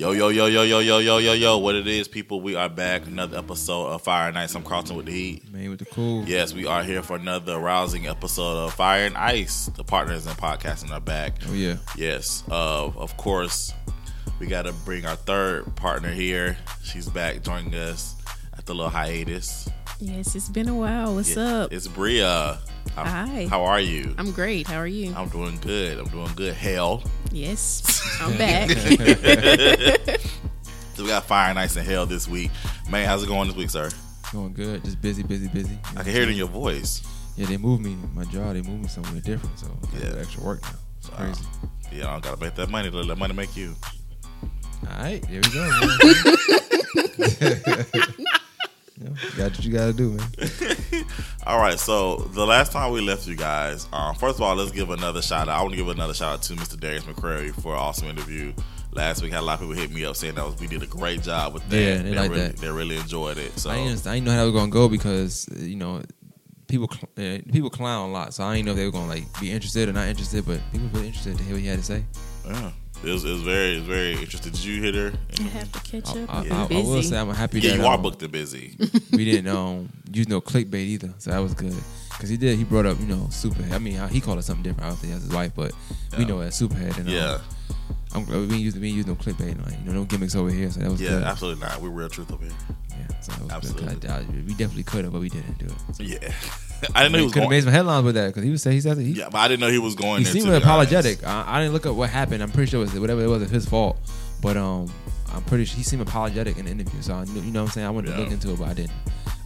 Yo, yo, yo, yo, yo, yo, yo, yo, yo. What it is, people, we are back. Another episode of Fire Nights. I'm Carlton with the Heat. Man with the cool. Yes, we are here for another rousing episode of Fire and Ice. The partners in podcasting are back. Oh yeah. Yes, uh, of course, we got to bring our third partner here. She's back joining us at the little hiatus. Yes, it's been a while. What's Yeah, up? It's Bria. How, Hi. How are you? I'm great. How are you? I'm doing good. I'm doing good. Hell. yes, I'm back. So we got Fire Nights in Hell this week. Man, how's it going this week, sir? Going good. Just busy, busy, busy. I can hear it in your voice. Yeah, they moved me. My job, they moved me somewhere different. So I Yeah. extra work now. It's Wow. crazy. Yeah, I don't gotta make that money. Let that money make you. All right, there we go. You know, got what you got to do, man. All right, so the last time we left you guys, um, first of all, let's give another shout out. I want to give another shout out to Mr. Darius McCrary for an awesome interview. Last week, had a lot of people hit me up saying that was, we did a great job with that. Yeah, they like really, that. They really enjoyed it. So I didn't, I didn't know how it was gonna go because you know people uh, people clown a lot, so I didn't know if they were gonna like be interested or not interested. But people were interested to hear what he had to say. yeah, it was, it was very, it was very interesting. Did you hit her? I have to catch up. I, I've I, I will busy. say I'm happy Yeah, that you are um, booked and busy. we didn't um use no clickbait either, so that was good. Cause he did, he brought up you know superhead. I mean, he called it something different. I don't think that's his wife, but we Yeah. know as superhead. And, um, yeah, I'm glad we didn't use we didn't use no clickbait, like you know no gimmicks over here. So that was yeah, good. absolutely not. We're real truth over here. So Absolutely. good. I, we definitely could have, but we didn't do it. So, Yeah, I didn't know he was could have made some headlines with that because he was saying he said he, Yeah, but I didn't know he was going. he seemed apologetic. I, I didn't look up what happened. I'm pretty sure it was whatever it was, it's his fault. But um, I'm pretty sure he seemed apologetic in the interview. So I knew, you know what I'm saying. I wanted Yeah. to look into it, but I didn't.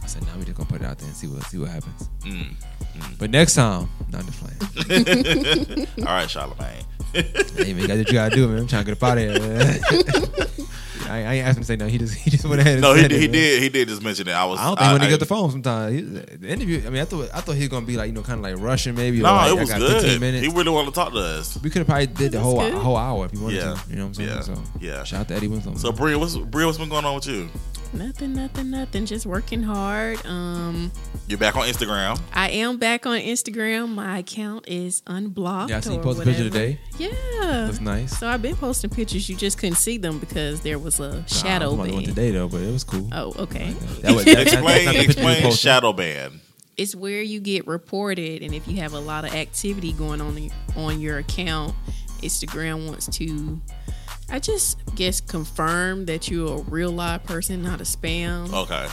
I said, "Now we just gonna put it out there and see what see what happens." honest. But next time, not just playing. Mm. All right, Charlemagne. hey man, you got what you gotta do, man. I'm trying to get up out of here, man. I, I ain't asked him to say no. He just he just went ahead. And No, he, said did- it, he man. did. He did just mention it. I was. I don't think when he I- got the phone, sometimes he, the interview. I mean, I thought I thought he was gonna be like you know kind of like rushing maybe. No, or like, it was I got good. minutes. He really wanted to talk to us. we could have probably did the whole good. whole hour if he wanted Yeah. to. You know what I'm saying? Yeah. So Yeah. shout out to Eddie Winslow. So, Bria, what's Bria? What's been going on with you? Nothing, nothing, nothing. Just working hard. Um, You're back on Instagram. I am back on Instagram. My account is unblocked. Yeah, I see you or posted a picture today. Yeah, That's nice. So I've been posting pictures. You just couldn't see them because there was a Nah, shadow I was ban. today though, but it was cool. Oh, okay. That was, that, that, Explain, that's not the picture you explain shadow ban. it's where you get reported and if you have a lot of activity going on on your account instagram wants to i just guess confirm that you're a real live person not a spam Okay.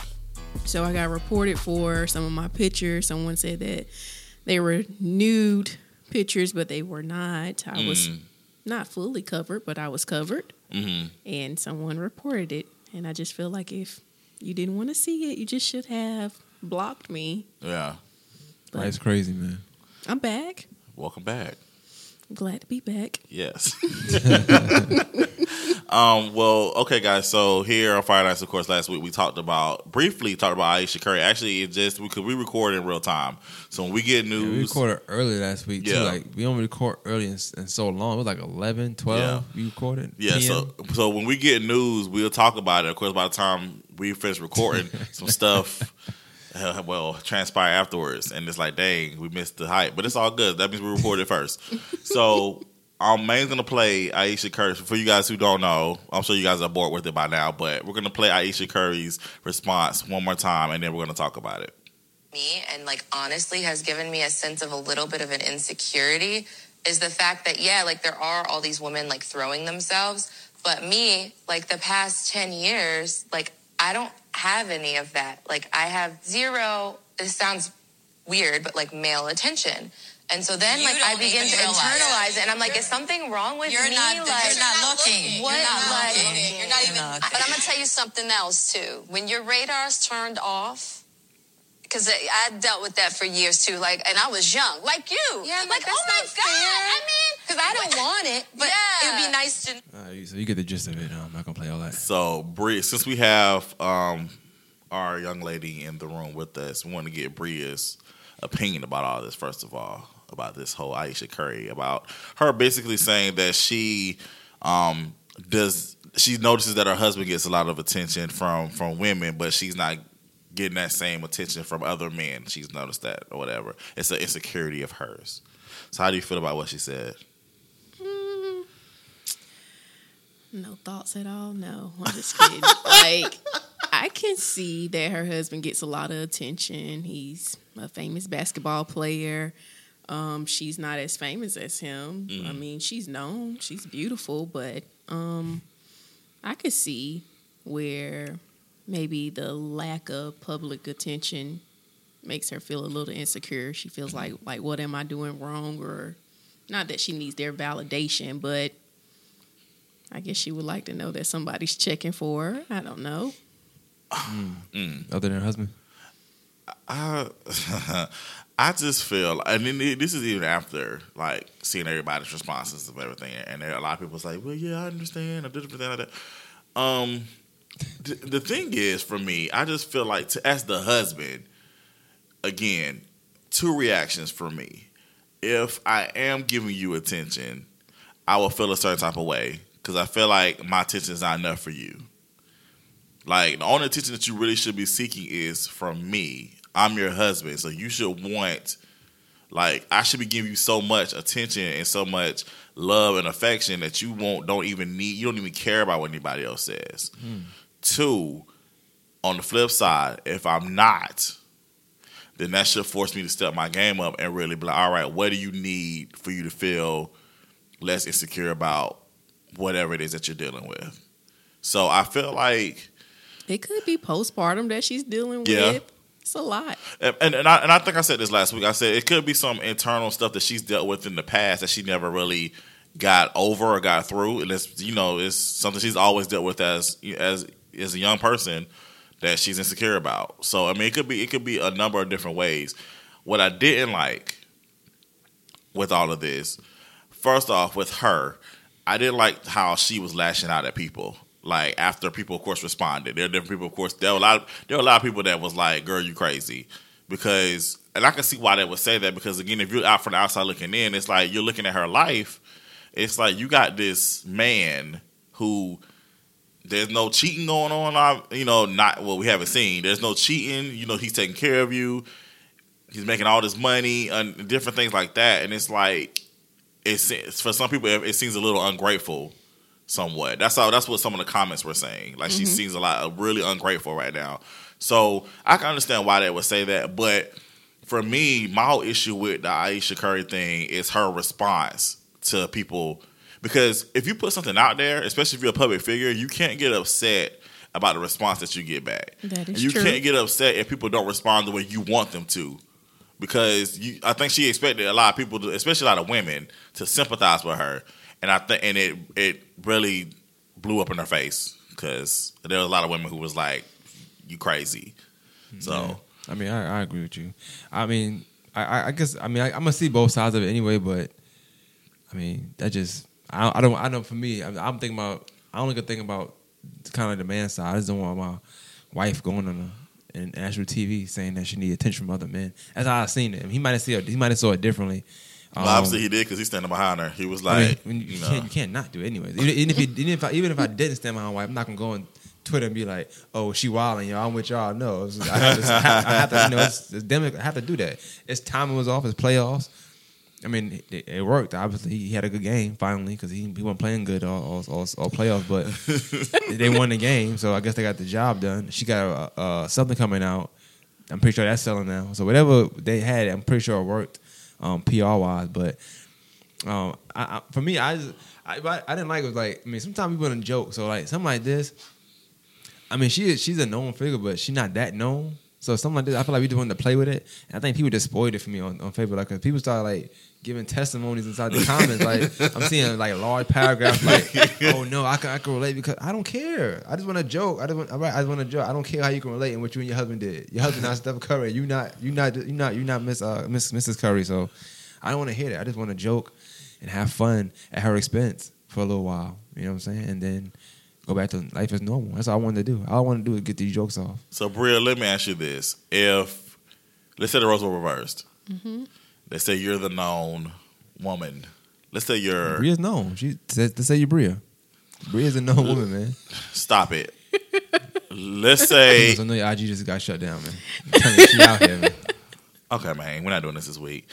so i got reported for some of my pictures someone said that they were nude pictures but they were not i was Mm. not fully covered but i was covered hmm and someone reported it and i just feel like if you didn't want to see it you just should have blocked me Yeah. That's crazy, man. I'm back. Welcome back. I'm glad to be back. Yes. um. Well. Okay, guys. So here on Fire Nights, of course, last week we talked about briefly talked about Ayesha Curry. Actually, it just because we record in real time, so when we get Yeah, we recorded early last week Yeah. too. Like we don't record early in, in so long. It was like 11, 12. Yeah. We recorded. Yeah, so so when we get news, we'll talk about it. Of course, by the time we finish recording, some stuff uh, well transpire afterwards, and it's like, dang, we missed the hype. But it's all good. That means we recorded first. So um, Main's gonna play Ayesha Curry. For you guys who don't know, I'm sure you guys are bored with it by now. But we're gonna play Ayesha Curry's response one more time, and then we're gonna talk about it. me and like honestly has given me a sense of a little bit of an insecurity is the fact that yeah like there are all these women like throwing themselves but me like the past 10 years like i don't have any of that like i have zero this sounds weird but like male attention and so then You like i begin to internalize it and i'm like is something wrong with You're me not. like you're not looking. what, You're not like- looking. You're not even. You're not. But I'm gonna tell you something else too. When your radar's turned off. Because I dealt with that for years too, like, and I was young, like you. Yeah, I'm like, like, oh my god! fair. I mean, because i don't want it but yeah. it'd be nice to All right, so you get the gist of it. I'm not gonna play all that. So, Bria, since we have um, our young lady in the room with us, we want to get Bria's opinion about all this. First of all, about this whole Ayesha Curry, about her basically saying that she um, does. She notices that her husband gets a lot of attention from from women, but she's not getting that same attention from other men. She's noticed that or whatever. It's an insecurity of hers. So, how do you feel about what she said? No thoughts at all. No, I'm just kidding. like I can see that her husband gets a lot of attention. He's a famous basketball player. Um, she's not as famous as him. I mean, she's known. She's beautiful, but um, I could see where maybe the lack of public attention makes her feel a little insecure. She feels like like what am I doing wrong or not that she needs their validation, but I guess she would like to know that somebody's checking for her. I don't know. Other than her husband. I I just feel, and then this is even after like seeing everybody's responses of everything, and there, a lot of people was like, "Well, yeah, I understand," or different thing like that. Um, th- the thing is, for me, I just feel like to as the husband, again, two reactions for me. If I am giving you attention, I will feel a certain type of way because I feel like my attention is not enough for you. Like the only attention that you really should be seeking is from me. I'm your husband, so you should want like I should be giving you so much attention and so much love and affection that you won't don't even need you don't even care about what anybody else says. Two, on the flip side, if I'm not, then that should force me to step my game up and really be like, all right, what do you need for you to feel less insecure about whatever it is that you're dealing with? So I feel like It could be postpartum that she's dealing Yeah. with. It's a lot. And, and, and I, and I think I said this last week. I said it could be some internal stuff that she's dealt with in the past that she never really got over or got through. And it's you know it's something she's always dealt with as as as a young person that she's insecure about. So I mean, it could be it could be a number of different ways. What I didn't like with all of this, first off, with her, I didn't like how she was lashing out at people. Like after people, of course, responded. There are different people, of course. There were a lot. there were a lot of people that was like, "Girl, you crazy," because, and I can see why they would say that because again, if you're out from the outside looking in, it's like you're looking at her life. It's like you got this man who there's no cheating going on. uh, You know, not well, we haven't seen. There's no cheating. You know, he's taking care of you. He's making all this money and different things like that. And it's like, it's for some people, it, it seems a little ungrateful, somewhat. That's how. That's what some of the comments were saying. Like she mm-hmm. seems a lot uh, really ungrateful right now. So I can understand why they would say that, but for me, my whole issue with the Ayesha Curry thing is her response to people. Because if you put something out there, especially if you're a public figure, you can't get upset about the response that you get back. That is you true. can't get upset if people don't respond the way you want them to. Because you, I think she expected a lot of people, to, especially a lot of women, to sympathize with her, and I think, and it it really blew up in her face because there were a lot of women who was like, "You crazy." So Yeah. I mean, I, I agree with you. I mean, I, I- I guess I mean I, I'm gonna see both sides of it anyway, but I mean that just I, don't I don't I know for me I'm, I'm thinking about I only can think about kind of the man side. I just don't want my wife going on a, an national TV saying that she need attention from other men. That's how I seen it. He might have seen it. He might have saw it differently. well, obviously um, he did because he's standing behind her. He was I mean, like, you, you can't, you can't not do it anyways. Even, even if even if I, even if I didn't stand behind my wife, I'm not gonna go on Twitter and be like, "Oh, she wilding, y'all. I'm with y'all." No, I have, to, I have, to, you know, it's, it's I have to do that. It's time was off. It's playoffs. I mean, it, it worked. Obviously, he had a good game finally because he, he wasn't playing good all, all, all, all playoffs, but they won the game, so I guess they got the job done. She got uh, uh, something coming out. I'm pretty sure that's selling now. So whatever they had, I'm pretty sure it worked um, PR wise. But um, I, I, for me, I, just, I I didn't like it. Was like I mean, sometimes people don't joke. So like something like this. I mean, she is she's a known figure, but she's not that known. So something like this, I feel like we just wanted to play with it. And I think people just spoiled it for me on, on Facebook. Like, 'cause people started like giving testimonies inside the comments. Like, I'm seeing like large paragraphs. Like, oh no, I can I can relate because I don't care. I just want to joke. I just want I just want to joke. I don't care how you can relate and what you and your husband did. Your husband not Steph Curry. You not you not you not you not Miss uh, Miss Mrs. Curry. So I don't want to hear that. I just want to joke and have fun at her expense for a little while. You know what I'm saying? And then go back to life as normal. That's all I wanted to do. All I want to do is get these jokes off. So, Bria, let me ask you this: If let's say the roles were reversed, Mm-hmm. Let's say you're the known woman. Let's say you're Bria's known. She says to say you're Bria. Bria's a known woman, man. stop it. let's say I know your IG just got shut down, man. I'm telling you, she out here, man. okay, man, we're not doing this this week.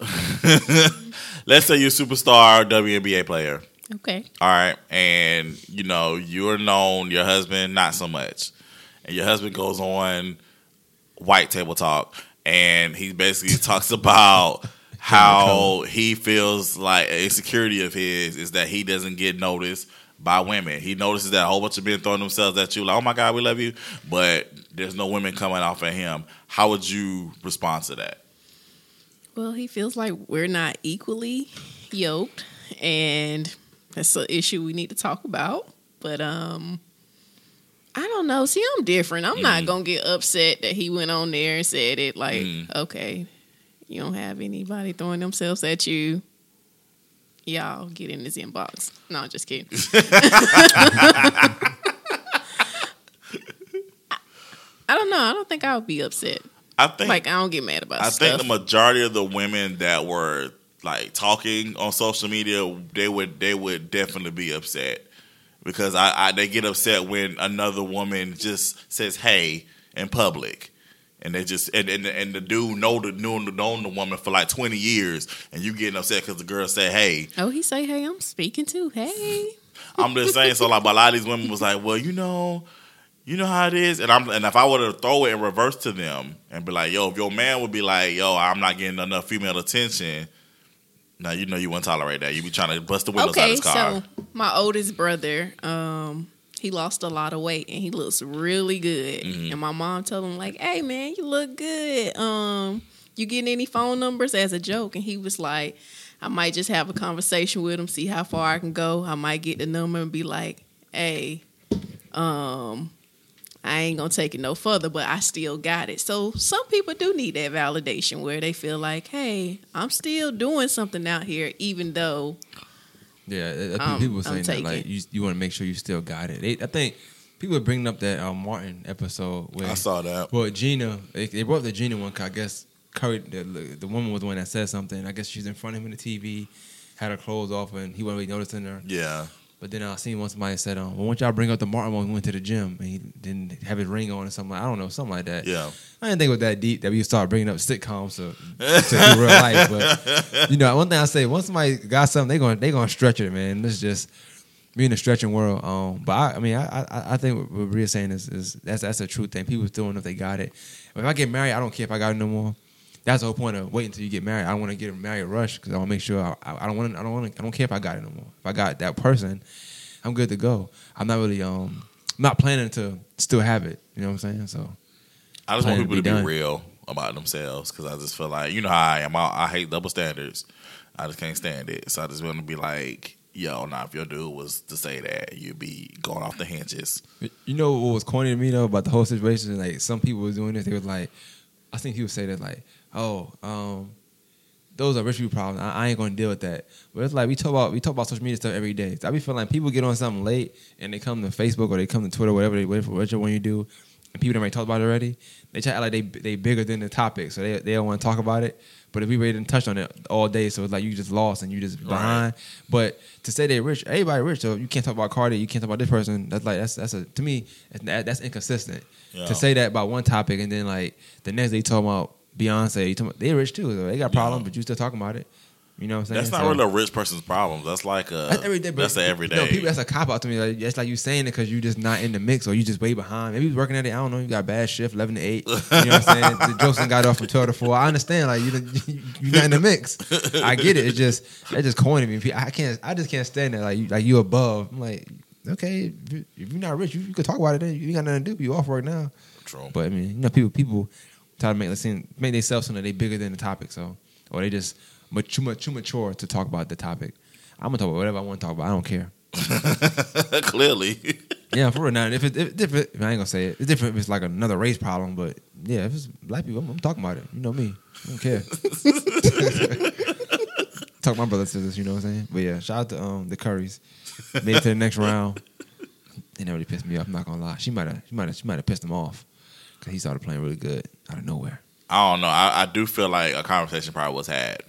let's say you're a superstar WNBA player, Okay. All right, and you know you're known, your husband not so much, and your husband goes on White Table Talk, and he basically talks about how he feels like an insecurity of his is that he doesn't get noticed by women. He notices that a whole bunch of men throwing themselves at you, like, "Oh my God, we love you," but there's no women coming off at him. How would you respond to that? Well, he feels like we're not equally yoked, and that's an issue we need to talk about. But um, I don't know. See, I'm different. I'm not gonna get upset that he went on there and said it. Like, Mm. okay, you don't have anybody throwing themselves at you. Y'all get in his inbox. No, just kidding. I, I don't know. I don't think I would be upset. I think Like I don't get mad about I stuff. think the majority of the women that were like talking on social media, they would they would definitely be upset because I, I they get upset when another woman just says "hey" in public. And they just and, and and the dude know the known known the woman for like twenty years, and you getting upset because the girl say, "Hey." oh, he say, "Hey, I'm speaking to Hey. I'm just saying. So like, a lot of these women was like, "Well, you know, you know how it is," and I'm and if I were to throw it in reverse to them and be like, "Yo, if your man would be like, yo, I'm not getting enough female attention," now you know you wouldn't tolerate that. You be trying to bust the windows out Okay, his car. so my oldest brother, um, he lost a lot of weight and he looks really good. Mm-hmm. And my mom told him like, "Hey, man, you look good. Um, you getting any phone numbers?" As a joke, and he was like, "I might just have a conversation with him, see how far I can go. I might get the number and be like, hey, um." I ain't gonna take it no further, but I still got it. So some people do need that validation where they feel like, hey, I'm still doing something out here, even though Yeah, Um, people were saying that like you you want to make sure you still got it. They, I think people are bringing up that um, Martin episode where I saw that. well Gina they, they brought up the Gina one 'cause I guess Curry the, the woman was the one that said something. I guess she's in front of him in the TV, had her clothes off and he wasn't really noticing her. Yeah, But then I seen one somebody said, um, well, once y'all bring up the Martin when we went to the gym and he didn't have his ring on or something, like, I don't know, something like that. yeah. I didn't think it was that deep that we start bringing up sitcoms to, to real life. But you know, one thing I say, once somebody got something, they going they gonna stretch it, man. This is just we in the stretching world. Um, but I, I mean, I, I I think what, Bria's saying is, is that's that's a true thing. People still don't know if they got it. If I get married, I don't care if I got it no more. That's the whole point of waiting until you get married. I don't want to get married rush because I want to make sure I, I, I don't want I don't want I don't care if I got it no more. If I got that person, I'm good to go. I'm not really um not planning to still have it. You know what I'm saying? So I just want Plan to people to be be real about themselves because I just feel like you know how I am. I, I hate double standards. I just can't stand it. So I just want to be like, yo, nah. If your dude was to say that, you'd be going off the hinges. You know what was corny to me though about the whole situation? Like some people was doing this. They was like, I think people say that like, oh, um, those are rich people problems. I, I ain't gonna deal with that. But it's like we talk about we talk about social media stuff every day. So I be feeling like people get on something late and they come to Facebook or they come to Twitter, whatever they whatever, whichever one you do, and people already talked about it already. They try to like they they bigger than the topic, so they they don't want to talk about it. But if we already didn't touch on it all day, so it's like you just lost and you just behind. But to say they're rich, everybody rich, so you can't talk about Cardi, you can't talk about this person. That's like that's that's a to me that's, that's inconsistent. Yeah. To say that about one topic and then like the next day you talking about Beyonce, you talking about, they rich too. Though. They got problems, Yeah. but you still talking about it. You know what I'm saying? That's not So- really a rich person's problem. That's like a that's every day. But that's a everyday. No, people, that's a cop out to me. Like, that's like you saying it because you just not in the mix or you just way behind. Maybe you working at it. I don't know. You got a bad shift, eleven to eight. You know what I'm saying? the done got off from twelve to four. I understand. Like you, you not in the mix. I get it. It's just it just corny me. I can't. I just can't stand that. Like you, like you above. I'm like, okay, if you- if you're not rich, you, you can talk about it. Then you ain't got nothing to do. You off work now. True. But I mean, you know, people people try to make it seem make themselves that they bigger than the topic. So or they just much too much too mature to talk about the topic. I'm gonna talk about whatever I want to talk about. I don't care. Clearly, Yeah, for real. Now, if it's if different, I ain't gonna say it. It's different if it's like another race problem, but yeah, if it's black people, I'm, I'm talking about it. You know me. I don't care. Talk my brothers to this, you know what I'm saying? But yeah, shout out to um the Currys. Made it to the next round. They never really pissed me off. I'm not gonna lie. She might have. She might have. She might have pissed him off he started playing really good out of nowhere. I don't know. I, I do feel like a conversation probably was had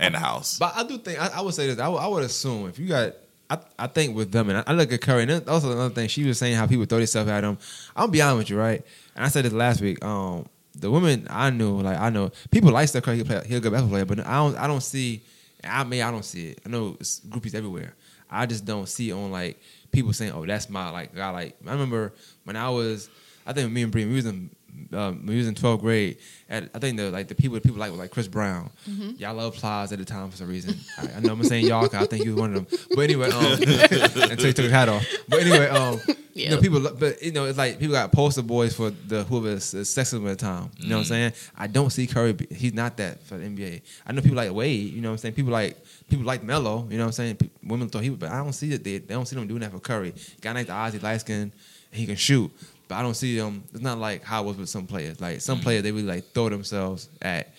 in the house. But I do think I, I would say this. I would, assume if you got, I, I think with them, and I, I look at Curry, and then also another thing, she was saying how people throw themselves at him. I'm be honest with you, right? And I said this last week. Um, the women I knew, like I know, people like Steph Curry. He'll, play, he'll go basketball player, but I don't, I don't see. I mean, I don't see it. I know it's groupies everywhere. I just don't see on like people saying, "Oh, that's my like guy." Like I remember when I was, I think me and Bree, we was in. Um, we was in 12th grade. At, I think the like the people people like were like Chris Brown. Y'all love Plies at the time for some reason. I, I know I'm saying y'all. 'cause I think he was one of them. But anyway, um, until he took his hat off. But anyway, um, you know people. But you know it's like people got poster boys for the whoever is is sexism at the time. You know what I'm saying? I don't see Curry. He's not that for the NBA. I know people like Wade. You know what I'm saying? People like people like Melo. You know what I'm saying? Pe- Women thought he was, but I don't see that they, they don't see them doing that for Curry. Guy like the Ozzy light skin, he can shoot. But I don't see them. It's not like how it was with some players. Like some players, they really like throw themselves at.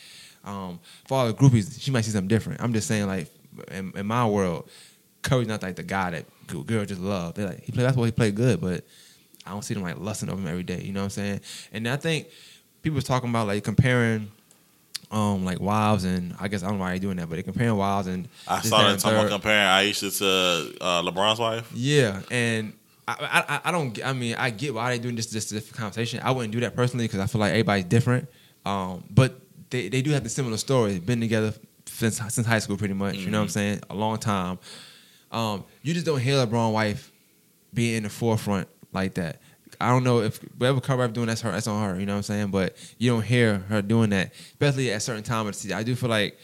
Um, for all the groupies, she might see something different. I'm just saying, like in, in my world, Curry's not like the guy that g- girls just love. They like he play. That's why he played good, but I don't see them like lusting over him every day. You know what I'm saying? And I think people was talking about like comparing. Um, like wives and I guess I don't know why they're doing that, but they're comparing wives and I saw that, that and someone third. comparing Ayesha to uh, LeBron's wife. Yeah, and I, I I- don't I mean I get why they're doing this this different conversation. I wouldn't do that personally because I feel like everybody's different. Um, but they, they do have the similar story. Been together since since high school, pretty much. You know what I'm saying? A long time. Um, you just don't hear LeBron wife being in the forefront like that. I don't know if whatever Curry wife doing that's her that's on her. You know what I'm saying? But you don't hear her doing that, especially at certain time of the season. I do feel like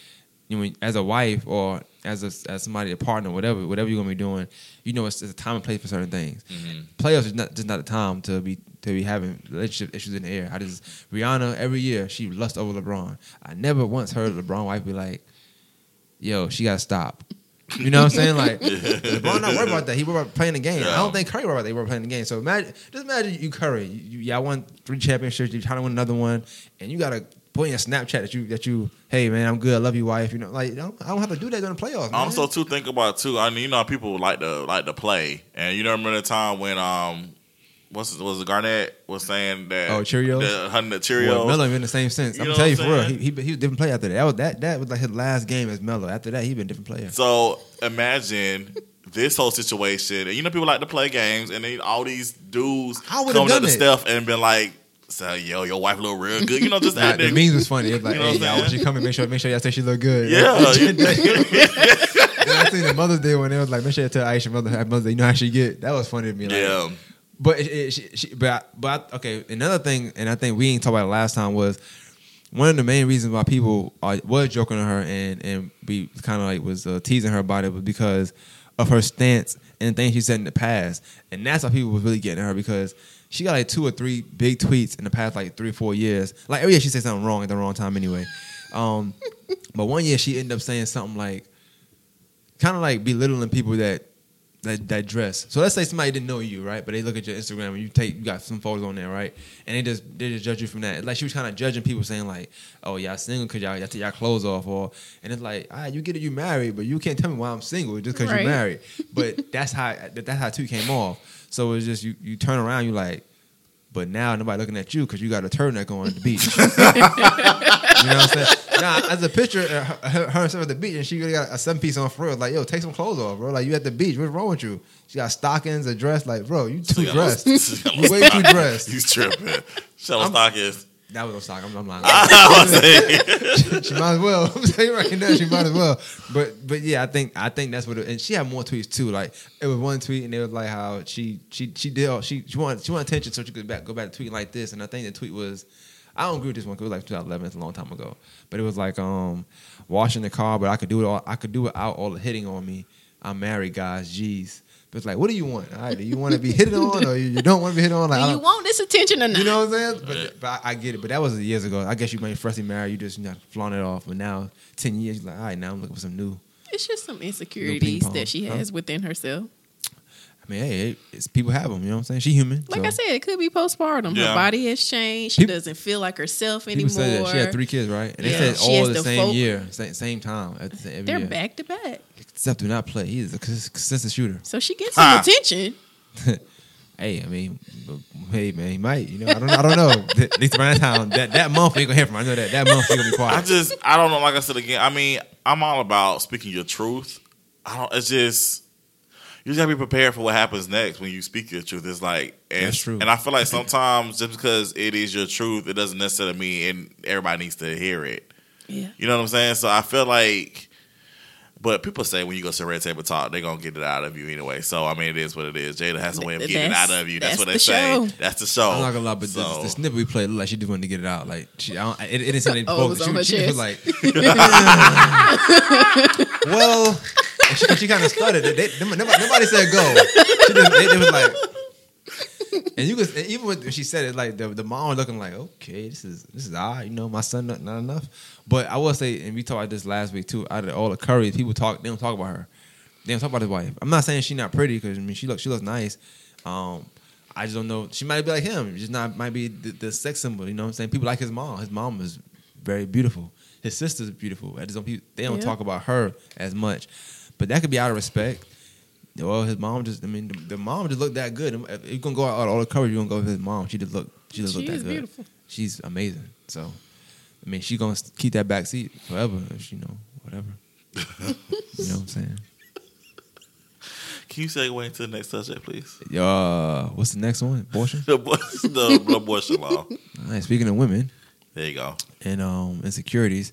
you know, as a wife or as a, as somebody, a partner, whatever, whatever you're gonna be doing, you know, it's, it's a time and place for certain things. Mm-hmm. Playoffs is not just not the time to be to be having relationship issues in the air. I just Rihanna every year she lust over LeBron. I never once heard LeBron wife be like, "Yo, she gotta stop." You know what I'm saying? Like LeBron not worried about that. He worried about playing the game. I don't think Curry worried about that. He worried about playing the game. So imagine, just imagine you Curry. You, you, y'all won three championships. You're trying to win another one, and you gotta put in your Snapchat that you that you, hey man, I'm good. I love you, wife. You know, like I don't, I don't have to do that during the playoffs. Man. Also, too, think about too. I mean, you know, how people like to like to play, and you know, remember the time when um, what's was it Garnett was saying that Oh, Cheerios? the, the Well, Cheerios. Melo in the same sense. You I'm telling you for real. He, he he was a different player after that. That was that that was like his last game as Melo. After that, he been a different player. So imagine this whole situation, and you know, people like to play games, and then all these dudes coming up done to. Steph and been like, "So, yo, your wife look real good," you know, just Nah, act the memes was funny. It was like, You know hey, y'all, when she coming, make sure make sure y'all say she look good. Yeah, I seen the Mother's Day when they was like, make sure you tell Ayesha mother happy Mother's Day. You know how she get. That was funny to me. Like, yeah. But it, it, she, she, but I- but I- okay. Another thing, and I think we ain't talked about it last time was one of the main reasons why people are, was joking on her and and we kind of like was uh, teasing her about it was because of her stance and things she said in the past, and that's why people was really getting at her because she got like two or three big tweets in the past like three or four years. Like every year she said something wrong at the wrong time anyway. Um, but one year she ended up saying something like kind of like belittling people that that that dress. So let's say somebody didn't know you, right? But they look at your Instagram and you take you got some photos on there, right? And they just they just judge you from that. Like she was kind of judging people, saying like, "Oh, y'all single because y'all, y'all take y'all clothes off," or and it's like, "Ah, you get it, you married, but you can't tell me why I'm single just because Right. you're married." But that's how that, that's how two came off. So it's just you you turn around, you like. But now nobody looking at you because you got a turtleneck on at the beach. you know what I'm saying? Nah, as a picture, uh, her, her herself at the beach, and she really got a seven piece on for real. Like, yo, take some clothes off, bro. Like, you at the beach. What's wrong with you? She got stockings, a dress. Like, bro, you too dressed. You way too dressed. He's tripping. Shallow stockings. That was no stock. I'm, I'm lying. Saying, she might as well. I'm saying right now, she might as well. But but yeah, I think I think that's what. It, and she had more tweets too. Like it was one tweet, and it was like how she she she did all, she she wanted she wanted attention, so she could back go back to tweeting like this. And I think the tweet was. I don't agree with this one 'cause it was like 2011. It's a long time ago, but it was like um, washing the car, but I could do it all. I could do it out all the hitting on me. I'm married, guys. Jeez, but it's like, what do you want? All right, do you want to be hit on, or you you don't want to be hit on? Like, Do you want this attention or not? you know what I'm saying? But, but I, I get it. But that was years ago. I guess you might freshly married. You just you know, flaunt it off. But now, ten years, you're like, all right, now I'm looking for some new. it's just some insecurities that she huh? has within herself. I mean, hey, it's, people have them. You know what I'm saying? She human. Like so. I said, it could be postpartum. Yeah. Her body has changed. She People- doesn't feel like herself people anymore. say that she had three kids, right? And Yeah. they said She all has the same foc- year, same, same time. At the same, every They're year. back to back. Steph do not play. He is a consistent shooter. So she gets some Ah. attention. Hey, I mean, but, hey man, he might. You know, I don't. I don't know. At least around that time, that that month we ain't gonna hear from. him. I know that that month we gonna be quiet. I just, I don't know. Like I said again, I mean, I'm all about speaking your truth. I don't. It's just you just gotta be prepared for what happens next when you speak your truth. It's like, and, That's true. And I feel like sometimes just because it is your truth, it doesn't necessarily mean and everybody needs to hear it. Yeah. You know what I'm saying? So I feel like But people say when you go to red table talk, they're gonna get it out of you anyway. So I mean, it is what it is. Jada has a way of getting it out of you. That's, that's what they the say. show. That's the show. I'm not gonna lie, but So- the, the snippet we played looked like she just wanted to get it out. Like she, I don't, it, it didn't sound like Oh, it was she, she was like, well, and she, she kind of stuttered. They, they, nobody, nobody said go. She just, they, they was like, and you could and even when she said it, like the the mom was looking like, okay, this is this is odd. You know, my son not, not enough. But I will say, and we talked about this last week too. Out of all the curry, people talk. They don't talk about her. They don't talk about his wife. I'm not saying she's not pretty because I mean she looks she looks nice. Um, I just don't know. She might be like him. Just not might be the, the sex symbol. You know what I'm saying? People like his mom. His mom is very beautiful. His sister's beautiful. I just don't. They don't Yeah. talk about her as much. But that could be out of respect. Well, his mom just. I mean, the, the mom just looked that good. If you're gonna go out all the coverage, you're gonna go with his mom. She just look. She just She looked that is good. beautiful. She's amazing. So, I mean, she's gonna keep that back seat forever. If she, you know, whatever. you know what I'm saying? Can you segue into the next subject, please? Uh, what's the next one? Abortion. The, abor- the, the abortion law. All right, speaking of women There you go. and um insecurities,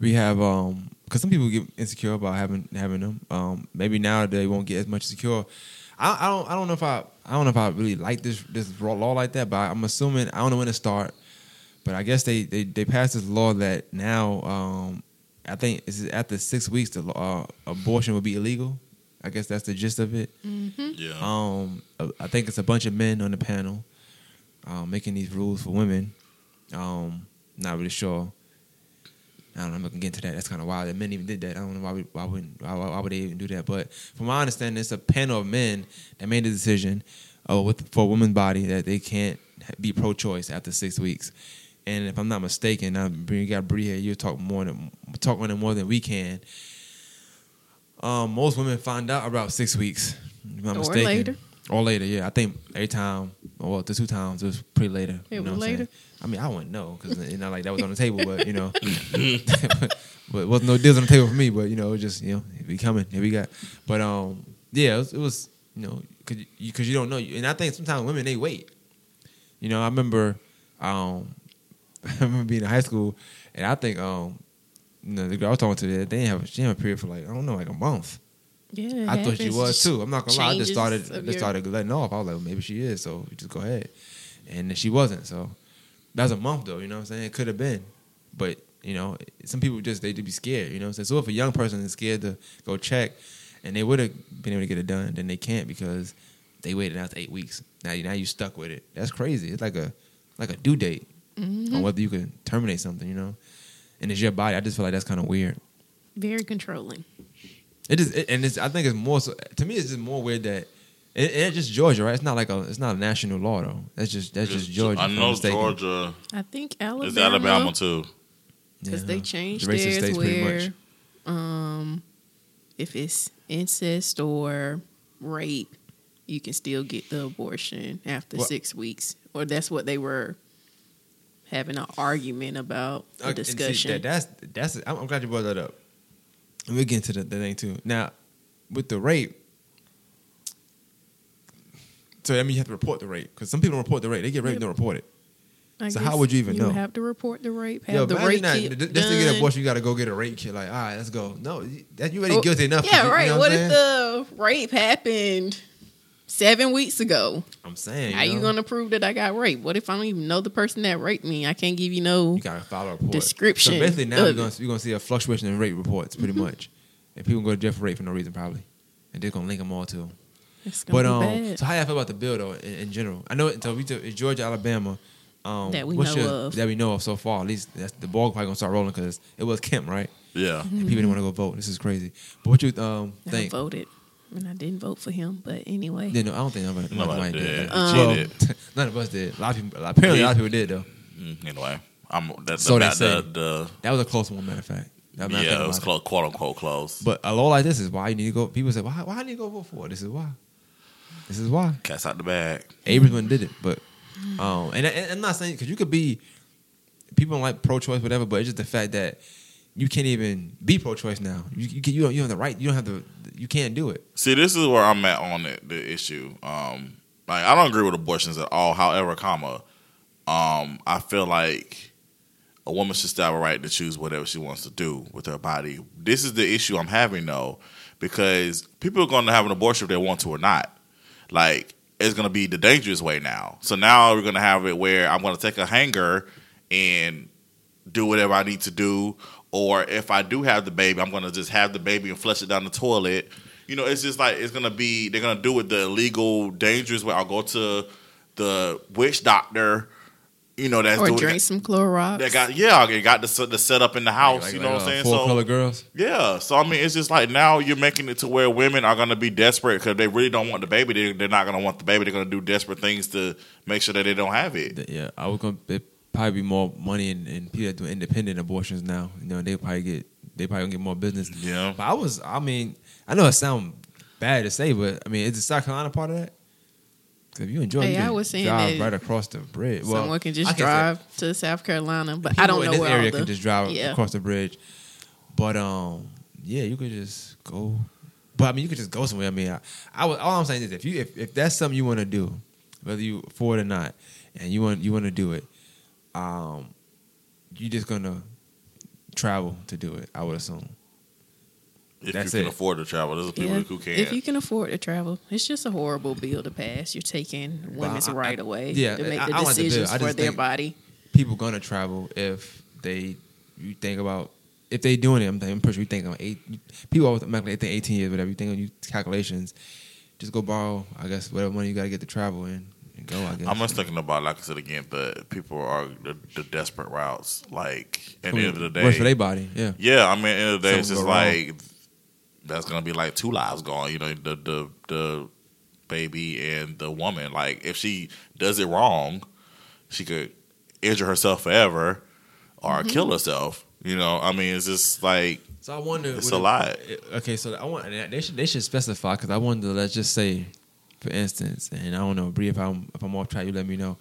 we have um because some people get insecure about having having them. Um, maybe now they won't get as much secure. I, I don't I don't know if I I don't know if I really like this this law like that, but I'm assuming I don't know when to start. But I guess they they, they passed this law that now um I think is after six weeks the law, uh, abortion will be illegal. I guess that's the gist of it. Yeah. Um, I think it's a bunch of men on the panel um, making these rules for women. Um, not really sure. I don't know. I'm not gonna get into that. That's kind of wild that men even did that. I don't know why. We, why wouldn't why, why would they even do that? But from my understanding, it's a panel of men that made the decision uh, with for a woman's body that they can't be pro-choice after six weeks. And if I'm not mistaken, I you got Bree here. You talk more than talk on it more than we can. Um, most women find out about six weeks. If I'm Or mistaken. later. Or later, yeah. I think every time, well, the two times it was pretty later. It you know was what I'm saying? I mean, I wouldn't know because it's not like that was on the table, but you know, but it wasn't no deals on the table for me. But you know, it was just you know, here we coming, here we got. But um, yeah, it was, it was you know, because you, 'cause you don't know, and I think sometimes women they wait. You know, I remember, um, I remember being in high school, and I think um, you know, the girl I was talking to, they didn't have she didn't have a period for like I don't know, like a month. Yeah, I thought she was too. I'm not gonna lie. I just started just started letting off. I was like, well, maybe she is. So just go ahead. And she wasn't. So that's a month though. You know what I'm saying? It could have been, but you know, some people just they do be scared. You know what I'm saying? So if a young person is scared to go check, and they would have been able to get it done, then they can't because they waited out to eight weeks. Now you now you stuck with it. That's crazy. It's like a like a due date Mm-hmm. on whether you can terminate something. You know, and it's your body. I just feel like that's kind of weird. Very controlling. It is, it, and it's. I think it's more. So, to me, it's just more weird that it, it's just Georgia, right? It's not like a. It's not a national law though. That's just that's just Georgia. I if I'm know mistaken. Georgia. I think Alabama. It's Alabama too. because Yeah. they changed The racist theirs states pretty where, much. um, if it's incest or rape, you can still get the abortion after Well- six weeks, or that's what they were having an argument about Uh, the and see, discussion. that, that's that's. I'm, I'm glad you brought that up. And we'll get into the, the thing too. Now, with the rape, so I mean you have to report the rape because some people don't report the rape. They get raped, Yep. don't report it. I so how would you even you know? have to report the rape. Have Yo, the imagine rape that. kit Th- Just to get an abortion, you got to go get a rape kit. Like, all right, let's go. No, you- that you already Oh, guilty enough. 'cause Yeah, you- you right. know what I'm if the rape happened seven weeks ago? I'm saying. How you know? gonna prove that I got raped? What if I don't even know the person that raped me? I can't give you no. You gotta file a report. Description So basically, now you're gonna you're gonna see a fluctuation in rape reports, pretty mm-hmm. much. And people go to jail for rape for no reason, probably. And they're gonna link them all too. It's gonna But be um, bad. so how y'all feel about the bill though, in, in general? I know until we took it's Georgia, Alabama. Um, That we know your- of. That we know of so far. At least that's, the ball probably gonna start rolling because it was Kemp, right? Yeah. Mm-hmm. And people didn't want to go vote. This is crazy. But what you um think? I voted, and I didn't vote for him. But anyway, Yeah, no, I don't think nobody, Nobody nobody did. did. Um, well, She did. none of us did. A lot of people. Apparently, a lot of people did though. Mm, Anyway, I'm that's So they about the, the That was a close one, matter of fact. That I think yeah, it was close, quote unquote close. But a law like this is why you need to go. People say, why, why I need to go vote for it? This is why. This is why. Cats out the bag. Abrams one did it, but um, and, and I'm not saying because you could be people don't like pro-choice, whatever, but it's just the fact that you can't even be pro-choice now. You you, can, you don't you don't have the right. You don't have the. You can't do it. See, this is where I'm at on the, the issue. Um, like I don't agree with abortions at all. However, comma, um, I feel like a woman should still have a right to choose whatever she wants to do with her body. This is the issue I'm having though, because people are going to have an abortion if they want to or not. Like it's to be the dangerous way now. So now we're to have it where I'm to take a hanger and do whatever I need to do, or if I do have the baby, I'm to just have the baby and flush it down the toilet. You know, it's just like it's to be they're to do it the illegal, dangerous way. I'll go to the witch doctor. You know, that's or doing drink some Clorox. they got yeah, they got the the setup in the house. Like- you know uh, what I'm saying? Four So color girls. yeah, so I mean, it's just like now you're making it to where women are going to be desperate because they really don't want the baby. They, they're not going to want the baby. They're going to do desperate things to make sure that they don't have it. Yeah, I was gonna probably be more money in, in people that do independent abortions now. You know, they probably get they probably gonna get more business. Yeah. But I was, I mean, I know it sounds bad to say, but I mean, is the South Carolina part of that? If you enjoy, Hey, you I was saying drive right across the bridge. Well, Someone can just say drive to South Carolina, but I don't in know this where area the, can just drive yeah. across the bridge. But um, yeah, you could just go. But I mean, you could just go somewhere. I mean, I, I was, all I'm saying is if you if, if that's something you want to do, whether you afford it or not, and you want you want to do it, um, you're just gonna travel to do it. I would assume. If That's you can it. afford to travel, there's people Yeah, who can't. If you can afford to travel, it's just a horrible bill to pass. You're taking women's I- I- right away yeah, to make I- the I like the decisions for their body. People gonna travel if they you think about if they doing it. I'm, I'm pretty sure you think on eight. People always automatically they think 18 years, whatever. You think on you calculations. Just go borrow, I guess, whatever money you got to get to travel in and go. I guess. I'm just thinking about, like I said again, the people are the, the desperate routes. Like at the end of the day, Works for their body. Yeah. Yeah, I mean, at the end of the day, it's just like. wrong. Like that's gonna be like two lives gone. You know, the the the baby and the woman. Like if she does it wrong, she could injure herself forever or Mm-hmm. kill herself. You know, I mean, it's just like So I wonder. It's would a it- lot. Okay, so I want they should they should specify because I wonder. Let's just say, for instance, and I don't know, Bree, if I'm if I'm off track, you let me know.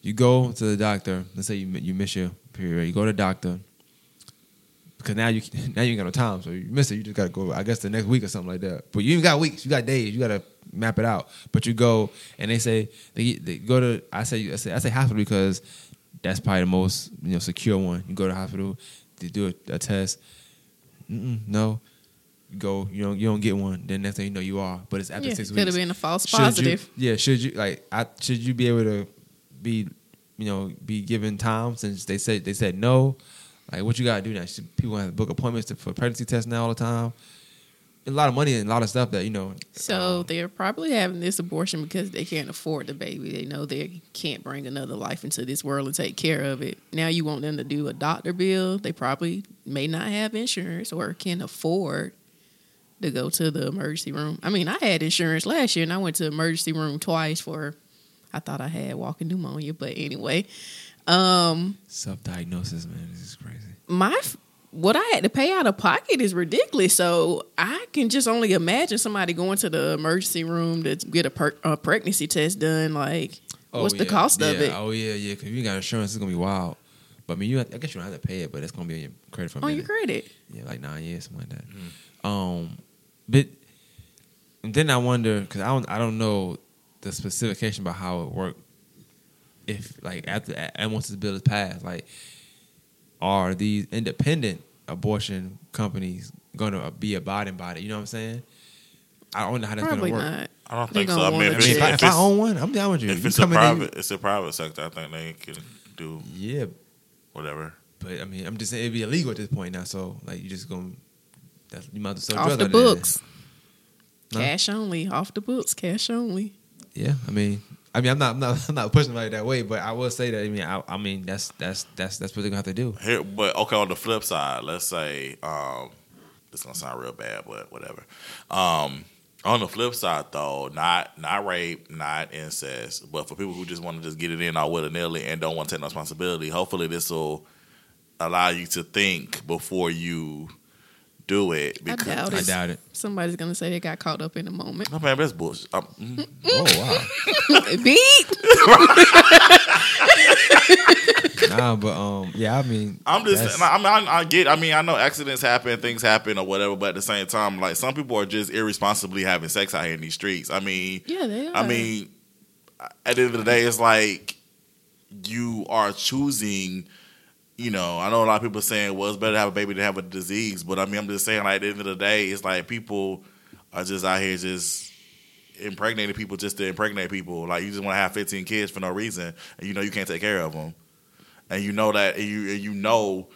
You go to the doctor. Let's say you you miss your period. You go to the doctor because now you now you ain't got no time, so you miss it. You just got to go. I guess the next week or something like that. But you ain't got weeks. You got days. You got to map it out. But you go and they say they, they go to. I say I say I say hospital because that's probably the most you know secure one. You go to hospital, they do a, a test. Mm-mm, no, you go. You don't. You don't get one. Then next thing you know, you are. But it's after Yeah, six could have been a false Should you- positive. yeah. Should you like? I should you be able to be, you know, be given time since they said they said no. Like what you gotta do now? People have to book appointments to, for pregnancy tests now all the time? A lot of money and a lot of stuff that you know. So um, they're probably having this abortion because they can't afford the baby. They know they can't bring another life into this world and take care of it. Now you want them to do a doctor bill. They probably may not have insurance or can afford to go to the emergency room. I mean, I had insurance last year and I went to the emergency room twice for I thought I had walking pneumonia, but anyway. Um self-diagnosis, man, this is crazy. my what I had to pay out of pocket is ridiculous. So I can just only imagine somebody going to the emergency room to get a, per, a pregnancy test done. Like, what's the yeah, cost of it Oh yeah, yeah. Because if you got insurance, it's gonna be wild. But I mean, you have, I guess you don't have to pay it, but it's gonna be on your credit for a on minute. your credit? Yeah, like nine years, something like that. Mm-hmm. Um, but then I wonder because I don't I don't know the specification about how it worked. If like after and once this bill is passed, like are these independent abortion companies going to be abiding by it? You know what I'm saying? I don't know how that's going to work. not. I don't think so. I mean, if I it's, if, I, if if I own one, I'm down with you. if You it's a come in there, you- private, it's a private sector. I think they can do yeah, whatever. but I mean, I'm just saying it'd be illegal at this point now. So like, you just going, that's you might as well sell Off the books. No? Cash only. Off the books. Cash only. Yeah, I mean, I mean, I'm not, I'm not, I'm not pushing it that way, but I will say that. I mean, I, I mean, that's that's that's that's what they're gonna have to do. Here, but okay. On the flip side, let's say um, this gonna sound real bad, but whatever. Um, on the flip side, though, not not rape, not incest, but for people who just want to just get it in all willy nilly and don't want to take no responsibility, hopefully this will allow you to think before you do it. I doubt I it. doubt it. Somebody's gonna say they got caught up in the moment. Oh, man, that's bullshit. Mm. Oh wow, Beat. nah, but um, yeah, I mean, I'm just, I mean, I, I get. I mean, I know accidents happen, things happen, or whatever. But at the same time, like some people are just irresponsibly having sex out here in these streets. I mean, Yeah, they are. I mean, at the end of the day, it's like you are choosing, you know, I know a lot of people saying, well, it's better to have a baby than have a disease. But I mean, I'm just saying, like, at the end of the day, it's like people are just out here just impregnating people just to impregnate people. Like, you just want to have 15 kids for no reason, and you know you can't take care of them. And you know that, and you, and you know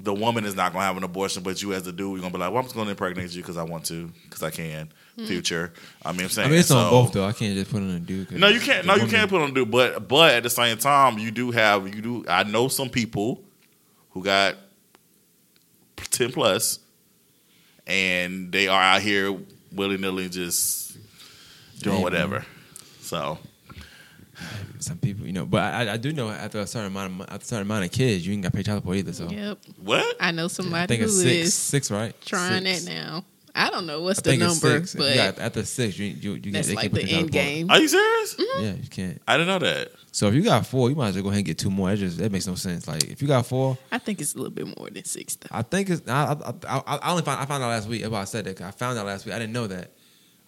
the woman is not going to have an abortion, but you as a dude, you're going to be like, well, I'm just going to impregnate you because I want to, because I can. Hmm. Future. I mean, I'm saying. I mean, it's on both though. I can't just put on a dude. 'cause no, you can't. the No, you can't put on do. But but at the same time, you do have you do. I know some people who got ten plus, and they are out here willy nilly just doing Hey, whatever. So Some people, you know, but I, I do know after a certain amount of after a certain amount of kids, you ain't got to pay child support either. So Yep. what? I know I somebody think who it's is six, six, right? trying six. that now. I don't know what's I the think it's number, six. but you got, after six, you you, you that's like the end game. Are you serious? Mm-hmm. Yeah, you can't. I didn't know that. So if you got four, you might as well go ahead and get two more. That just that makes no sense. Like if you got four, I think it's a little bit more than six. Though. I think it's. I I, I, I only found I found out last week. That's why I said that I found out last week. I didn't know that.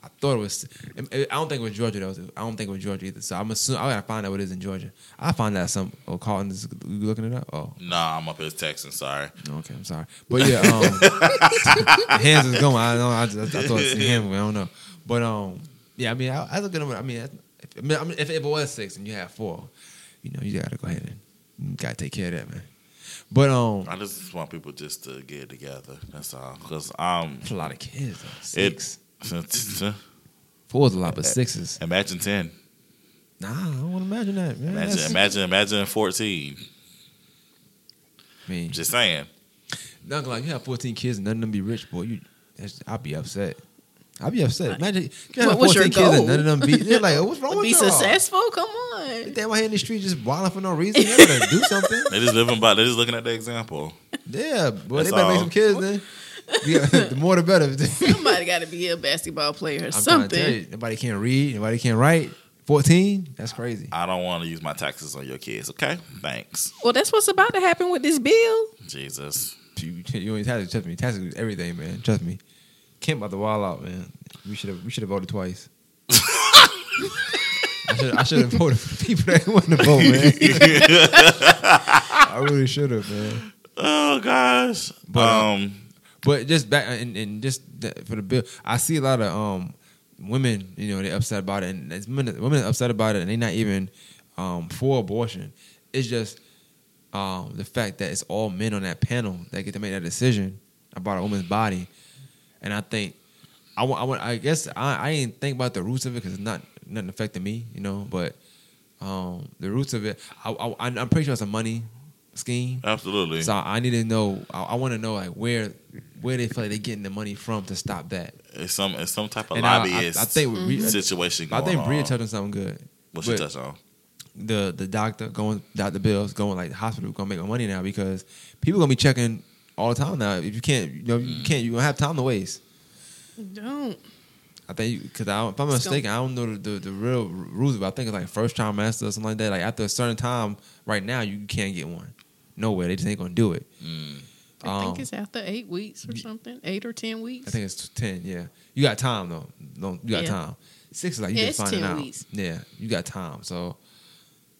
I thought it was. I don't think it was Georgia though. I don't think it was Georgia either. So I'm assuming I gotta find out what it is in Georgia. I find out some. Oh, Carlton is you looking it up. Oh, Nah, I'm up here texting. Sorry. okay. I'm sorry, but yeah, um, hands is going. I don't know. I, just, I thought it's him. I don't know, but um, yeah. I mean, I, I look at him. I mean, if, I mean, if it was six and you have four, you know, you gotta go ahead and gotta take care of that, man. But um, I just want people just to get together. That's all. Because um, that's a lot of kids. Though. Six. Four is a lot, but sixes. Imagine ten. Nah, I don't want to imagine that, man. Imagine, That's- imagine, imagine fourteen. I mean, Just saying. not gonna lie, you have 14 kids and none of them be rich, boy. You, that's, I'll be upset. I'll be upset. Imagine you have What- what's your 14 kids and none of them be. They're like, oh, what's wrong with Be y'all? successful? Come on. They out here in the street just wilding for no reason. They better do something. They just living by. They just looking at the example. Yeah, boy, That's they better make some kids then. Yeah, the more the better. Somebody got to be a basketball player or trying to something. tell you, nobody can't read, nobody can't write. 14? That's crazy. I don't want to use my taxes on your kids. Okay, thanks. Well, that's what's about to happen with this bill. Jesus. You, you ain't taxes, trust me. Taxes is everything, man. Trust me. Kim about the wall out, man. We should have we should have voted twice. I should I should have voted for people that want to vote, man. I really should have, man. Oh gosh. But, um, But just back and, and just for the bill, I see a lot of um women, you know, they upset about it, and women, women upset about it, and they're not even um for abortion. It's just um the fact that it's all men on that panel that get to make that decision about a woman's body, and I think I I, I guess I, I ain't think about the roots of it because it's not nothing affecting me, you know, but um the roots of it, I, I I'm pretty sure it's a money scheme. absolutely. So I need to know. I, I want to know like where where they feel like they're getting the money from to stop that. It's some it's some type of And I- I- lobbyist I think we- we- situation I think Bria on. touched on something good. What she But touched on? The the doctor going Doctor Bill's going like the hospital gonna make more money now because people gonna be checking all the time now. If you can't, you know, Mm. you can't. You gonna have time to waste. Don't. I think because I if I'm mistaken, I don't know the, the, the real rules, but I think it's like first trimester or something like that. Like after a certain time, right now you can't get one. Nowhere they just ain't gonna do it. Mm. I Um, think it's after eight weeks or something, eight or ten weeks. I think it's ten. Yeah, you got time though. No, you got Yeah. time. Six is like you Yeah, just it's finding 10 out. weeks. Yeah, you got time. So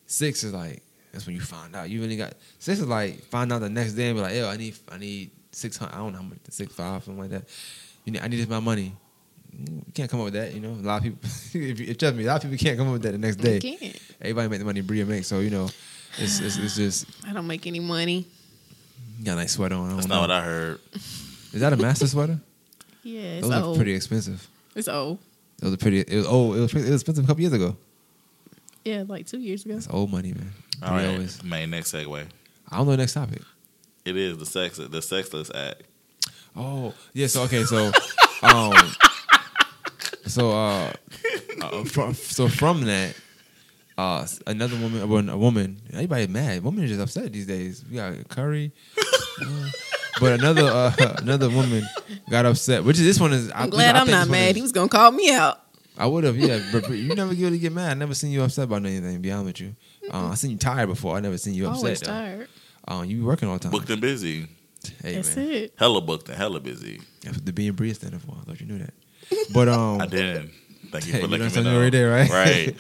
six is like that's when you find out. You really got six is like find out the next day and be like, yo, I need I need six hundred. I don't know how much six five something like that. You need I need this my money. You can't come up with that. You know, a lot of people. if, you, if trust me, a lot of people can't come up with that the next You day. can't. Everybody make the money Bria makes. So you know, it's it's, it's just I don't make any money. you got a nice sweater on. I That's don't know. what I heard. Is that a master sweater? Yeah, it's Those are pretty expensive. It's old. It was a pretty. It was oh, it was, it was expensive a couple years ago. Yeah, like two years ago. That's old money, man. All right, Always- main next segue. I don't know the next topic. It is the sex the sexless act. Oh, yeah. So okay, so um, so uh, uh from, so from that, uh, another woman, well, a woman, everybody mad. Women are just upset these days. We got Curry, uh, but another uh, another woman got upset. Which is this one is. I- I'm glad I I'm not mad. is- He was gonna call me out. I would have, yeah, but, but you never really get mad. I never seen you upset about anything. To be honest with you, uh, I seen you tired before. I never seen you upset. Always though. tired. Uh, you be working all the time. Booked and busy. Hey That's man, it. Hella booked and hella busy. that's what the being Bria standing for. I thought you knew that. But um, I didn't. Thank you Hey, for you letting learned me something know. right there, right? Right.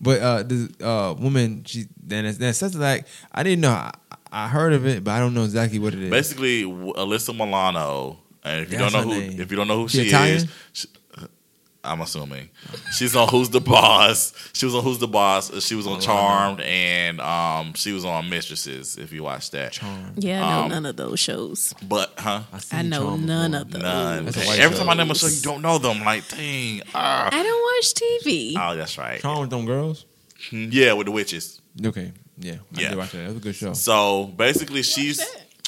But uh, the uh, woman, she then it- then says like I didn't know. I, I heard of it, but I don't know exactly what it is. Basically, Alyssa Milano, and if you That's don't know who, name. if you don't know who She she, is, she, I'm assuming she's on Who's the Boss. She was on Who's the Boss. She was on Oh, I know. Charmed, and um, she was on Mistresses. If you watch that, Charm. Yeah, I know Um, none of those shows. but huh? seen I know Charm none before. of those. None. That's a white Every show. time I name a show, you don't know them. Like, dang. Ah. I don't watch TV. Oh, that's right. Charmed with them girls. Yeah, with the witches. Okay, yeah, I Yeah. did watch that. That was a good show. So basically, she's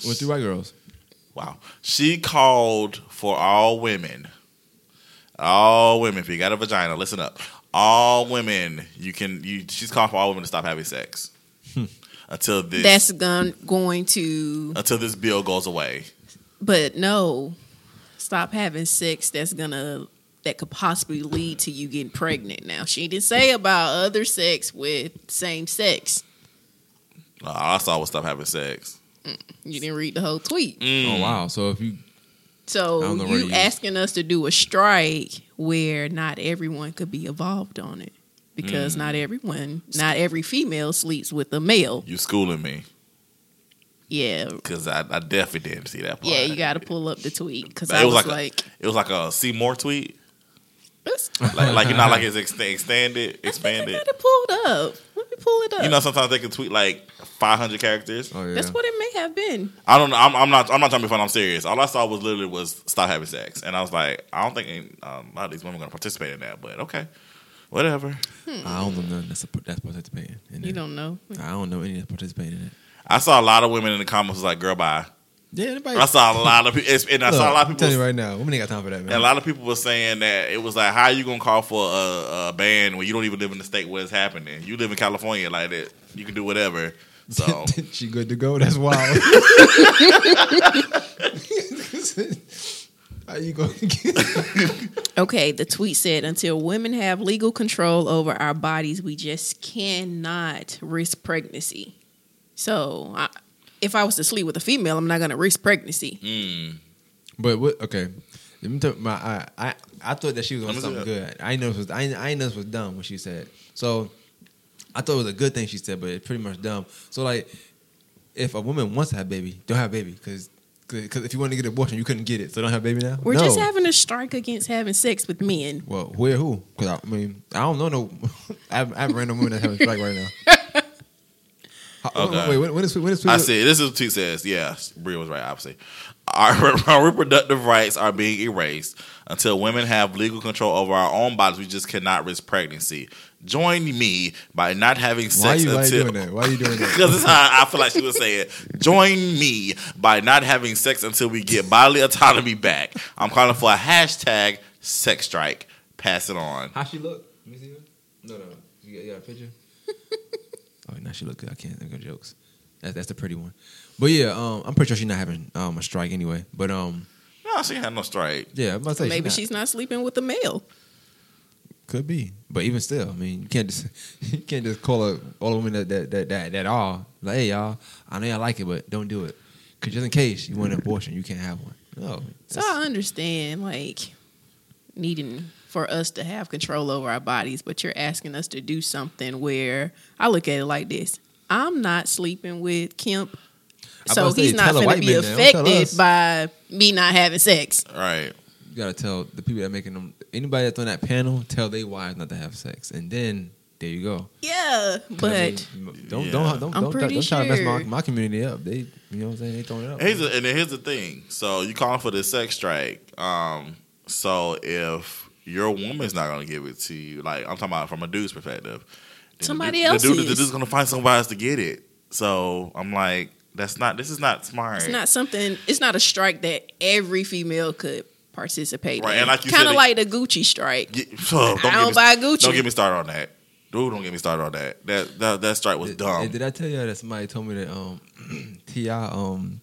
With three white girls. wow. She called for all women, all women. If you got a vagina, listen up. All women, you can. You. She's called for all women to stop having sex until this That's gon- going to, until this bill goes away. but no, stop having sex. That's gonna that could possibly lead to you getting pregnant. Now she didn't say about other sex with same sex. Uh, I saw was stop having sex. You didn't read the whole tweet. Mm. Oh wow! So if you I So know you you- asking us to do a strike where not everyone could be involved on it because Mm. not everyone, not every female sleeps with a male. You schooling me Yeah, because I, I definitely didn't see that part. yeah, you got to pull up the tweet because I it was, was like, like a- It was like a Seymour tweet. Like, like you're not like it's ext- extended, I expanded. got it pulled up. Let me pull it up. You know, sometimes they can tweet like 500 characters. oh yeah, That's what it may have been. I don't know. I'm, I'm not. I'm not trying to be fun. I'm serious. All I saw was literally was stop having sex, and I was like, I don't think um, a lot of these women are going to participate in that. But okay, whatever. I don't know none that's that's participating. In You it. don't know. I don't know any that's participating in it. I saw a lot of women in the comments was like, "Girl, bye." Yeah, anybody. I saw a lot of people, and I saw a lot of I'm people. telling you right now, women ain't got time for that, man. And a lot of people were saying that it was like, how are you gonna call for a, a ban when you don't even live in the state where it's happening? You live in California, like that. You can do whatever. So she good to go. That's wild. How you going to get? Okay, the tweet said, "Until women have legal control over our bodies, we just cannot risk pregnancy." So, I, if I was to sleep with a female, I'm not going to risk pregnancy. mm, But what? Okay, let me tell my. I, I I thought that she was on Let me see something good. I ain't know it was. I I know this was dumb when she said. So, I thought it was a good thing she said, but it's pretty much dumb. So like, if a woman wants to have a baby, don't have a baby because. Because if you want to get an abortion, you couldn't get it, so don't have a baby now. We're No. just having a strike against having sex with men. Well, where who? Because I, mean, I don't know no. I have, I have random women that having a strike right now. How- Okay. Wait, when, when is when is I see. This is what T says. Yeah, Bria was right. Obviously, our, our reproductive rights are being erased until women have legal control over our own bodies. We just cannot risk pregnancy. Join me by not having sex Why you, why you doing that? Why are you doing that? Because this how I feel like she was saying. Join me by not having sex until we get bodily autonomy back. I'm calling for a hashtag sex strike. Pass it on. How she look? Let me see her. No, no. You got, you got a picture? Oh, now she look good. I can't think of jokes. That's that's the pretty one. But yeah, um, I'm pretty sure she's not having um a strike anyway. But um, No, she had no strike. yeah, I'm about to say Maybe she's, she's not sleeping with a male. could be. But even still, I mean, you can't just you can't just call a, all the women that that that that, that are like, hey y'all, I know y'all like it, but don't do it. Cause just in case you want an abortion, you can't have one. No. So I understand, like, needing for us to have control over our bodies, but you're asking us to do something where I look at it like this: I'm not sleeping with Kemp, so about to say, he's not going to be man that. Don't tell affected by me not having sex. Right. You gotta tell the people that making them anybody that's on that panel, tell their wives not to have sex. And then there you go. Yeah, I but mean, don't Yeah. don't don't I'm don't, pretty don't try to mess my, my community up. They you know what I'm saying? They throwing it up. Here's the, and here's the thing. So you calling for the sex strike. Um, so if your woman's not gonna give it to you, like I'm talking about from a dude's perspective, then Somebody dude- else the dude, is. the dude's gonna find somebody else to get it. So I'm like, that's not. This is not smart. it's not something. It's not a strike that every female could participate Right, in. and like you kind of like the Gucci strike. Get- oh, I don't me- buy Gucci. Don't get me started on that. Dude, don't get me started on that. That that, that strike was Did, dumb. and did I tell you that somebody told me that um T.I. um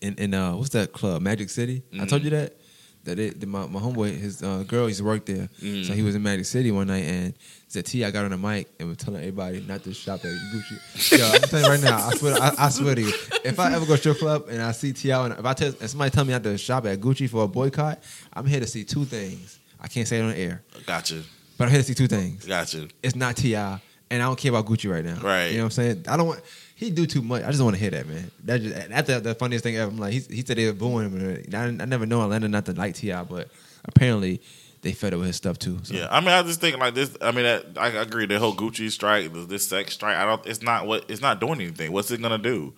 in in uh what's that club Magic City? I Mhm. told you that that it that my my homeboy his uh, girl used to work there, Mhm. so he was in Magic City one night and said T.I. got on the mic and was telling everybody not to shop at Gucci. Yo, I'm telling you right now, I swear I, I swear to you, if I ever go to strip club and I see T.I. and if I tell if somebody tell me not to shop at Gucci for a boycott, I'm here to see two things. I can't say it on the air, Gotcha. but I'm here to see two things. Gotcha. It's not T.I., and I don't care about Gucci right now. Right. You know what I'm saying? I don't want. He do too much. I just don't want to hear that, man. That just that's the, the funniest thing ever. I'm like, he, he said they were booing him. and I, I never know Atlanta not to like T.I., but apparently they fed up with his stuff too. So. Yeah, I mean, I just think like this. I mean, that, I agree. The whole Gucci strike, this sex strike. I don't. It's not what. It's not doing anything. What's it gonna do?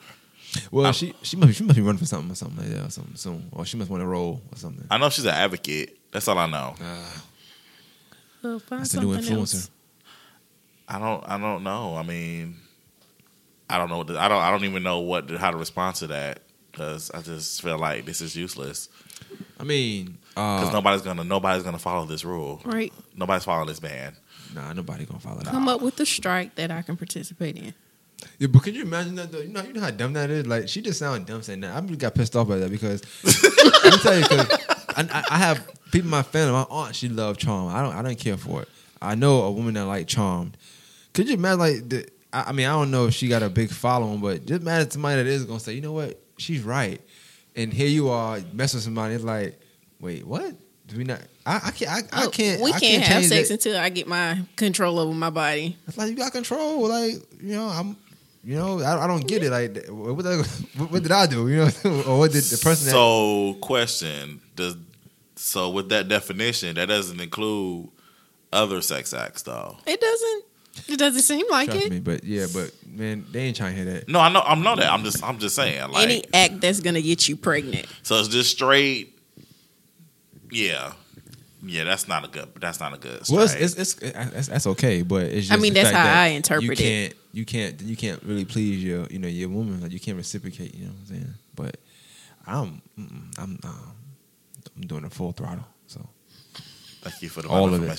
Well, she she must be, she must be running for something or something like that or something soon, or she must want to roll or something. I know she's an advocate. That's all I know. Uh, well, find That's the new influencer. else. I don't. I don't know. I mean, I don't know. What to- I don't. I don't even know what how to respond to that because I just feel like this is useless I mean, because uh, nobody's gonna nobody's gonna follow this rule. Right. Nobody's following this ban. nah, nobody gonna follow that. Come up with a strike that I can participate in. Yeah, but can you imagine that though? You know, you know how dumb that is. Like she just sounded dumb saying that. I really got pissed off by that because let me tell you, because I, I, I have people in my family. My aunt, she loved Charm. I don't, I don't care for it. I know a woman that like Charmed. Could you imagine like the? I, I mean, I don't know if she got a big following, but just imagine somebody that is gonna say, you know what, she's right, and here you are messing with somebody. It's like, wait, what? Do we not? I, I can't. I, I Oh, can't. We I can't, have sex that. until I get my control over my body. It's like you got control. Like you know, I'm. You know, I, I don't get it. Like, what, did I, what, what did I do? You know, or what did the person? that, So, question: Does so with that definition that doesn't include other sex acts though? It doesn't. It doesn't seem like trust it. me, but yeah, but man, they ain't trying to hear that. No, I know. I'm know that. I'm just. I'm just saying. Like, Any act that's gonna get you pregnant. so it's just straight. Yeah, yeah. That's not a good. That's not a good. Well, it's, strike. it's, it's, that's, that's okay, but it's just I mean, that's how that I interpret you can't, You can't, you can't really please your, you know, your woman. Like you can't reciprocate. You know what I'm saying? But I'm, I'm, um, I'm doing a full throttle. So Thank you for the all all of it.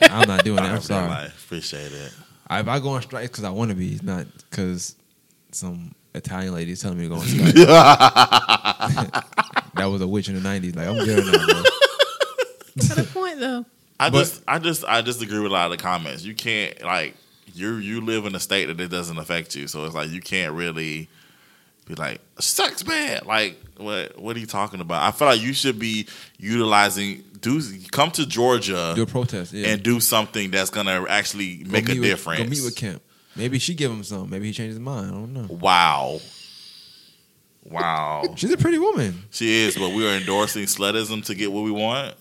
for. I'm not doing that. I'm Life. sorry. Appreciate it. I, if I go on strike, because I want to be, it's not because some Italian lady is telling me to go on strike. that was a witch in the '90s. Like I'm good now, bro. To the point though. I But- just, I just, I disagree with a lot of the comments. You can't like you, you live in a state that it doesn't affect you, so it's like you can't really be like sex bad. Like what, what are you talking about? I feel like you should be utilizing. Do come to Georgia Do a protest, yeah. and do something that's gonna actually Go make a with- difference. Go meet with Kemp. Maybe she give him some. Maybe he changed his mind. I don't know. Wow, wow. She's a pretty woman. she is, but we are endorsing slutism to get what we want.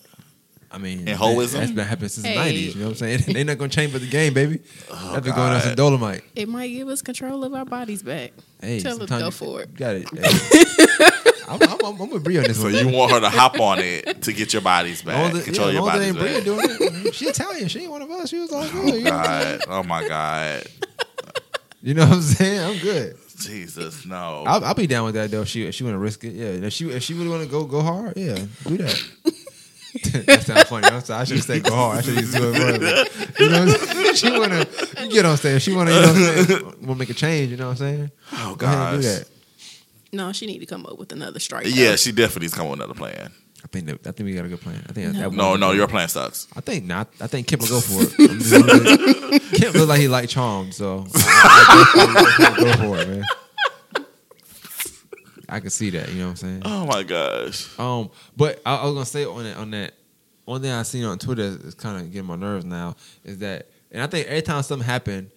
I mean, And hoism? That's been happening since Hey. the '90s. You know what I'm saying? They're not gonna change but the game, baby. Oh, That's been going on some Dolemite. It might give us control of our bodies back. Hey, Tell her go for it. Got it. Hey. I'm, I'm, I'm, I'm with Brie on this So one. you want her to hop on it to get your bodies back, the, control yeah, your bodies ain't Bria doing it. She Italian. She ain't one of us. She was all good. You know, God, oh my God, you know what I'm saying? I'm good. Jesus, no. I'll, I'll be down with that though. If she if she want to risk it, yeah. If she if she really want to go go hard, yeah, do that. that sounds funny. I'm sorry. I should have said go hard. I should have do it further. You know, what I'm saying? she want to you get on stage. She want to you know what I'm saying. Want to make a change. You know what I'm saying? oh Go ahead and do that. No, she need to come up with another strike. Yeah, she definitely needs to come with another plan. I think that, I think we got a good plan. I think No. that No, one- no, your plan sucks. I think not. I think Kemp will go for it. I'm just- I'm just- Kemp look like he like charm, so I, I, I, I go for it, man. I can see that. You know what I'm saying? Oh my gosh. Um, but I, I was gonna say on that on that one thing I seen on Twitter is kind of getting my nerves now is that, and I think every time something happened,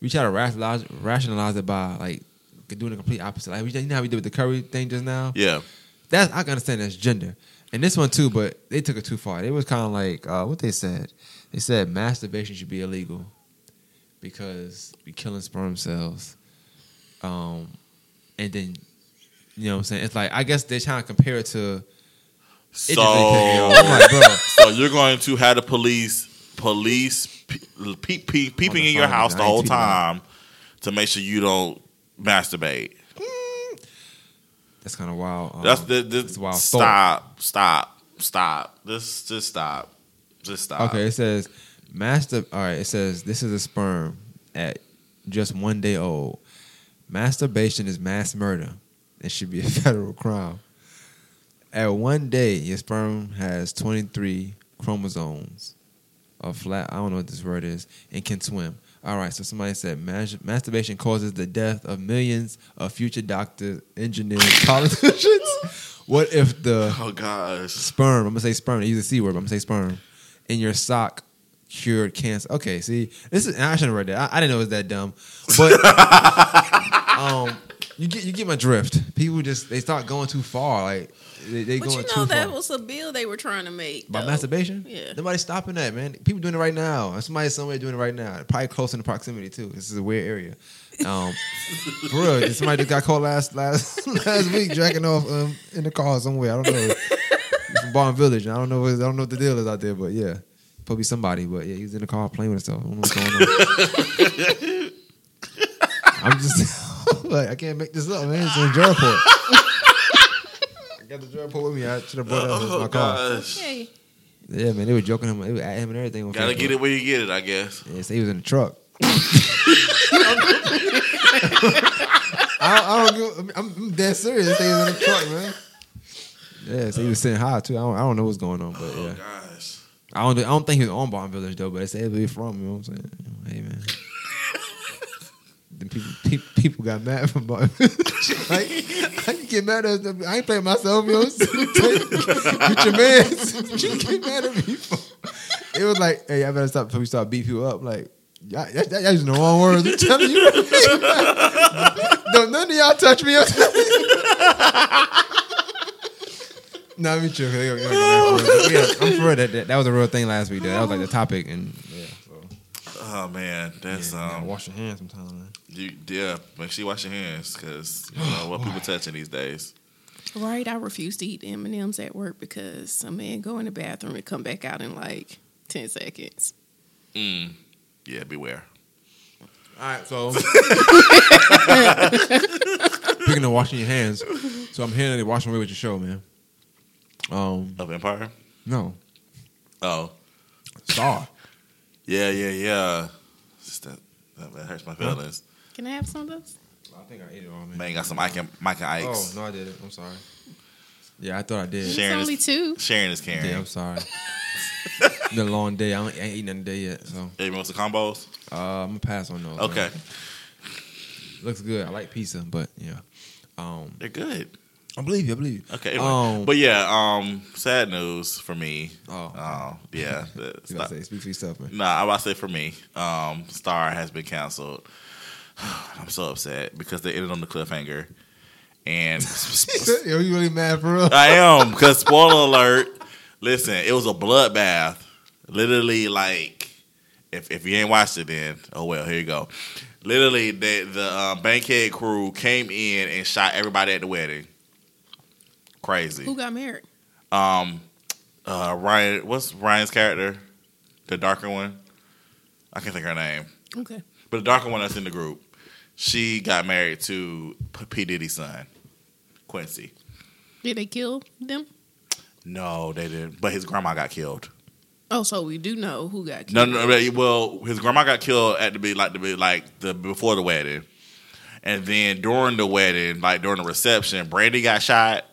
we try to rationalize rationalize it by like doing the complete opposite. Like we, you know how we did with the Curry thing just now. Yeah. That's I can understand that's gender, and this one too. But they took it too far. It was kind of like uh, what they said. They said masturbation should be illegal because we killing sperm cells. Um, and then you know what I'm saying. It's like I guess they're trying to compare it to. It just really pissed me off. I'm like, so you're going to have the police police pe- peep, peep, peeping in your house the whole time to make sure you don't masturbate. that's kind of wild. Um, That's the, the a wild stop, stop, stop. This just stop. Just stop. Okay, it says master. All right, it says this is a sperm at just one day old. Masturbation is mass murder. It should be a federal crime. At one day, your sperm has twenty three chromosomes, or flat. I don't know what this word is, and can swim. All right, so somebody said masturbation causes the death of millions of future doctors, engineers, politicians. what if the Oh gosh. sperm, I'm gonna say sperm, they use the C word, but I'm gonna say sperm, in your sock cured cancer. Okay, see, this is I shouldn't have read that. I, I didn't know it was that dumb, but um, you get you get my drift. People just they start going too far. Like they, they But going you too know that far. was a bill they were trying to make. by though. masturbation? Yeah. Nobody's stopping that, man. People doing it right now. Somebody somewhere doing it right now. Probably close in the proximity too. This is a weird area. Um, for real, somebody just got caught last last last week jacking off um, in the car somewhere. I don't know. From Barn Village. I don't know. What, I don't know what the deal is out there, but yeah, probably somebody. But yeah, he was in the car playing with himself. I don't know what's going on. I'm just like I can't make this up, man. It's in Jerport. I got the Jerport with me. I should have brought it up in oh, my Oh car. gosh. Okay. Yeah, man, they were joking him. They were at him and everything. On Gotta Facebook. get it where you get it, I guess. Yeah, so he was in the truck. I, don't- I don't. Give, I'm, I'm dead serious. They was in the truck, man. Yeah, so he was sitting high too. I don't, I don't know what's going on, but Oh yeah, gosh. I don't. I don't think he was on Barn Village though. But they said where he from. You know what I'm saying? Hey man. Then people, people, people got mad from Village. like, how you get mad at us? I ain't playing myself, yo. With your man, what you get mad at me? It was like, hey, I better stop before we start beat people up. Like, y'all, y'all, y'all using the wrong words. I'm telling you. Don't none of y'all touch me. Go back for it. Yeah, I'm for real that, that that was a real thing last week. Though. That was like the topic, and yeah. So, Oh man, that's yeah, um. wash your hands sometimes, man. You, yeah, make sure you wash your hands because you know what people touching these days. Right, I refuse to eat M and M's at work because a man go in the bathroom and come back out in like ten seconds. Mm. Yeah, beware. All right, so speaking of washing your hands, so I'm here to wash away with your show, man. Um, Of Empire. no, Oh, Star. Yeah, yeah, yeah. Just that, that, that hurts my feelings. Can I have some of those? I think I ate it all, man. Man, got some Mike and Mike and Oh no, I did it. I'm sorry. Yeah, I thought I did. Sharon only is- two. Sharon is caring. Yeah, I'm sorry. Been a long day. I, don't, I ain't eating nothing today yet, so Hey, you want some combos? uh, I'm gonna pass on those. Okay, man. looks good. I like pizza, but yeah, um, they're good. I believe you. I believe you. Okay, anyway. Um, but yeah, um, sad news for me. Oh. Oh, yeah. It's you not- gotta say, speak for yourself, man. Nah, I'm about to say for me, um, Star has been canceled. I'm so upset because they ended on the cliffhanger, and are you really mad for real? I am because spoiler alert. Listen, it was a bloodbath. Literally, like if if you ain't watched it, then oh well. Here you go. Literally, the the uh, Bankhead crew came in and shot everybody at the wedding. Crazy. Who got married? Um, uh, Ryan, what's Ryan's character? The darker one. I can't think of her name, Okay. but the darker one that's in the group. She got married to P, P. Diddy's son, Quincy. Did they kill them? No, they didn't. But his grandma got killed. Oh, so we do know who got No, killed. no, no. Well, his grandma got killed at the be like the be like the before the wedding, and then during the wedding, like during the reception, Brandy got shot.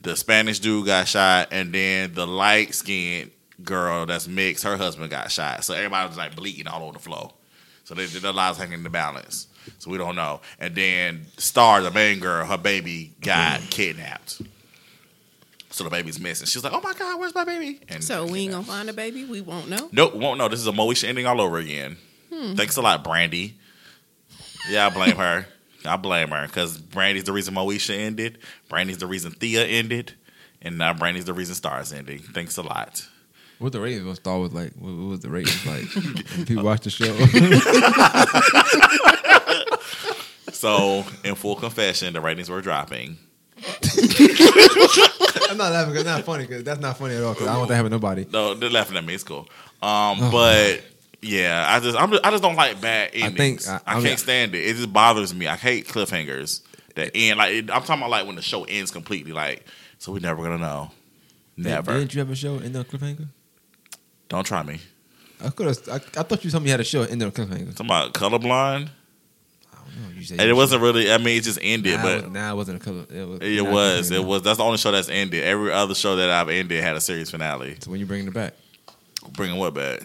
The Spanish dude got shot, and then the light skinned girl that's mixed, her husband got shot. So everybody was like bleeding all over the floor. So they, their lives hanging in the balance. So we don't know. And then Star, the main girl, her baby got kidnapped. So the baby's missing. She's like, "Oh my god, where's my baby?" And So we ain't gonna find a baby. We won't know. Nope, won't know. This is a Moesha ending all over again. Hmm. Thanks a lot, Brandy. Yeah, I blame her. I blame her because Brandy's the reason Moesha ended. Brandy's the reason Thea ended, and now Brandy's the reason Stars ending. Thanks a lot. What the ratings gonna was? Like, what, what was the ratings like? when people watch the show. So, in full confession, the ratings were dropping. I'm not laughing because it's not funny. Because that's not funny at all. Because I don't want that happen to nobody. No, they're laughing at me. It's cool. Um, but yeah, I just I'm, I just don't like bad endings. I, think- I- I can't mean- stand it. It just bothers me. I hate cliffhangers that end. Like it, I'm talking about like when the show ends completely. Like so, we're never gonna know. Never. Didn't you have a show in the cliffhanger? Don't try me. I could have. I, I thought you told me you had a show in the cliffhanger. Talking about colorblind. I don't know. You said And it wasn't really. I mean, it just ended, Nah, but it was, nah, it wasn't a color. It was. it was. It was. That's the only show that's ended. Every other show that I've ended had a series finale. So when you bringing it back? Bringing what back?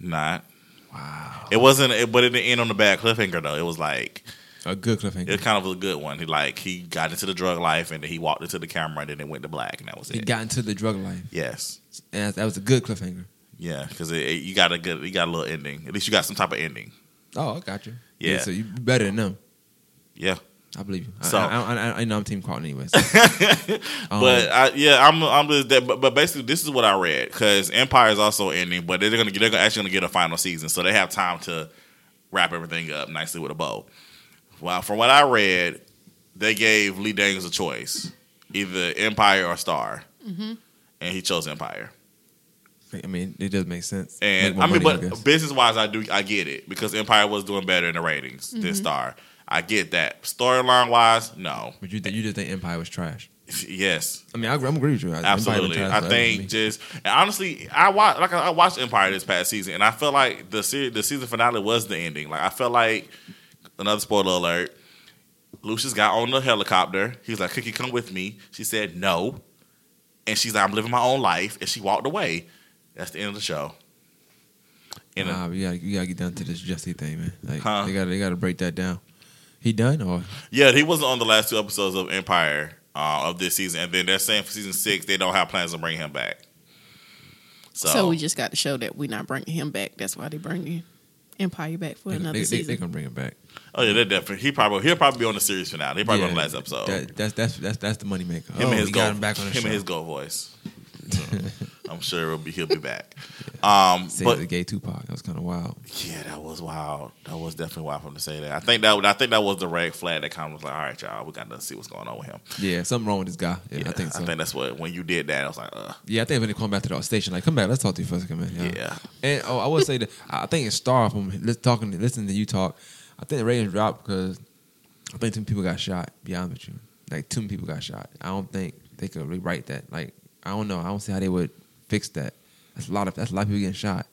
Not. Wow. It wasn't. It, but it didn't end on the bad cliffhanger though. It was like A good cliffhanger. it was kind of a good one. He like he got into the drug life and then he walked into the camera and then it went to black and that was it. he got into the drug life, yes. and that was a good cliffhanger. Yeah, because you got a good, you got a little ending. At least you got some type of ending. Oh, I got you. Yeah. so you better than them. Yeah, I believe you. I- So- I, I, I, I know I'm team Carlton anyways. Um, but I, yeah, I'm I'm just that. But, but basically, this is what I read because Empire is also ending, but they're gonna they're actually gonna get a final season, so they have time to wrap everything up nicely with a bow. Well, from what I read, they gave Lee Daniels a choice, either Empire or Star, Mm-hmm. and he chose Empire. I mean, it does make sense. And Make I mean, money, but guess. business wise, I do I get it because Empire was doing better in the ratings than Star. I get that. Storyline wise, no. But you, th- you just think Empire was trash. Yes, I mean, I, I'm agree with you. Absolutely. I think just and honestly, I watched like I watched Empire this past season, and I felt like the se- the season finale was the ending. Like I felt like another spoiler alert. Lucius got on the helicopter. He was like, "Cookie, come with me." She said no, and she's like, "I'm living my own life," and she walked away. That's the end of the show. And uh, Nah, we gotta, you gotta get down to this Jussie thing, man. Like, Huh? they gotta, they gotta break that down. He done or Yeah, he wasn't on the last two episodes of Empire uh, of this season, and then they're saying for season six they don't have plans to bring him back. So, So, we just got to show that we're not bringing him back. That's why they bringing Empire back for they, another they, they, season. they gonna bring him back. oh yeah, they're definitely he probably he'll probably be on the series finale. He'll probably Yeah, on the last episode. That, that's that's that's that's the money maker. him oh, and his we go, got him back on the him show. and his go voice. I'm sure it'll be he'll be back. Um, Say but the gay Tupac. That was kind of wild. yeah, that was wild. That was definitely wild for him to say that. I think that I think that was the red flag that kind of was like, all right, y'all, we got to see what's going on with him. Yeah, something wrong with this guy. Yeah, Yeah, I think so. I think that's what when you did that, I was like, uh, yeah, I think when they come back to the station, like, come back, let's talk to you for a second, man. Yeah. yeah. And oh, I would say that I think it's Star from talking, listening to you talk. I think the ratings dropped because I think many people got shot. Be honest with you, like too many people got shot. I don't think they could rewrite that. Like I don't know. I don't see how they would fix that. That's a lot of that's a lot of people getting shot.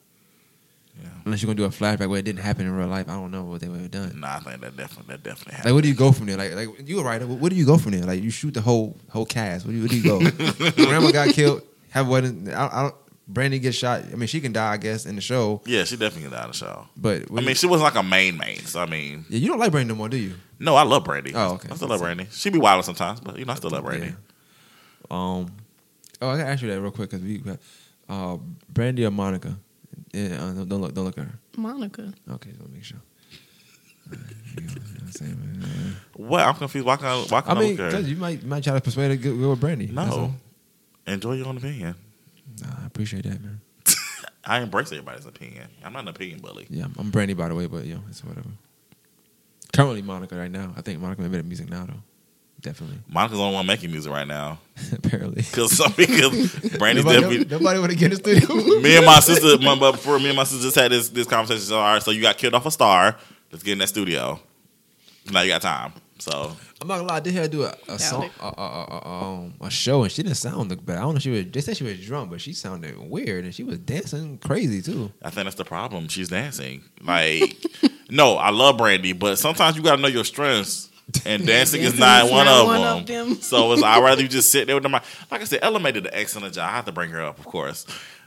Yeah. Unless you're gonna do a flashback where it didn't happen in real life, I don't know what they would have done. Nah, I think that definitely that definitely Like, happened. where do you go from there? Like, like you a writer. Where do you go from there? Like, you shoot the whole whole cast. Where do you, where do you go? Grandma got killed. Have wedding. I, I don't. Brandy gets shot. I mean, she can die, I guess, in the show. yeah, she definitely got out of the show. But I mean, she wasn't like a main main. So I mean, yeah, you don't like Brandy no more, do you? no, I love Brandy. Oh, okay. I still love Brandy. She be wild sometimes, but you know, I still love Brandy. Yeah. Um. Oh, I gotta ask you that real quick because we, uh, Brandy or Monica? Yeah, uh, don't don't look, don't look at her. Monica. Okay, just want to make sure. You know what I'm saying, man. What? I'm confused. Why can't I, why I can't I, mean, look at her? you might might try to persuade her to go go with Brandy. That's No. all. Enjoy your own opinion. Nah, I appreciate that, man. I embrace everybody's opinion. I'm not an opinion bully. Yeah, I'm, I'm Brandy by the way, but you know, it's whatever. Currently Monica right now. I think Monica made better music now though. Definitely. Monica's the only one making music right now. Apparently. Because some because Brandy's nobody, definitely. nobody want to get in the studio. Me and my sister, my, but for me and my sister just had this this conversation. So, all right, so you got killed off a star. Let's get in that studio. Now you got time. So I'm not gonna lie. I did hear her do a, a song, a, a, a, a, um, a show, and she didn't sound look bad. I don't know. If she was. They said she was drunk, but she sounded weird, and she was dancing crazy too. I think that's the problem. She's dancing. Like, no, I love Brandy, but sometimes you got to know your strengths. And dancing is not is one, not of, one them. of them. So it's I'd rather you just sit there with them. Like I said, Aaliyah made an excellent job. I have to bring her up, of course.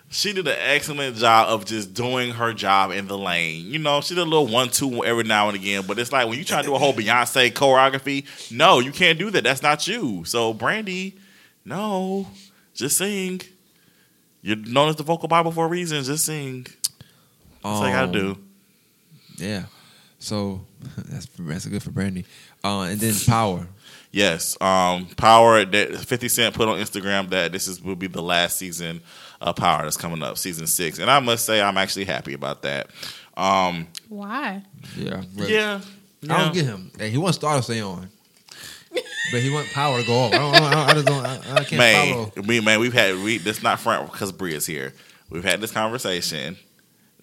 She did an excellent job of just doing her job in the lane. You know, she did a little one two every now and again, but it's like when you try to do a whole Beyonce choreography, no, you can't do that. That's not you. So Brandy, no, just sing. You're known as the vocal Bible for a reason. Just sing. That's all I gotta Um, do. Yeah. So that's that's good for Brandy. Uh, and then Power. Yes, um, Power that Fifty Cent put on Instagram that this is will be the last season of Power that's coming up, season six, and I must say I'm actually happy about that. Um, Why? Yeah. yeah, I don't get him. Hey, he wants Star to stay on, but he want Power to go off. I don't. I, don't, I just don't. I, I can't man, follow. we man, we've had we this not front because Bree is here. We've had this conversation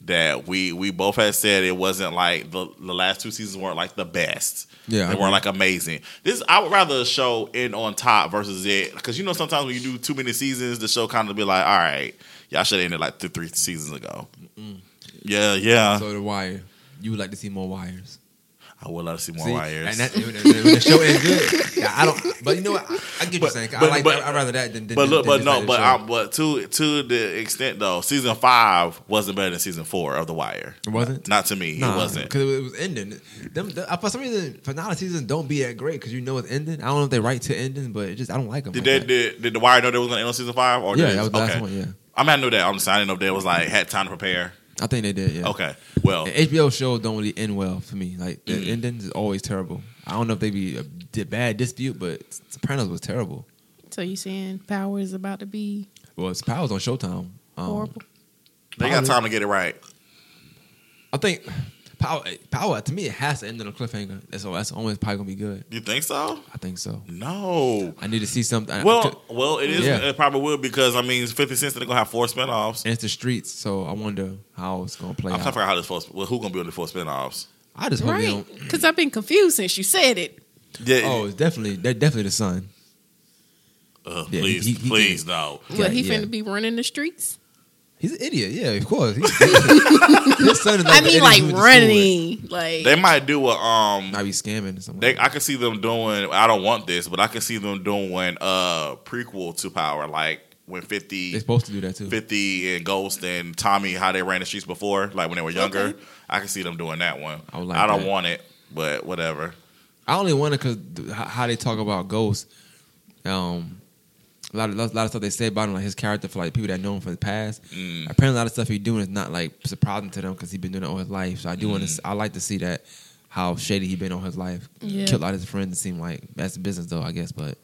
that we we both had said it wasn't like the the last two seasons weren't like the best. Yeah, they weren't like amazing. This I would rather a show end on top versus it because you know sometimes when you do too many seasons, the show kind of be like, all right, y'all should have ended like two, three seasons ago. Yeah, yeah. So the Wire. You would like to see more wires. I would love to see more See? wires. And that, the show is good, yeah, I don't. But you know what? I, I get what you're saying. but- I like. but- that. I'd rather that than. than but look, than but no, but. I, but to to the extent though, season five wasn't better than season four of The Wire. It wasn't? Not to me. it wasn't. because it was ending. Them, the, for some reason, finale seasons don't be that great because you know it's ending. I don't know if they write to ending, but it just I don't like them. Did like they, did, did The Wire know they was going to end on season five? Or Yeah, that was the last one. Yeah. I mean, I knew that. I'm just saying, I didn't know if they was like had time to prepare. I think they did. Yeah. Okay, well, And HBO shows don't really end well for me. Like the Mm. endings is always terrible. I don't know if they be a di- bad dispute, but Sopranos was terrible. So you saying Power is about to be Well, it's Powers on Showtime. Um, horrible? they got time to get it right. I think Power. Power to me, it has to end on a cliffhanger. That's all. That's always probably gonna be good. You think so? I think so. No. I need to see something. I- Well, well, it is. Yeah. It probably will because I mean, Fifty Cent they're gonna have four spinoffs. and it's the streets, so I wonder how it's gonna play out. I'm trying to figure out how this four. Well, who gonna be on the four spinoffs? I just hope Right? Because I've been confused since you said it. Yeah. Oh, it's definitely they're definitely the son. uh, yeah, please, he- he- he please, did. no. What he yeah. finna be running the streets? He's an idiot. Yeah, of course. He's, his son is like I the mean, idiot like who went to school with. running, like They might do a um. Might be scamming or something. They, I can see them doing. I don't want this, but I can see them doing a prequel to Power, like when 50, They're supposed to do that too. 50 and Ghost and Tommy, how they ran the streets before, like when they were younger. Okay. I can see them doing that one. I would like I don't that. want it, but whatever. I only wonder because how they talk about Ghost. Um, a lot of a lot of stuff they say about him, like his character for like people that know him from the past. Mm. Apparently, a lot of stuff he's doing is not like surprising to them because he's been doing it all his life. So I do want Mm. to. I like to see that how shady he's been all his life. Yeah. Killed a lot of his friends. It seemed like that's business though, I guess. But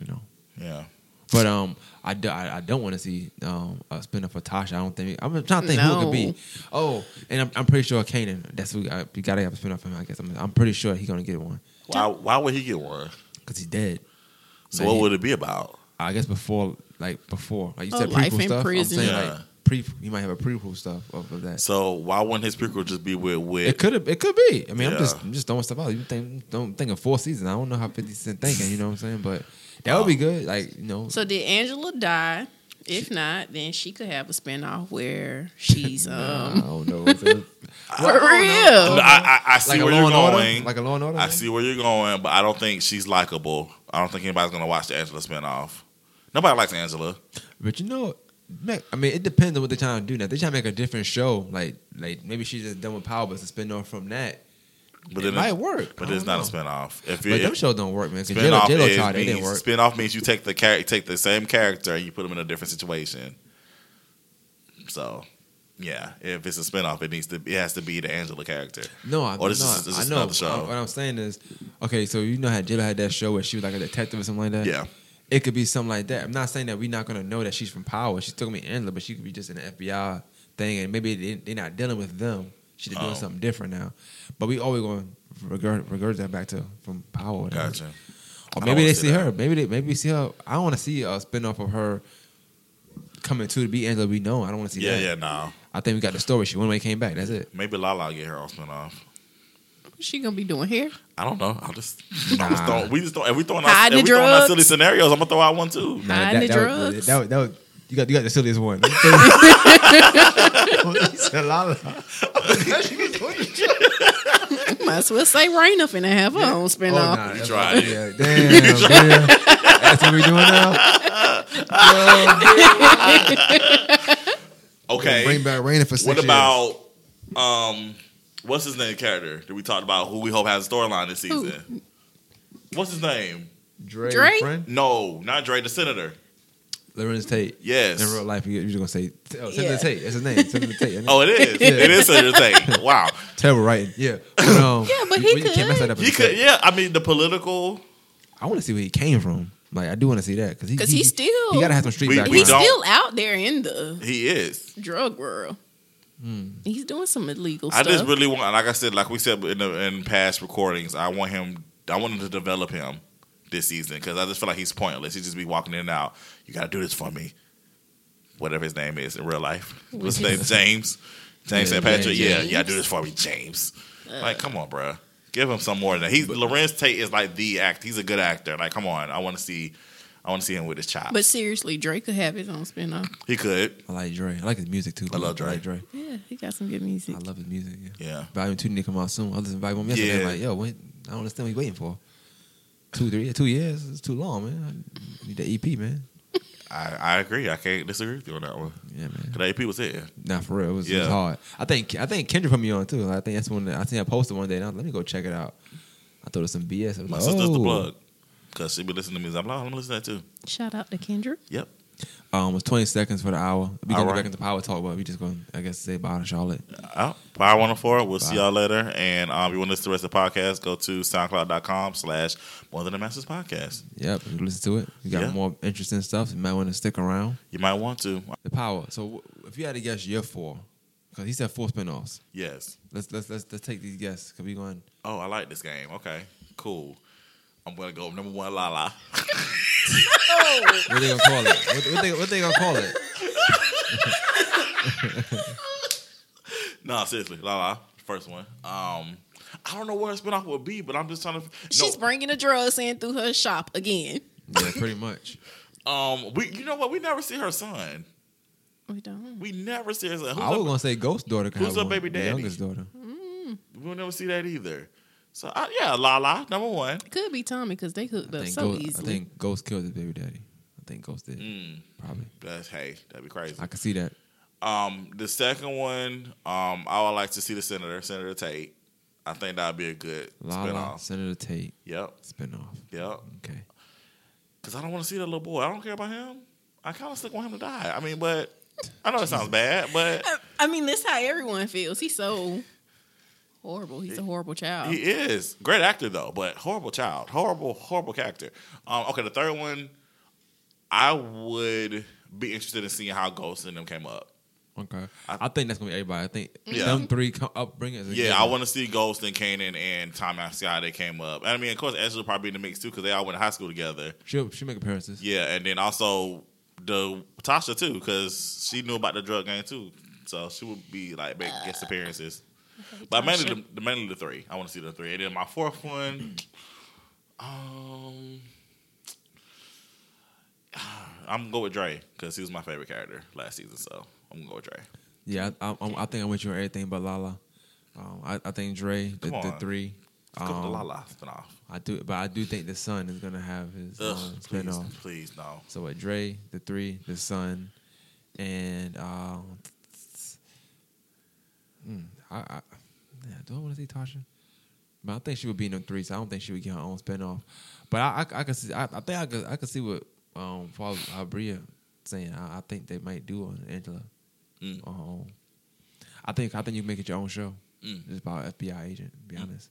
you know, Yeah. but um, I, do, I, I don't want to see um a spin off for Tasha. I don't think I'm trying to think who it could be. Oh, and I'm, I'm pretty sure Kanan. That's who I, you gotta have a spin off for him. I guess I'm, I'm pretty sure he's gonna get one Why? Why would he get one? because he's dead. So Like, what he- would it be about? I guess before, like before, like you Oh, said, life prequel in stuff. prison. I'm saying Yeah. like pre. You might have a prequel stuff of, of that. So why wouldn't his prequel just be with with? It could have. It could be. I mean, I'm just I'm just throwing stuff out. You think don't think of four seasons. I don't know how Fifty Cent thinking. You know what I'm saying? But that would be good. Like you know, So did Angela die? If not, then she could have a spinoff where she's I um don't know. For real. for I, I, I see Like where you're and Order? going. Like a Law and Order? I see where you're going, but I don't think she's likable. I don't think anybody's gonna watch the Angela spinoff. Nobody likes Angela. But you know, I mean, it depends on what they're trying to do. Now, if they're trying to make a different show, like like maybe she's just done with Power, but it's a spin off from that. But it might work. But it's not a spinoff. If But you them shows don't work, man. Spinoff J-Lo is tried it, it didn't means, work. spinoff means you take the char- take the same character and you put them in a different situation. So, yeah, if it's a spinoff, it needs to it has to be the Angela character. No, I, Or this no, is- this is I know. another show. What I'm saying is, okay, so you know how J-Lo had that show where she was like a detective or something like that. Yeah, it could be something like that. I'm not saying that we're not gonna know that she's from Power. She's still gonna be Angela, but she could be just an FBI thing, and maybe they, they're not dealing with them. She's doing Oh. something different now. But we always going to regurg- regurgitate that back to from Power. gotcha. Or maybe they see that. her. Maybe they maybe we see her. I want to see a spinoff of her coming to to be Angela. We know. I don't want to see Yeah, that. yeah, no. I think we got the story. She went away, came back. That's it. Maybe Lala get her own spinoff. She gonna be doing hair. I don't know. I'll just, I'm just Nah. throwing, we just don't. If we throwing out, Hide if the we throwing out silly scenarios, I'm gonna throw out one too. Hiding the that, drugs. Was, that, was- that was- you got you got the silliest one. He said, "Lala." Might as well say Raina finna have her own Oh, spinoff. nah, You that's tried what- it. Yeah, damn, damn. That's what we doing now. Okay. Bring back Raina for six What years. about um, what's his name character that we talked about? Who we hope has a storyline this Who? season? What's his name? Dre? Dre? Friend? No, not Dre, the senator. Larenz Tate. Yes. In real life, you- you're just gonna say, "Oh, Senator Yeah. Tate." That's his name. Senator Tate. Oh, it is. Yeah. It is Senator Tate. Wow. terrible writing. Yeah. But, um, Yeah, but you- he you can't mess could. that up. He could. Yeah. I mean, the political. I want to see where he came from. Like, I do want to see that because he, 'Cause he, he's still- he gotta have some street We- we background. He's still out there in the He is. drug world. Hmm. He's doing some illegal stuff. I stuff. just really want, like I said, like we said in the, in past recordings, I want him. I want him to develop him this season because I just feel like he's pointless. He just be walking in and out. You got to do this for me. Whatever his name is in real life. What's his name? James. James Yeah, St. Patrick. James. Yeah, you got to do this for me, James. like, come on, bro. Give him some more than that. He's Larenz Tate is like the act. He's a good actor. Like, come on. I want to see. I want to see him with his chops. but seriously, Drake could have his own spinoff. he could. I like Dre. I like his music too. I love Dre. I like Dre. Yeah, he got some good music. I love his music. Yeah. Yeah. Volume two need to come out soon. I listened to Volume one yesterday. Yeah. Like, yo, wait, I don't understand what you waiting for. Two, three, two years. It's too long, man. I need the EP, man. I, I agree. I can't disagree with you on that one. Yeah, man. 'Cause The EP was it. Not for real. It was, it was hard. I think I think Kendra put me on too. I think that's one. That, I think I posted one day. And I was, let me go check it out. I thought it was some BS. I was My like, sister's the oh. plug. Because she be listening to me. I'm like, oh, I'm listening to that too. Shout out to Kendra. Yep. Um, it's 20 seconds for the hour. We All gonna right. go back into power talk, but we just going to I guess say bye to Charlotte. Oh, Power 104. We'll see y'all later. And um, if you want to listen to the rest of the podcast, go to soundcloud.com slash more than a masters podcast. Yep, you listen to it. You got Yeah. more interesting stuff. You might want to stick around. You might want to. The power. So if you had to guess your four, because he said four spinoffs. Yes. Let's let's let's, let's take these guesses. Cause we going. Oh, I like this game. Okay, cool. I'm going to go number one, Lala. What they gonna call it? What, what they what they gonna call it? no, seriously, Lala. First one. Um, I don't know where a spinoff would be, but I'm just trying to. She's no, bringing the drugs in through her shop again. Yeah, pretty much. um, we. You know what? We never see her son. We don't. We never see her son. Who's I was her- gonna say Ghost daughter. who's have her one, baby the daddy? youngest daughter. We'll never see that either. So uh, yeah, Lala, number one. Could be Tommy because they hooked up so Ghost, I think Ghost killed his baby daddy. I think Ghost did. Mm, Probably. that's hey, that'd be crazy. I can see that. Um, the second one, um, I would like to see the senator, Senator Tate. I think that'd be a good Lala, spinoff. Senator Tate, Yep, spinoff. yep. Okay. Because I don't want to see that little boy. I don't care about him. I kind of still want him to die. I mean, but I know it sounds bad, but I, I mean, that's how everyone feels. He's so horrible. He's a horrible child. he is great actor though. But horrible child, horrible, horrible character. Um, okay, the third one, I would be interested in seeing how Ghost and them came up. Okay. I- I, think that's gonna be everybody. I think Yeah. them three come upbringing. Yeah, I want to see Ghost and Kanan and Tom see how they came up. And I mean, of course, Ezra probably in the mix too because they all went to high school together. She'll she make appearances. Yeah, and then also the Tasha too because she knew about the drug game too, so she would be like make guest appearances. But mainly the, the mainly the three. I want to see the three, and then my fourth one. Um, I'm gonna go with Dre because he was my favorite character last season, so I'm gonna go with Dre. Yeah, I, I, I think I'm with you on everything but Lala. Um, I, I think Dre, the, Come the on. three. Let's go with the Um, Lala spinoff. I do, but I do think the son is gonna have his Ugh, own please, spinoff. please no. So with Dre, the three, the son, and um, mm, I, I yeah, do I want to see Tasha? But I think she would be in them three, so I don't think she would get her own spinoff. But I, I, I could see, I, I think I could, I could see what um, Paul uh, Bria saying. I, I think they might do on Angela Mm. on her own. I think, I think you can make it your own show. Mm. Just about FBI agent. To be honest.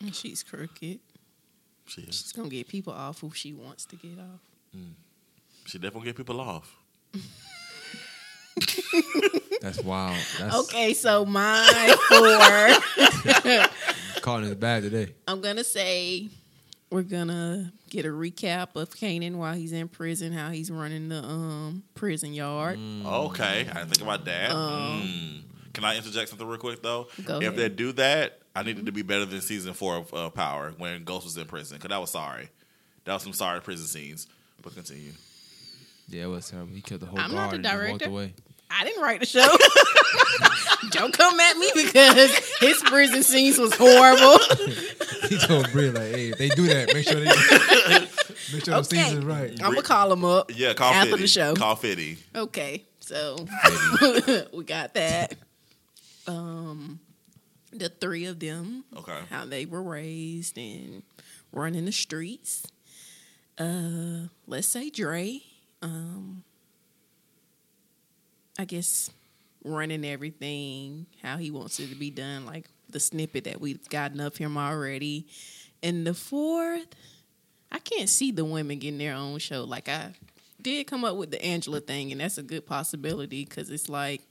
And she's crooked. She is. She's gonna get people off who she wants to get off. She definitely get people off. That's wild. That's Okay, so my four. calling it bad today. I'm gonna say we're gonna get a recap of Kanan while he's in prison, how he's running the um prison yard. Okay, I didn't think about that. Mm. Can I interject something real quick though? Go if ahead. they do that, I need it to be better than season four of uh, Power when Ghost was in prison because that was sorry. That was some sorry prison scenes. But continue. Yeah, it was terrible. He killed the whole I'm not guard the and just walked director. away. I didn't write the show. Don't come at me because his prison scenes was horrible. he told Bria like, "Hey, if they do that, make sure they make sure the Okay. scenes is right." I'm gonna call him up. Yeah, call After 50. the show. Call Fitty. Okay, so we got that. Um, the three of them, Okay. how they were raised and running the streets. Uh, let's say Dre. Um, I guess running everything how he wants it to be done, like the snippet that we've gotten of him already. And the fourth, I can't see the women getting their own show. Like I did come up with the Angela thing, and that's a good possibility because it's like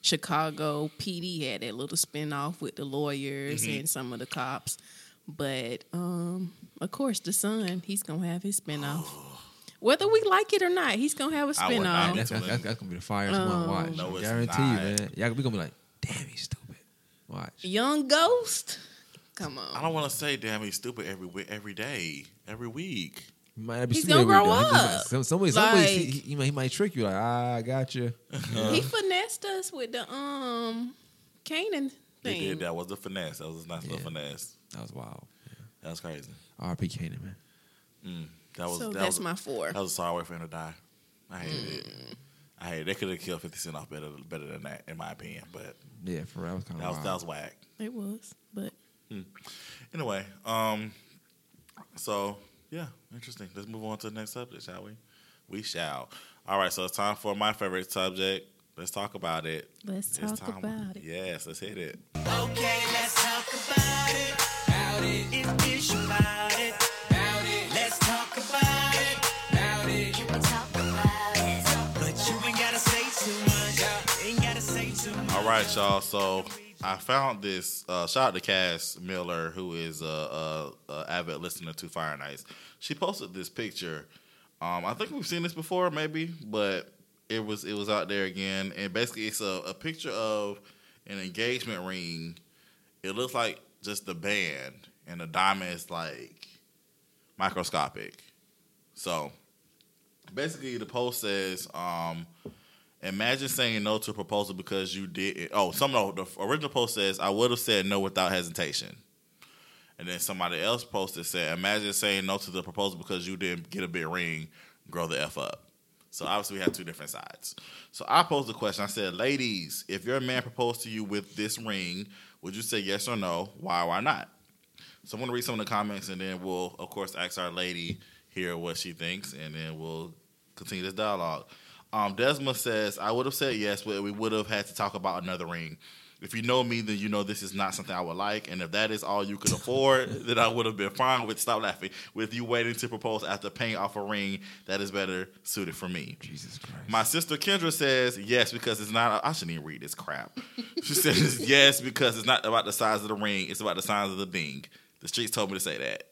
Chicago PD had that little spinoff with the lawyers and some of the cops. But um, of course, the son, he's gonna have his spinoff. Whether we like it or not, he's gonna have a I would- I spinoff. would- That's, that's, that's, that's gonna be the fire one watch. No, it's guarantee not. you, man. Yeah, we gonna be like, "Damn, he's stupid." Watch. Young Ghost, come on. I don't want to say, damn, he's stupid every wi- every day, every week. He might not be He's stupid gonna every grow day. He might- up. Some, some ways, some ways he, Like- he, he might, he might trick you. Like, ah, I got you. he finessed us with the um Kanan He thing. did. That was the finesse. That was a nice little Yeah. finesse. That was wild. That was crazy. R.P. Kanan, man. Mm. That was so that that's was, my four. That was a sorry way for him to die. I hated it. I hated. They could have killed Fifty Cent off better better than that, in my opinion. But Yeah, for real, that was kind that of was wild. that was whack. It was, but Anyway, um, so yeah, interesting. Let's move on to the next subject, shall we? We shall. All right, so it's time for my favorite subject. Let's talk about it. Let's It's talk time- about it. Yes, let's hit it. Okay, let's right, y'all. So I found this. Uh, shout out to Cass Miller, who is a, a, a avid listener to Fire Nights. She posted this picture. Um, I think we've seen this before, maybe, but it was it was out there again, and basically it's a, a picture of an engagement ring. It looks like just the band, and the diamond is like microscopic. So basically, the post says. Um, Imagine saying no to a proposal because you did. Oh, some no. The original post says I would have said no without hesitation, and then somebody else posted said, "Imagine saying no to the proposal because you didn't get a big ring. Grow the f up." So obviously we have two different sides. So I posed the question. I said, "Ladies, if your man proposed to you with this ring, would you say yes or no? Why? Why not?" So I'm to read some of the comments, and then we'll, of course, ask our lady here what she thinks, and then we'll continue this dialogue. Um, Desma says, I would have said yes, but we would have had to talk about another ring. If you know me, then you know this is not something I would like. And if that is all you could afford, then I would have been fine with, stop laughing, with you waiting to propose after paying off a ring that is better suited for me. Jesus Christ. My sister Kendra says yes because it's not. I shouldn't even read this crap. She says yes because it's not about the size of the ring; it's about the size of the ding. The streets told me to say that.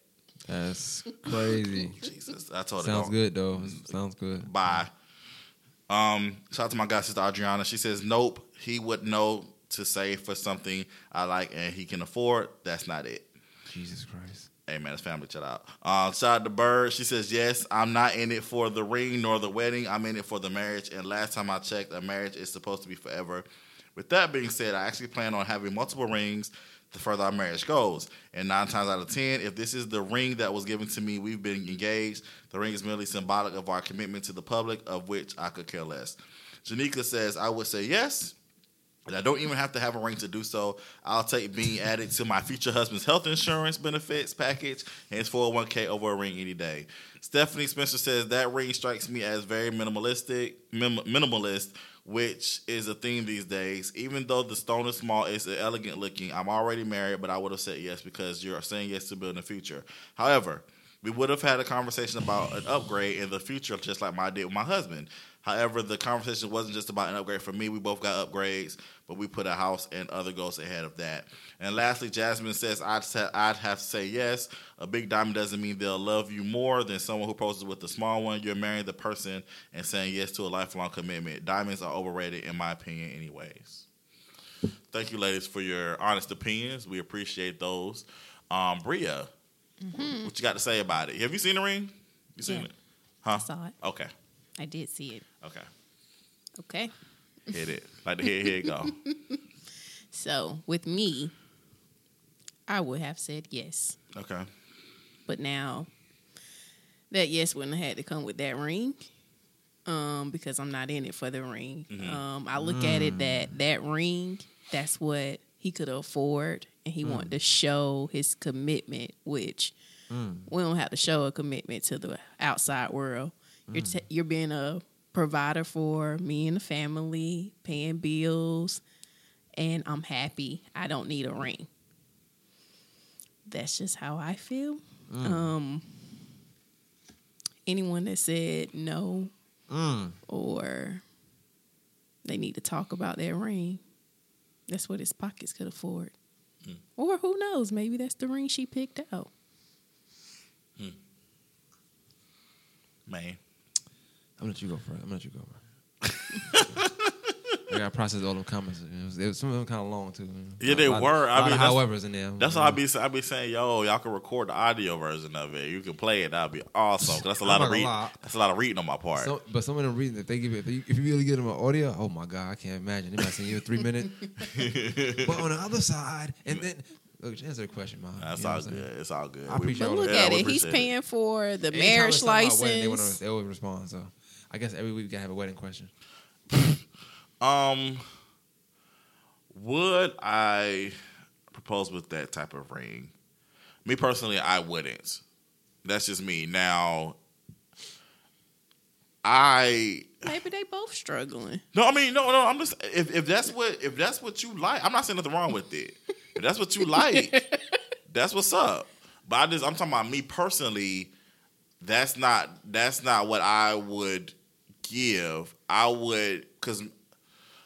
That's crazy. Jesus, I told. Sounds don't- good though. Sounds good. Bye. Um, shout out to my god sister Adriana. She says nope. He would know to save for something I like and he can afford. That's not it. Jesus Christ. Hey man, it's family shout out. Uh, shout out to Bird. She says yes. I'm not in it for the ring nor the wedding. I'm in it for the marriage. And last time I checked, a marriage is supposed to be forever. With that being said, I actually plan on having multiple rings the further our marriage goes. And nine times out of ten, if this is the ring that was given to me, we've been engaged. The ring is merely symbolic of our commitment to the public, of which I could care less. Janika says, I would say yes. And I don't even have to have a ring to do so. I'll take being added to my future husband's health insurance benefits package and his 401k over a ring any day. Stephanie Spencer says that ring strikes me as very minimalistic, minimalist, which is a theme these days. Even though the stone is small, it's elegant looking. I'm already married, but I would have said yes because you're saying yes to building a future. However, we would have had a conversation about an upgrade in the future, just like I did with my husband. However, the conversation wasn't just about an upgrade for me. We both got upgrades, but we put a house and other goals ahead of that. And lastly, Jasmine says, I'd, have to say yes. A big diamond doesn't mean they'll love you more than someone who poses with a small one. You're marrying the person and saying yes to a lifelong commitment. Diamonds are overrated, in my opinion, anyways. Thank you, ladies, for your honest opinions. We appreciate those. Um, Bria, what you got to say about it? Have you seen the ring? You seen Yeah. it? Huh? I saw it. Okay. I did see it. Okay. Okay. Hit it. Like the here you go. So with me, I would have said yes. Okay. But now that yes wouldn't have had to come with that ring. Um, because I'm not in it for the ring. Um, I look at it that that ring, that's what he could afford and he wanted to show his commitment, which we don't have to show a commitment to the outside world. You're mm. t- you're being a provider for me and the family, paying bills, and I'm happy. I don't need a ring. That's just how I feel. Mm. Um, anyone that said no mm. or they need to talk about their ring, that's what his pockets could afford. Or who knows? Maybe that's the ring she picked out. Hmm. Man. I'm gonna let you go first. I'm gonna let you go first. I gotta process all them comments. It was, it was, some of them kind of long too. you know. Yeah, they A lot- were. A I lot mean, of that's- however's in there. That's why I be I be saying, yo, y'all can record the audio version of it. You can play it. That'd be awesome. that's a I'm lot of reading. That's a lot of reading on my part. So, but some of them reasons if they give it, if you, if you really give them an audio, oh my god, I can't imagine. They might send you a three minute. but on the other side, and then look, to answer the question, man. that's you know all what saying? good. It's all good. I appreciate But look Yeah, at we it. He's appreciate paying for the Anytime marriage it's talking about license. wedding, they, wanna, they always respond. So I guess every week we gotta have a wedding question. Um, would I propose with that type of ring? Me personally, I wouldn't. That's just me. Now, I Maybe they both struggling. no, I mean no, no. I'm just if, if that's what if that's what you like, I'm not saying nothing wrong with it. If that's what you like, that's what's up. But I just I'm talking about me personally. That's not that's not what I would give. I would because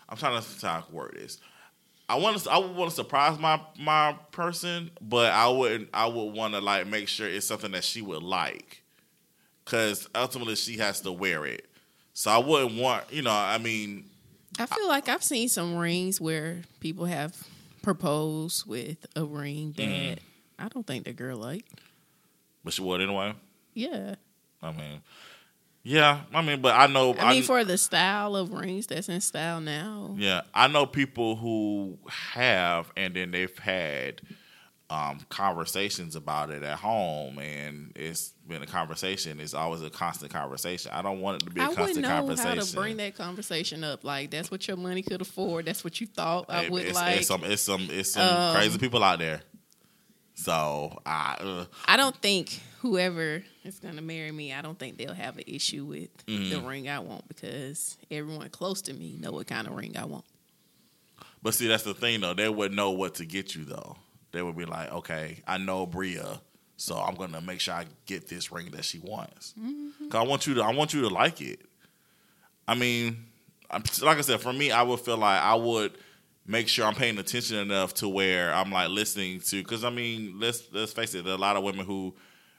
I'm trying to to word this. I want to I would want to surprise my my person, but I wouldn't. I would want to like make sure it's something that she would like, because ultimately she has to wear it. So I wouldn't want you know. I mean, I feel like I've seen some rings where people have proposed with a ring that Mm-hmm. I don't think the girl liked. but she wore it anyway. Yeah. I mean, yeah. I mean, but I know. I mean, for the style of rings that's in style now. Yeah, I know people who have, and then they've had um, conversations about it at home, and it's been a conversation. It's always a constant conversation. I don't want it to be a I wouldn't constant know how to bring that conversation up. Like that's what your money could afford. That's what you thought I would it's, like. Um, it's some, it's some, it's some crazy people out there. So I, uh, I don't think whoever is gonna marry me, I don't think they'll have an issue with Mm-hmm. the ring I want because everyone close to me know what kind of ring I want. but see, that's the thing though. They would know what to get you though. They would be like, okay, I know Bria, so I'm gonna make sure I get this ring that she wants. Mm-hmm. Cause I want you to, I want you to like it. I mean, I'm, like I said, for me, I would feel like I would make sure I'm paying attention enough to where I'm like listening to. Because I mean, let's let's face it, there are a lot of women who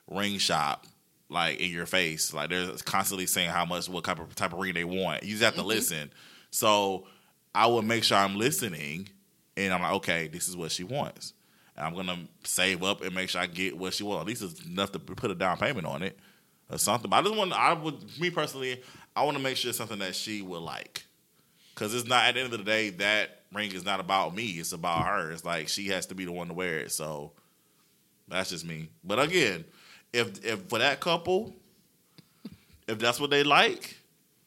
ring shop like in your face, like they're constantly saying how much, what type of type of ring they want. You just have to mm-hmm. listen. So I would make sure I'm listening, and I'm like, okay, this is what she wants. And I'm gonna save up and make sure I get what she wants. At least it's enough to put a down payment on it or something. But I just want, I would, me personally, I want to make sure it's something that she would like. Because it's not at the end of the day that ring is not about me. It's about her. It's like she has to be the one to wear it. So that's just me. But again, if if for that couple, if that's what they like,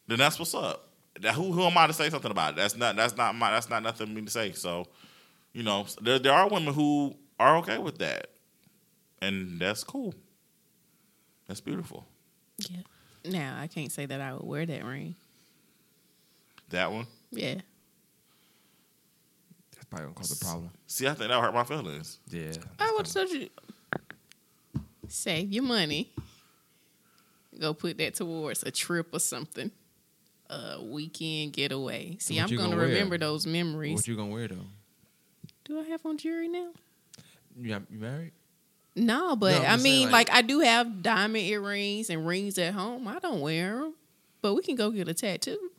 then that's what's up. That, who who am I to say something about it? That's not that's not my that's not nothing for me to say. So you know, there there are women who are okay with that, and that's cool. That's beautiful. Yeah. Now I can't say that I would wear that ring. That one. Yeah. That's probably gonna cause a problem. See, I think that hurt my feelings. Yeah. I would have told you save your money. Go put that towards a trip or something. A weekend getaway. See, What I'm gonna, gonna wear? remember those memories. What you gonna wear though? Do I have on jewelry now? You, got- married? No, but No, I'm I just saying, mean, like- like, I do have diamond earrings and rings at home. I don't wear them, but we can go get a tattoo.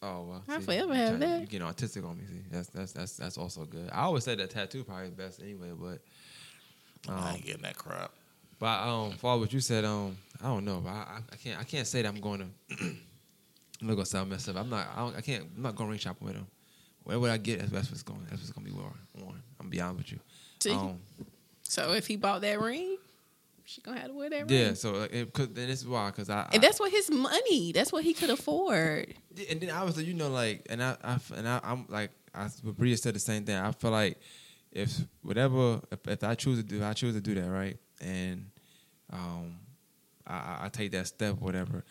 Oh well. I see, forever you have that. You getting artistic on me. See, that's that's that's that's also good. I always said that tattoo probably is best anyway, but I um, ain't getting that crap. But um, for what you said, um, I don't know. I, I, can't I can't say that I'm going to. I'm not gonna sound messed up. I'm not. I, don't, I can't. I'm not going ring shopping with them. Where would I get? That's, that's what's going. That's what's gonna be worn. worn. I'm be honest with you. See? Um, So if he bought that ring, she gonna have to wear that yeah. ring. So like, it, cause, then this is why because I, And that's what his money. That's what he could afford. and then obviously you know like and I, I and I, I'm like I Bria said the same thing. I feel like if whatever if, if I choose to do I choose to do that right and um I, I- I take that step whatever.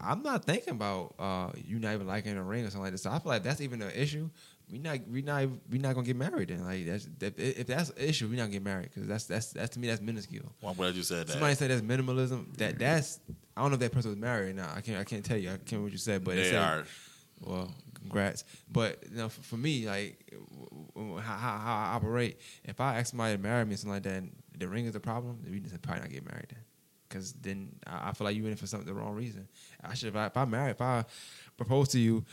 I'm not thinking about uh you not even liking a ring or something like this. So I feel like that's even an issue. We not we not we not gonna get married then. Like that's that, if that's an issue, we not get married because that's that's that's to me that's minuscule. Well, I'm glad you said that. Somebody said that's minimalism. That that's I don't know if that person was married or not. I can't I can't tell you. I can't remember what you said, but they said, are. well, congrats. But you know, for, for me, like w- w- how, how, how I operate, if I ask somebody to marry me or something like that, and the ring is a problem, then we just probably not get married then. Because then I, feel like you in it for something the wrong reason. I should if I, if I marry, if I propose to you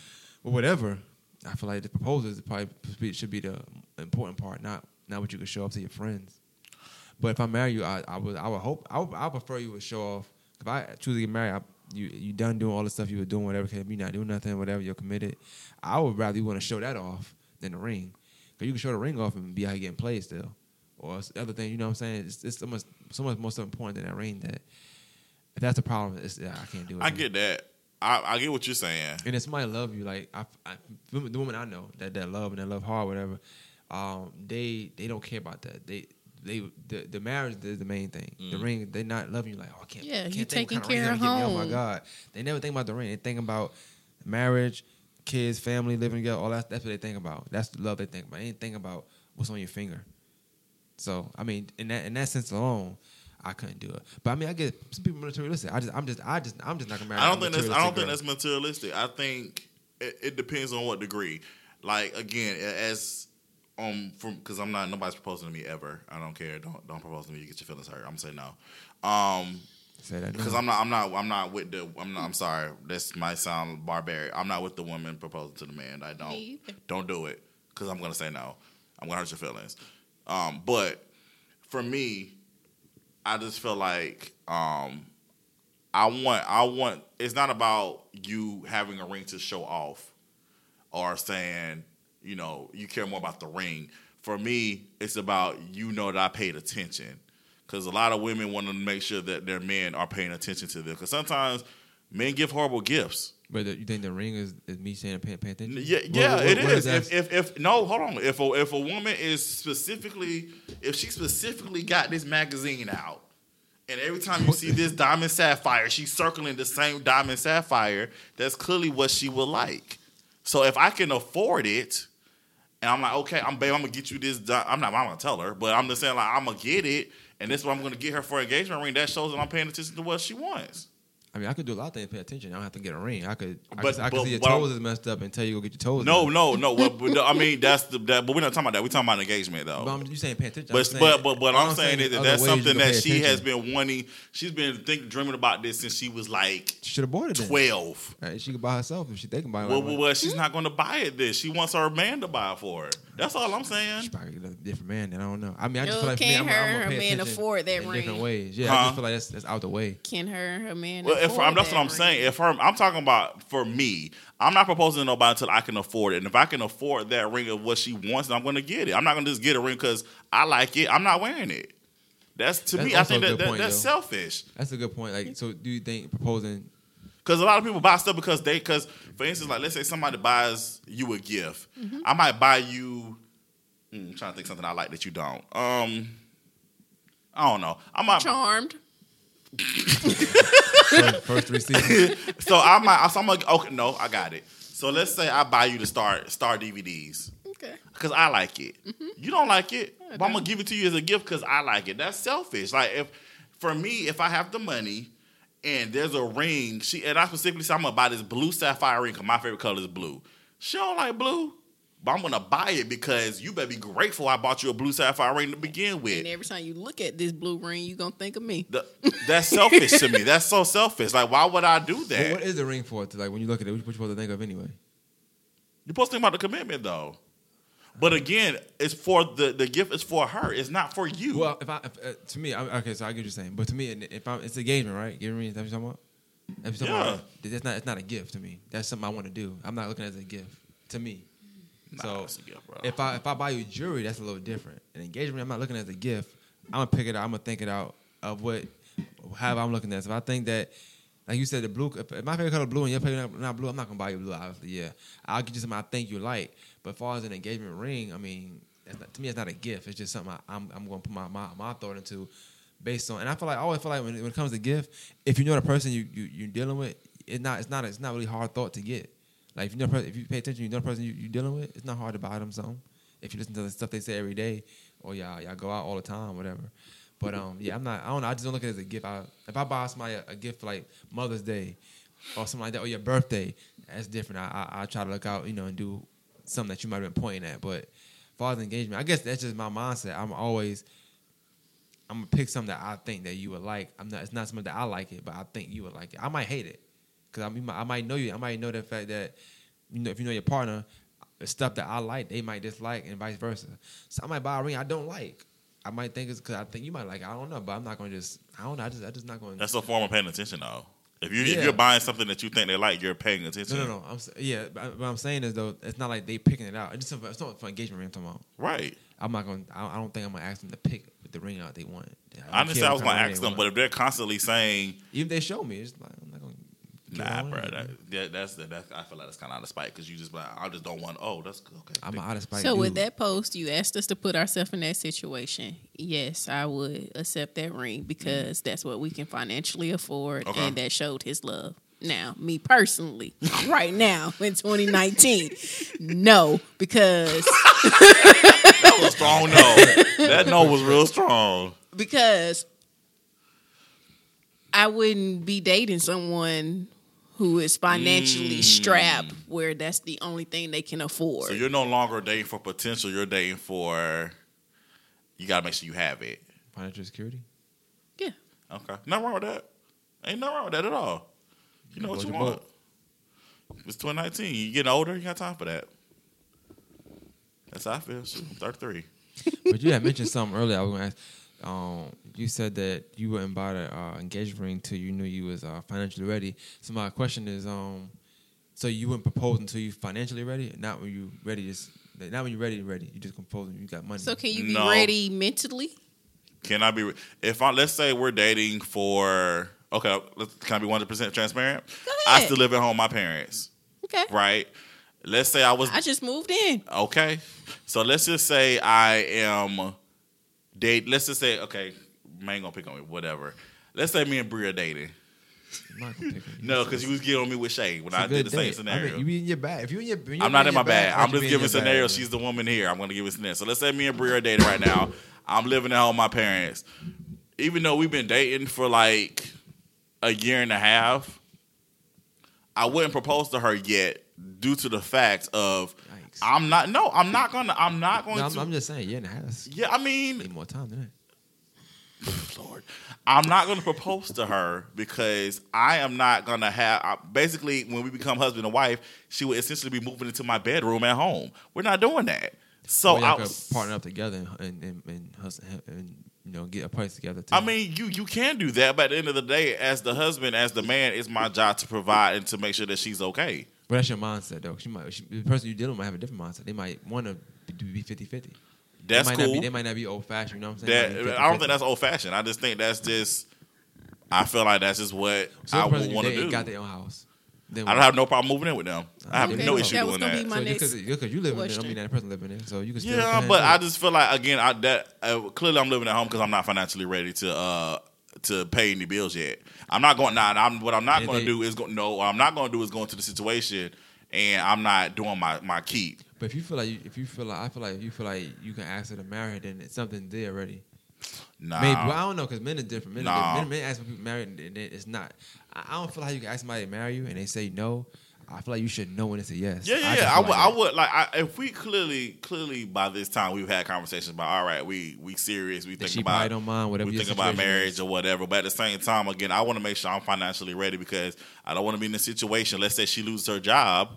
or whatever, I feel like the proposal is probably should be the important part, not not what you can show off to your friends. But if I marry you, I, I would I would hope I would, I would prefer you would show off. If I choose to get married, I, you you done doing all the stuff you were doing, whatever. Cause you not doing nothing, whatever. You're committed. I would rather you want to show that off than the ring, because you can show the ring off and be out here getting played still, or the other thing. You know what I'm saying? It's, it's so much so much more important than that ring. That if that's the problem, it's, yeah, I can't do it. I get that. I, I get what you're saying. And if somebody love you, like I, I, the women I know that that love and that love hard, whatever, um, they they don't care about that. They they the, the marriage is the main thing. The Mm. ring, they not loving you like, oh, I can't. Yeah, can't you think taking what kind care ring of gonna me. Oh my god, they never think about the ring. They think about marriage, kids, family, living together. All that. That's what they think about. That's the love they think about. They ain't think about what's on your finger. So I mean, in that in that sense alone. I couldn't do it, but I mean, I get some people materialistic. I just, I'm just, I just, I'm just not gonna marry. I a don't think that's. I don't think that's materialistic. I think it, it depends on what degree. Like again, as um, from because I'm not nobody's proposing to me ever. I don't care. Don't don't propose to me. You get your feelings hurt. I'm gonna say no. Um. Say that because no. I'm not. I'm not. I'm not with the. I'm not. I'm sorry. This might sound barbaric. I'm not with the woman proposing to the man. I don't. Don't do it because I'm gonna say no. I'm gonna hurt your feelings. Um, but for me, I just feel like um, I want. I want. It's not about you having a ring to show off, or saying you know you care more about the ring. For me, it's about you know that I paid attention because a lot of women want to make sure that their men are paying attention to them. Because sometimes men give horrible gifts. But the, you think the ring is, is me saying pay, pay attention? Yeah, What- yeah, what- it what is. that- If, if if no, hold on. If a, if a woman is specifically, if she specifically got this magazine out, and every time you see this diamond sapphire, she's circling the same diamond sapphire. That's clearly what she would like. So if I can afford it, and I'm like, okay, I'm babe, I'm gonna get you this. di- I'm not. I'm gonna tell her, but I'm just saying like I'm gonna get it, and this is what I'm gonna get her for engagement ring. That shows that I'm paying attention to what she wants. I mean, I could do a lot of things. Pay attention. I don't have to get a ring. I could. I But- could, I could but see your what I'm- toes is messed up and tell you go get your toes. No, done. no, no. What, but I mean, that's the. That, but we're not talking about that. We're talking about engagement though. But I'm, you saying pay attention? I'm But saying- but but what all I'm saying is that that's something that pay she has been wanting. She's been think dreaming about this since she was like She should have bought it. Then. twelve. Right, she could buy herself if she think about it. Well, like, well, well, she's not going to buy it. This she wants her man to buy it for her. That's all I'm She saying. probably get a different man. Then I don't know. I mean, I just No, feel like for me, can't I'm, I'm her- gonna her man afford that in different ways. Yeah, I just feel like that's that's out the way. Can her and her man? Well, if I'm, that's what I'm saying. ring? If her, I'm talking about for me. I'm not proposing to nobody until I can afford it. And if I can afford that ring of what she wants, then I'm going to get it. I'm not going to just get a ring because I like it. I'm not wearing it. That's to That's me. I also think a that, good that point, that's though. selfish. That's a good point. Like, so do you think proposing? Because a lot of people buy stuff because they, because for instance, like let's say somebody buys you a gift, I might buy you. hmm, I'm trying to think something I like that you don't. Um, I don't know. I might. Charmed. First, first three seasons. So I might. So I'm like, okay, no, I got it. So let's say I buy you the Star Star DVDs Okay. because I like it. Mm-hmm. You don't like it, but I'm gonna give it to you as a gift because I like it. That's selfish. Like if for me, if I have the money and there's a ring, she and I specifically say I'm gonna buy this blue sapphire ring because my favorite color is blue. She don't like blue, but I'm gonna buy it because you better be grateful I bought you a blue sapphire ring to begin with. And every time you look at this blue ring, you gonna think of me. The- that's selfish to me. That's so selfish. Like, why would I do But that? what is the ring for? To like when you look at it, what you supposed to think of anyway? You're supposed to think about the commitment, though. But again, it's for the the gift is for her. It's not for you. Well, if I if, uh, to me, I, okay, so I get what you're saying, but to me, if I'm, it's engagement, right? Giving me, is that what you're talking about? That's what you're talking Yeah. about? That's not. It's not a gift to me. That's something I want to do. I'm not looking at it as a gift to me. So gift, if I if I buy you jewelry, that's a little different. An engagement, I'm not looking at it as a gift. I'm gonna pick it out. I'm gonna think it out of what how I'm looking at. So if I think that, like you said, the blue. If, my favorite color blue and your favorite not, not blue, I'm not gonna buy you blue. Obviously, yeah, I'll get you something I think you like. But as far as an engagement ring, I mean, that's not, to me, it's not a gift. It's just something I, I'm I'm gonna put my, my my thought into based on. And I feel like I always feel like when, it- when it comes to gift, if you know the person you, you you're dealing with, it's not it's not it's not really hard thought to get. Like if you know if you pay attention, you know the person you, you're dealing with. It's not hard to buy them something. If you listen to the stuff they say every day, or y'all y'all go out all the time, whatever. But um, yeah, I'm not. I don't know. I just don't look at it as a gift. I, if I buy somebody a, a gift like Mother's Day, or something like that, or your birthday, that's different. I, I I try to look out, you know, and do something that you might have been pointing at. But as far as engagement, I guess that's just my mindset. I'm always I'm gonna pick something that I think that you would like. I'm not. It's not something that I like it, but I think you would like it. I might hate it because I mean, I might know you. I might know the fact that you know if you know your partner, the stuff that I like, they might dislike, and vice versa. So I might buy a ring I don't like. I might think it's because I think you might like it. I don't know, but I'm not gonna just. I don't know. I just. I just not gonna. That's a form of paying attention, though. If you if you're buying something that you think they like, you're paying attention. no, no, no. I'm yeah. But what I'm saying is though, it's not like they picking it out. It's just it's not for engagement ring. I'm talking about. Right. I'm not gonna. I I don't think I'm gonna ask them to pick the ring out they want. I understand. I was going to ask them, but if they're constantly saying, even if they show me, it's like gonna. Nah, bro. That, that, that's that. I feel like that's kind of out of spite because you just. like, I just don't want. Oh, that's okay. I'm out of spite. So with that post, you asked us to put ourselves in that situation. Yes, I would accept that ring because that's what we can financially afford, Okay. and that showed his love. Now, me personally, right now in 2019, no, because that was strong. No, that no was real strong. because I wouldn't be dating someone who is financially strapped, where that's the only thing they can afford. So you're no longer dating for potential. You're dating for. You gotta make sure you have it. financial security. yeah. Okay, nothing wrong with that. Ain't nothing wrong with that at all. You know what Float you your want. It's 2019. You getting older. You got time for that. That's how I feel. Shoot, I'm 33. but you had mentioned something earlier. I was going to ask. Um, you said that you wouldn't buy the uh, engagement ring until you knew you was uh, financially ready. So my question is, um, so you wouldn't propose until you financially ready, not when you ready. Just not when you're ready. To ready. You just propose when you got money. So can you be No. ready mentally? Can I be? If I let's say we're dating for okay, let's, can I be 100 percent transparent? Go I still live at home with my parents, Okay. right? Let's say I was I just moved in. okay. So let's just say I am date. Let's just say okay, man, ain't gonna pick on me. Whatever. Let's say me and Brie are dating. I'm not gonna pick on you. No, because you was getting on me with Shay when It's a I did the same date. scenario. I mean, you be in your bag. If you in your, when you're I'm not in my your bag. I I'm you just be in giving your scenario. bag. She's the woman here. I'm to give a scenario. So let's say me and Brie are dating right now. I'm living at home with my parents. Even though we've been dating for like a year and a half, I wouldn't propose to her yet due to the fact of Yikes. I'm not. No, I'm not gonna. I'm not going No, I'm, to. I'm just saying, yeah, and a half. yeah, I mean, Need more time than that. Lord, I'm not going to propose to her because I am not going to have. I- Basically, when we become husband and wife, she would essentially be moving into my bedroom at home. We're not doing that. So Or y'all I, could partner up together and and, and, and, and you know get a place together. Too. I mean, you you can do that, but at the end of the day, as the husband, as the man, it's my job to provide and to make sure that she's okay. but that's your mindset though. She might, she, the person you dealing with might have a different mindset. They might want to be 50-50. That's they might cool. Not be, they might not be old fashioned. You know what I'm saying? They might be I don't 50-50. think that's old fashioned. I just think that's just. I feel like that's just what So I would want to dating do. got their own house. Then I don't have no problem moving in with them. I have Okay, no that issue was doing gonna be that. my so next because because you live in there, don't question. mean that person living there. So you can still Yeah, but I just feel like again, I that uh, clearly I'm living at home because I'm not financially ready to uh to pay any bills yet. I'm not going now. I'm what I'm not going to do is go no. What I'm not going to do is go into the situation and I'm not doing my my keep. But if you feel like you, if you feel like I feel like if you feel like you can ask her to marry, her, then it's something there already. Nah, Maybe well, I don't know because men are different. Men, Nah. are different. men, men ask for people married, and then it's not. I, I don't feel like you can ask somebody to marry you and they say no. I feel like you should know when it's a yes. Yeah, yeah, just yeah. I would, like I would like I, if we clearly, clearly by this time we've had conversations about all right, we we serious, we That think about don't mind whatever we think about marriage is. or whatever. But at the same time, again, I want to make sure I'm financially ready because I don't want to be in a situation. Let's say she loses her job,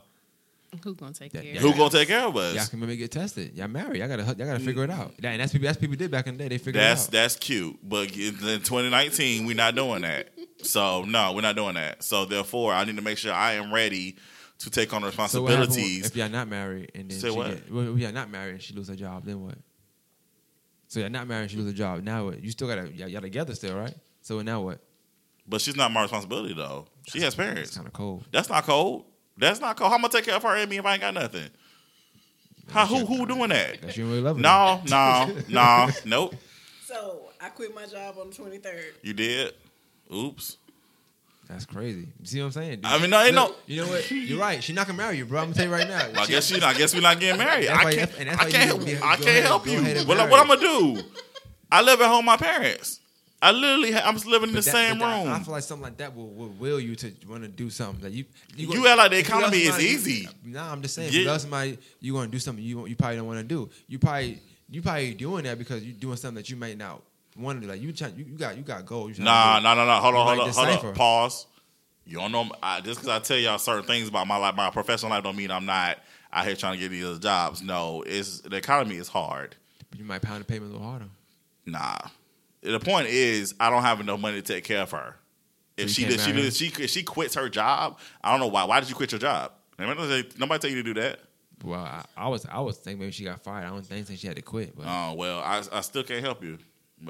Who gonna take Yeah, care? yeah. of who gonna take care of us? Y'all can maybe get tested. Y'all married. Y'all gotta y'all gotta figure it out. Mm. And that's people that's people did back in the day. They figured That's it out. that's cute, but in 2019 we're not doing that. So no, we're not doing that. So therefore, I need to make sure I am ready to take on So what responsibilities. if y'all not married and then Say she what? Get, well, if y'all not married and she lose her job, then what? So y'all not married and she lose her job. Now what? You still gotta y'all, y'all together still, right? So now what? but she's not my responsibility though. She has It's parents. kind of cold. That's not cold. That's not cool. How am I gonna take care of her and me if I ain't got nothing? How who who doing that? That you don't really love. No, no, no, nope. So I quit my job on the twenty third. You did. Oops. That's crazy. You see what I'm saying? I mean, no, ain't no. You know what? You're right. She's not gonna marry you, bro. I'm gonna tell you right now. I guess she. I guess we're not getting married. That's I can't. and that's I can't. need to be- I can't ahead- help you. What, what I'm gonna do? I live at home. with My parents. I literally. ha- I'm just living in the that- same that- room. I feel like something like that will, will will you to want to do something that you You act like the you economy is easy. Nah, I'm just saying. Yeah. If you somebody, you want to do something you you probably don't want to do. You probably you probably doing that because you're doing something that you might not want to do. Like you, try, you, you got you got goals. You Nah, nah, nah, nah. Hold on, hold on, hold on. Pause. You don't know I, just because I tell y'all certain things about my life, my professional life, don't mean I'm not out here trying to get these other jobs. No, it's the economy is hard. You might pound the payment a little harder. Nah. The point is, I don't have enough money to take care of her. If she did, she did, she if she quits her job. I don't know why. Why did you quit your job? Nobody tell- nobody tell you to do that. Well, I, I was I was thinking maybe she got fired. I don't think she had to quit. But Oh well, I, I still can't help you.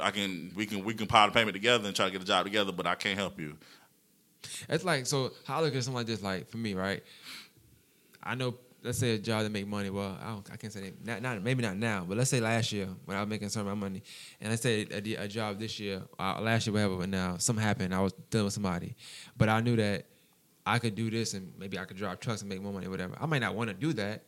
I can we can we can pile the payment together and try to get a job together, but I can't help you. It's like so. How I look at something like this, like for me, right? I know. Let's say a job that make money. Well, I, I can't say that, not, not maybe not now, but let's say last year when I was making some of money, and let's say a, a job this year, uh, last year, whatever. But now something happened. I was dealing with somebody, but I knew that I could do this, and maybe I could drive trucks and make more money, whatever. I might not want to do that,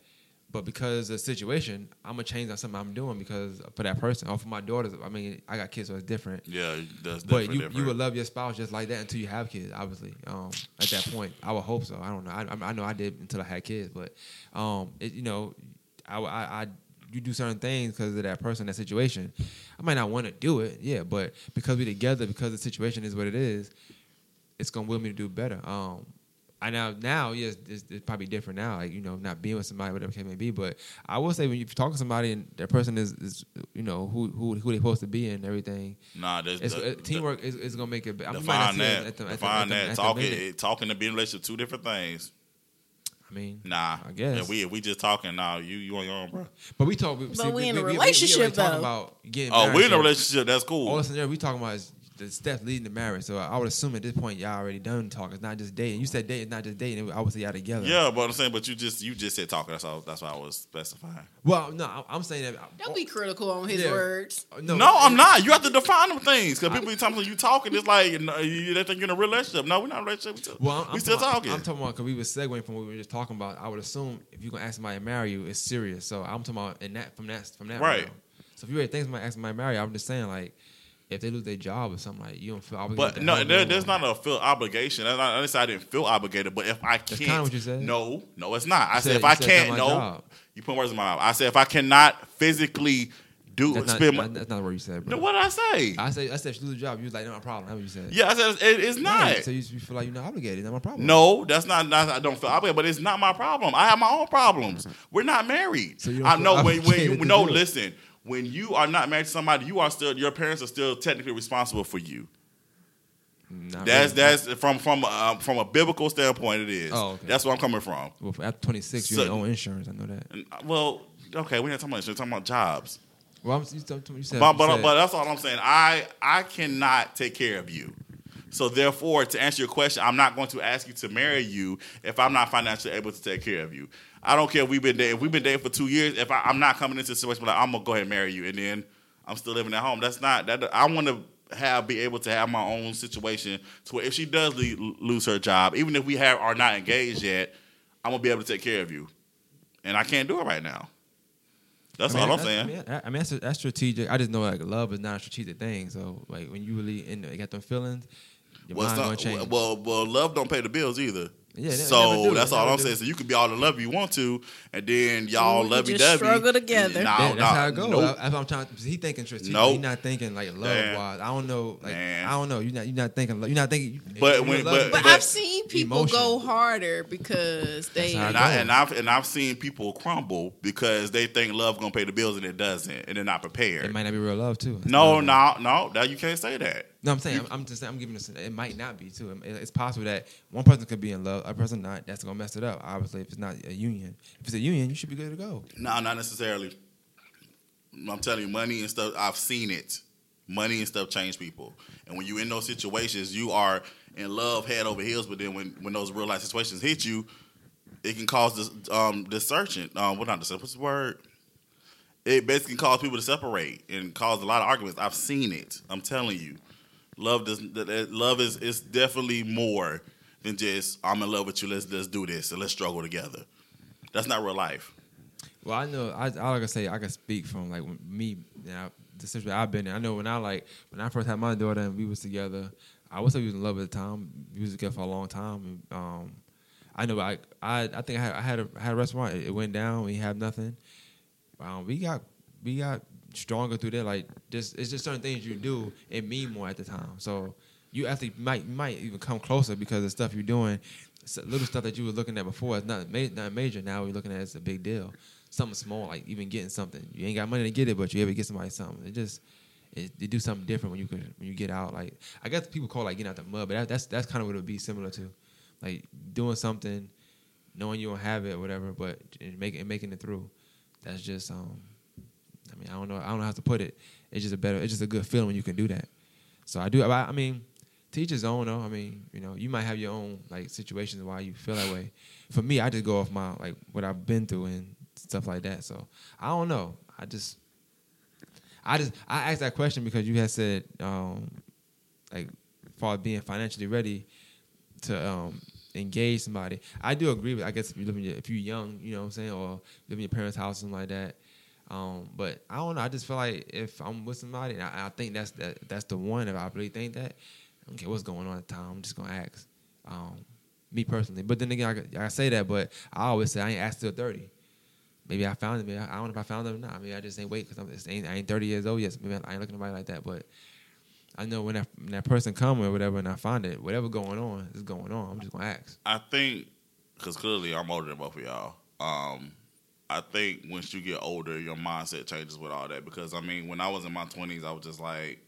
but because of the situation, I'm gonna change on something I'm doing because for that person or for my daughters. I mean, I got kids, so it's different. Yeah, that's But you, different. you would love your spouse just like that until you have kids. Obviously, um, at that point, I would hope so. I don't know. I, I know I did until I had kids, but um, it, you know, I, I, I you do certain things because of that person, that situation. I might not want to do it, yeah, but because we're together, because the situation is what it is, it's gonna will me to do better. Um, I now now yes, it's, it's probably different now. Like you know, not being with somebody, whatever the case may be. But I will say when you talk to somebody and that person is, is you know who who who they supposed to be and everything. Nah, there's It's, the- uh, teamwork is, is gonna make it. better. I might not define that. at the- define the- that. talking, minute. talking and being in a relationship, two different things. I mean, Nah, I guess. If we if we just talking now, you you on your own, bro. but we talk. We, But we in a already relationship, talking though. About getting Oh, married, we're in a relationship. That's cool. All this and we talking about is the steps leading to marriage. So I would assume at this point y'all already done talking. It's not just dating. You said dating, not just dating. It was obviously y'all together. Yeah, but I'm saying, but you just you just said talking. That's all. That's why I was specifying. Well, no, I- I'm saying that. Don't be critical on his Yeah. words. Uh, no, No, I'm not. You have to define them things because people be talking you talking. It's like you know, you- they think you're in a relationship. No, we're not in a relationship. We still, Well, I'm, we I'm still talking, talking. I'm talking about because we were segueing from what we were just talking about. I would assume if you're gonna ask somebody to marry you, it's serious. So I'm talking about in that from that from that Right. realm. So if you already think somebody asking somebody to marry, you, I'm just saying like if they lose their job or something like you don't feel obligated. But no, there, there's not a feel obligation. That's not, I didn't I didn't feel obligated, but if I can't, kinda what you said. No, no, it's not. I said, said- if I said can't, no. job. You put words in my mouth. I said if I cannot physically do That's not, spend my. that's not what you said, bro. No, what did I say? I said I said you lose a job, you was like, no, my problem. That's what you said. yeah, I said it, it's not. Right, So you, feel like you're not obligated. Not my problem. No, that's not, not. I don't feel obligated, but it's not my problem. I have my own problems. We're not married. So I know when, when you no do it. When you are not married to somebody, you are still your parents are still technically responsible for you. Not That's really. that's from from um, from a biblical standpoint. It is. Oh, okay. That's where I'm coming from. Well, after 26, you So- ain't own insurance. I know that. Uh, well, okay, we're not talking about insurance, we're talking about jobs. Well, I'm, you, told- you said, But you but, said- but that's all I'm saying. I I cannot take care of you. So therefore, to answer your question, I'm not going to ask you to marry you if I'm not financially able to take care of you. I don't care if we've been dating. If we've been dating for two years, if I, I'm not coming into a situation like I'm gonna go ahead and marry you, and then I'm still living at home. That's not that. I want to have be able to have my own situation to where if she does le- lose her job, even if we have are not engaged yet, I'm gonna be able to take care of you, and I can't do it right now. That's I mean, all I'm saying. I mean, I, I mean that's, that's strategic. I just know like love is not a strategic thing. So like when you really in, you got them feelings, your Well, mind some- gonna change. well, well, love don't pay the bills either. Yeah, they- they so that's all I'm do. saying. So you could be all the love you want to, and then y'all we could lovey just dovey. struggle together. Nah, Yeah, that's nah, how it goes. Nope. That's I'm trying. He thinking strategic. Nope. He not thinking like love Man. wise. I don't know. Like Man. I don't know. You not you not thinking. You're not thinking. But you when- love- but- But, but- I've seen people Emotion. go harder because they. And, I, and I've and I've seen people crumble because they think love gonna pay the bills and it doesn't, and they're not prepared. it might not be real love too. That's no, no, no. That you can't say that. No, I'm saying I'm, I'm just saying I'm giving this. It might not be too. It- It's possible that one person could be in love, a person not. That's gonna mess it up. Obviously, if it's not a union. If it's a union, you should be good to go. No, not necessarily. I'm telling you, money and stuff. I've seen it. Money and stuff change people, and when you're in those situations, you are in love head over heels. But then when when those real life situations hit you, it can cause this um discersion. Um, what not discern? What's the word? It basically causes people to separate and cause a lot of arguments. I've seen it. I'm telling you, love does love is is definitely more than just I'm in love with you. Let's let's do this and let's struggle together. That's not real life. Well, I know. I, I like I say, I can speak from like me, you know, the situation I've been in. I know when I like when I first had my daughter and we was together. I was we was in love at the time. We was together for a long time. And, um, I know. I I I think I had I had a, I had a restaurant. It, it went down. We had nothing. Um, we got we got stronger through there. Like just it's just certain things you do it mean more at the time. So you actually might might even come closer because the stuff you're doing. Little stuff that you were looking at before is not ma- not major. Now you're looking at it as a big deal. Something small, like even getting something. You ain't got money to get it, but you ever get somebody something. It just they do something different when you can when you get out. Like I guess people call it like getting out the mud, but that, that's that's kind of what it would be similar to, like doing something, knowing you don't have it or whatever, but making making it through. That's just um, mean I don't know I don't know how to put it. It's just a better it's just a good feeling when you can do that. So I do I, I mean teachers own though. I mean, you know, you might have your own like situations why you feel that way. For me, I just go off my like what I've been through and stuff like that. So I don't know. I just, I just, I asked that question because you had said, um, like, for being financially ready to um engage somebody. I do agree with. I guess if you live in your, if you're young, you know what I'm saying, or live in your parents' house, something like that. Um, but I don't know. I just feel like if I'm with somebody, and I, I think that's that that's the one. If I really think that, care what's going on at the time. I'm just gonna ask. Um, me personally, but then again, I, I say that, but I always say I ain't asked till thirty. Maybe I found it. Maybe I, I don't know if I found it or not. Maybe I just ain't wait because I ain't thirty years old yet. So maybe I ain't looking at nobody like that. But I know when that when that person come or whatever, and I find it, whatever going on is going on. I'm just gonna ask. I think because clearly I'm older than both of y'all. Um, I think once you get older, your mindset changes with all that. Because I mean, when I was in my twenties, I was just like,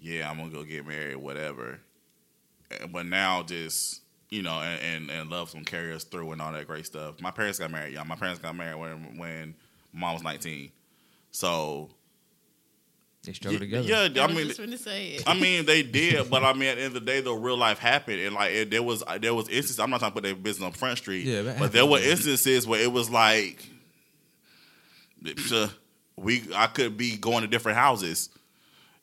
"Yeah, I'm gonna go get married, whatever." But now, just you know, and, and, and love some carry us through and all that great stuff. My parents got married, young. My parents got married when when mom was 19. So They struggle yeah, together. yeah, I, I mean, just going to say it. I mean, they did, but I mean, at the end of the day, the real life happened, and like it, there was there was instances. I'm not trying to put their business on Front Street, Yeah, that but there were instances where it was like, uh, we I could be going to different houses.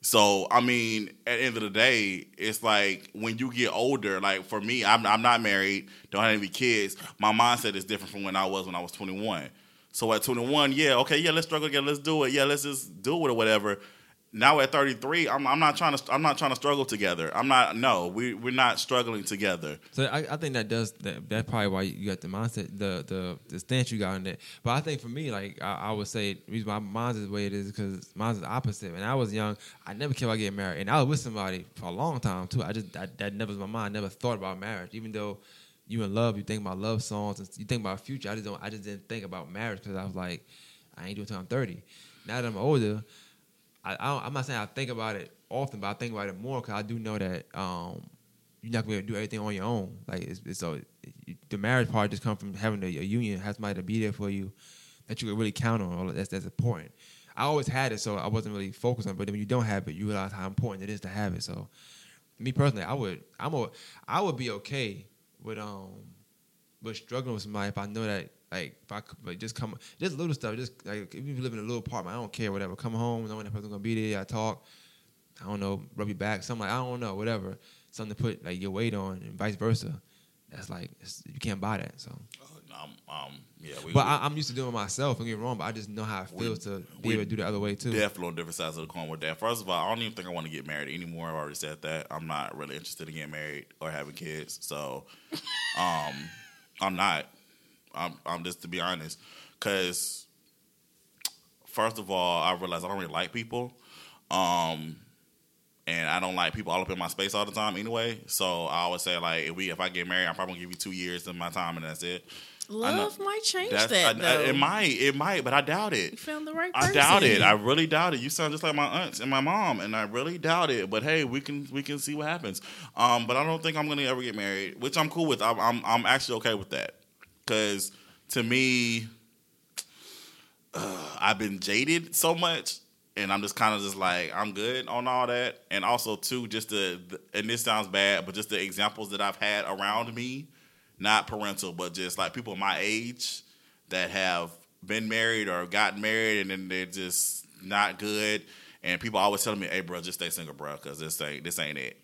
So I mean, at the end of the day, it's like when you get older. Like for me, I'm I'm not married, don't have any kids. My mindset is different from when I was when I was 21. So at 21, yeah, okay, yeah, let's struggle again, let's do it, yeah, let's just do it or whatever. Now at 33, I'm I'm not trying to I'm not trying to struggle together. I'm not no, we we're not struggling together. So I, I think that does that. That's probably why you got the mindset, the the the stance you got in that. But I think for me, like I, I would say, reason why mine's is the way it is because mine's the opposite. When I was young, I never cared about getting married, and I was with somebody for a long time too. I just I, that never was my mind. I never thought about marriage, even though you in love, you think about love songs and you think about future. I just don't. I just didn't think about marriage because I was like, I ain't doing until I'm 30. Now that I'm older, I, I I'm not saying I think about it often, but I think about it more because I do know that um, you're not going to do everything on your own. Like it's, it's so it, the marriage part just comes from having a, a union, has somebody to be there for you that you can really count on. That's that's important. I always had it, so I wasn't really focused on. it. But when you don't have it, you realize how important it is to have it. So, me personally, I would I'm a I would be okay with um with struggling with somebody if I know that like if I could like just come just little stuff just like if you live in a little apartment I don't care whatever come home knowing that person's gonna be there I talk I don't know rub your back something like I don't know whatever something to put like your weight on and vice versa that's like you can't buy that so Um, um yeah, we, but I, I'm used to doing it myself don't get me wrong but I just know how it We- feels to be able to do the other way too definitely on different sides of the coin with that. First of all, I don't even think I want to get married anymore. I've already said that. I'm not really interested in getting married or having kids. So, um, I'm not. I'm, I'm just to be honest, because first of all, I realize I don't really like people, um, and I don't like people all up in my space all the time anyway. So I always say like, if we if I get married, I'm probably gonna give you two years of my time, and that's it. Love might change That's, that, I- though. I- it might, it might, but I doubt it. You found the right person. I doubt it. I really doubt it. You sound just like my aunts and my mom, and I really doubt it. But hey, we can we can see what happens. Um, but I don't think I'm gonna ever get married, which I'm cool with. I'm I'm, I'm actually okay with that because to me, uh, I've been jaded so much, and I'm just kind of just like I'm good on all that. And also too, just the, the and this sounds bad, but just the examples that I've had around me, not parental, but just like people my age that have been married or gotten married and then they're just not good. And people always telling me, "Hey, bro, just stay single, bro, because this ain't this ain't it."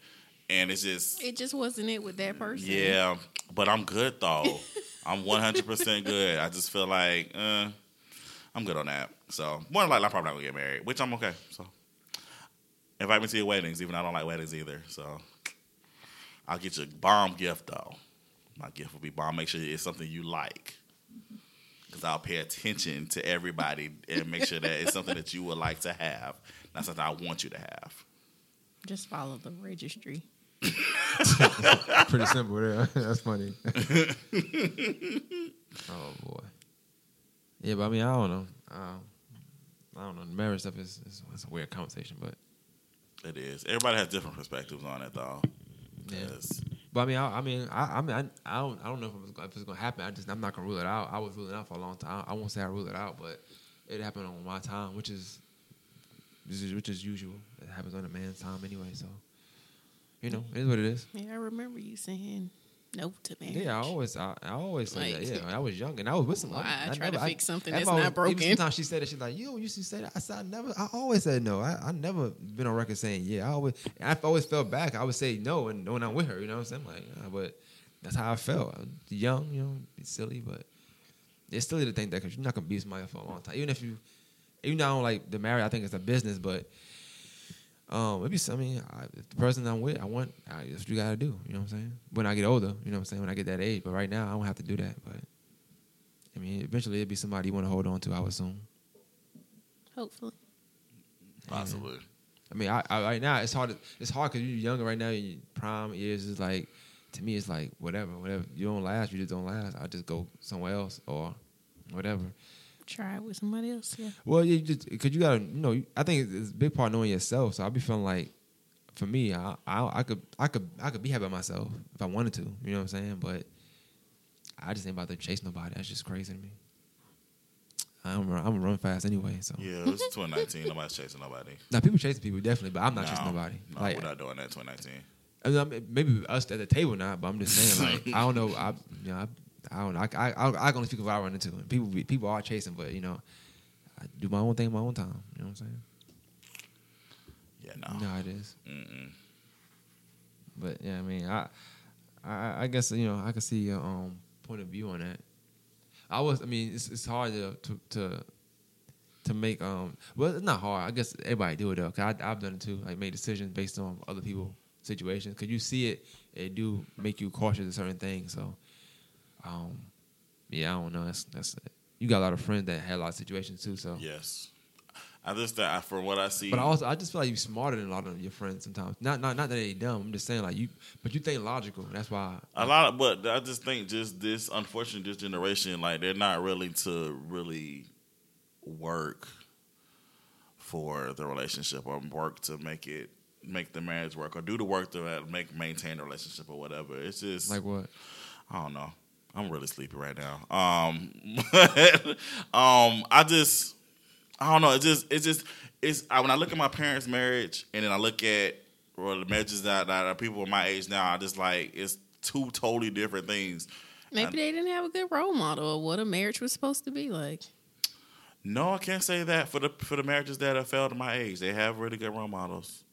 And it's just It just wasn't it with that person. yeah, but I'm good though. I'm 100 percent good. I just feel like uh, I'm good on that. So more than likely, I'm probably not gonna get married, which I'm okay. So invite me to your weddings, even though I don't like weddings either. So I'll get you a bomb gift though. My gift will be bomb. Make sure it's something you like. Because I'll pay attention to everybody and make sure that it's something that you would like to have, not something I want you to have. Just follow the registry. pretty simple there that's funny oh boy yeah but I mean I don't know um, I don't know the marriage stuff is, is it's a weird conversation but It is. Everybody has different perspectives on it, though. Yeah. Yes. But I mean, I, I mean, I, I mean, I, I don't, I don't know if it's, if gonna happen. I just, I'm not gonna rule it out. I was ruling it out for a long time. I won't say I rule it out, but it happened on my time, which is, which is, which is usual. It happens on a man's time anyway. So, You know, it is what it is. Yeah, I remember you saying no to marriage. Yeah, I always, I, I always say Like- that. Yeah, when I was young and I was with somebody. Why I try to fix something that's that's I not was- even broken. Sometimes she said it. she's like, "You used to say that." I said, "I never." I always said no. I, I never been on record saying yeah. I always, I've always felt back. I would say no, and when I'm with her, you know what I'm saying? Like, uh, but that's how I felt. I was young, you know, silly, but it's silly to think that because you're not gonna be with somebody for a long time. Even if you, even though I don't like the marriage, I think it's a business, but. Um, maybe some, I mean, I, if the person I'm with, I want, I, that's what you gotta do. You know what I'm saying? When I get older, you know what I'm saying? When I get that age, but right now, I don't have to do that. But I mean, eventually, it'd be somebody you want to hold on to. I would assume. Hopefully. Possibly. I mean, I, I right now it's hard. To, it's hard because you're younger right now. Your prime years is like, to me, it's like whatever, whatever. You don't last, you just don't last. I just go somewhere else or whatever. Try it with somebody else. Yeah. Well, you just because you gotta, you know, I think it's a big part knowing yourself. So I be feeling like, for me, I, I I could I could I could be happy by myself if I wanted to. You know what I'm saying? But I just ain't about to chase nobody. That's just crazy to me. I'm I'm gonna run fast anyway. So Yeah, it's 2019. Nobody's chasing nobody. now people chasing people definitely, but I'm not chasing nobody. No, like we're not doing that 2019. I mean, I mean, maybe us at the table not, but I'm just saying like I don't know. I you know I, I don't know. I I I, I can only speak of what I run into. People be- people are chasing, but you know I do my own thing, my own time. You know what I'm saying? Yeah, You no. it is. But yeah, I mean, I, I, I guess you know, I can see your um point of view on that. I was, I mean, it's it's hard to to to, to make um. Well, it's not hard. I guess everybody do it though. Cause I, I've done it too. Like make decisions based on other people situations. Cause you see it, it do make you cautious of certain things. So, um, yeah, I don't know. That's that's. You got a lot of friends that had a lot of situations too. So, Yes. I just that from what I see. But I also I just feel like you're smarter than a lot of your friends sometimes. Not not not that they dumb. I'm just saying like you, but you think logical. That's why. A lot, of, but I just think just this unfortunate this generation, like they're not really to really work for the relationship or work to make it make the marriage work or do the work to make maintain the relationship or whatever. It's just Like what? I don't know. I'm really sleepy right now. Um, um, I just, I don't know. It just, it's just, it's I, when I look at my parents' marriage and then I look at well the marriages that, that are people my age now, I just like it's two totally different things. Maybe they didn't have a good role model of what a marriage was supposed to be like. No, I can't say that for the for the marriages that have failed at my age. They have really good role models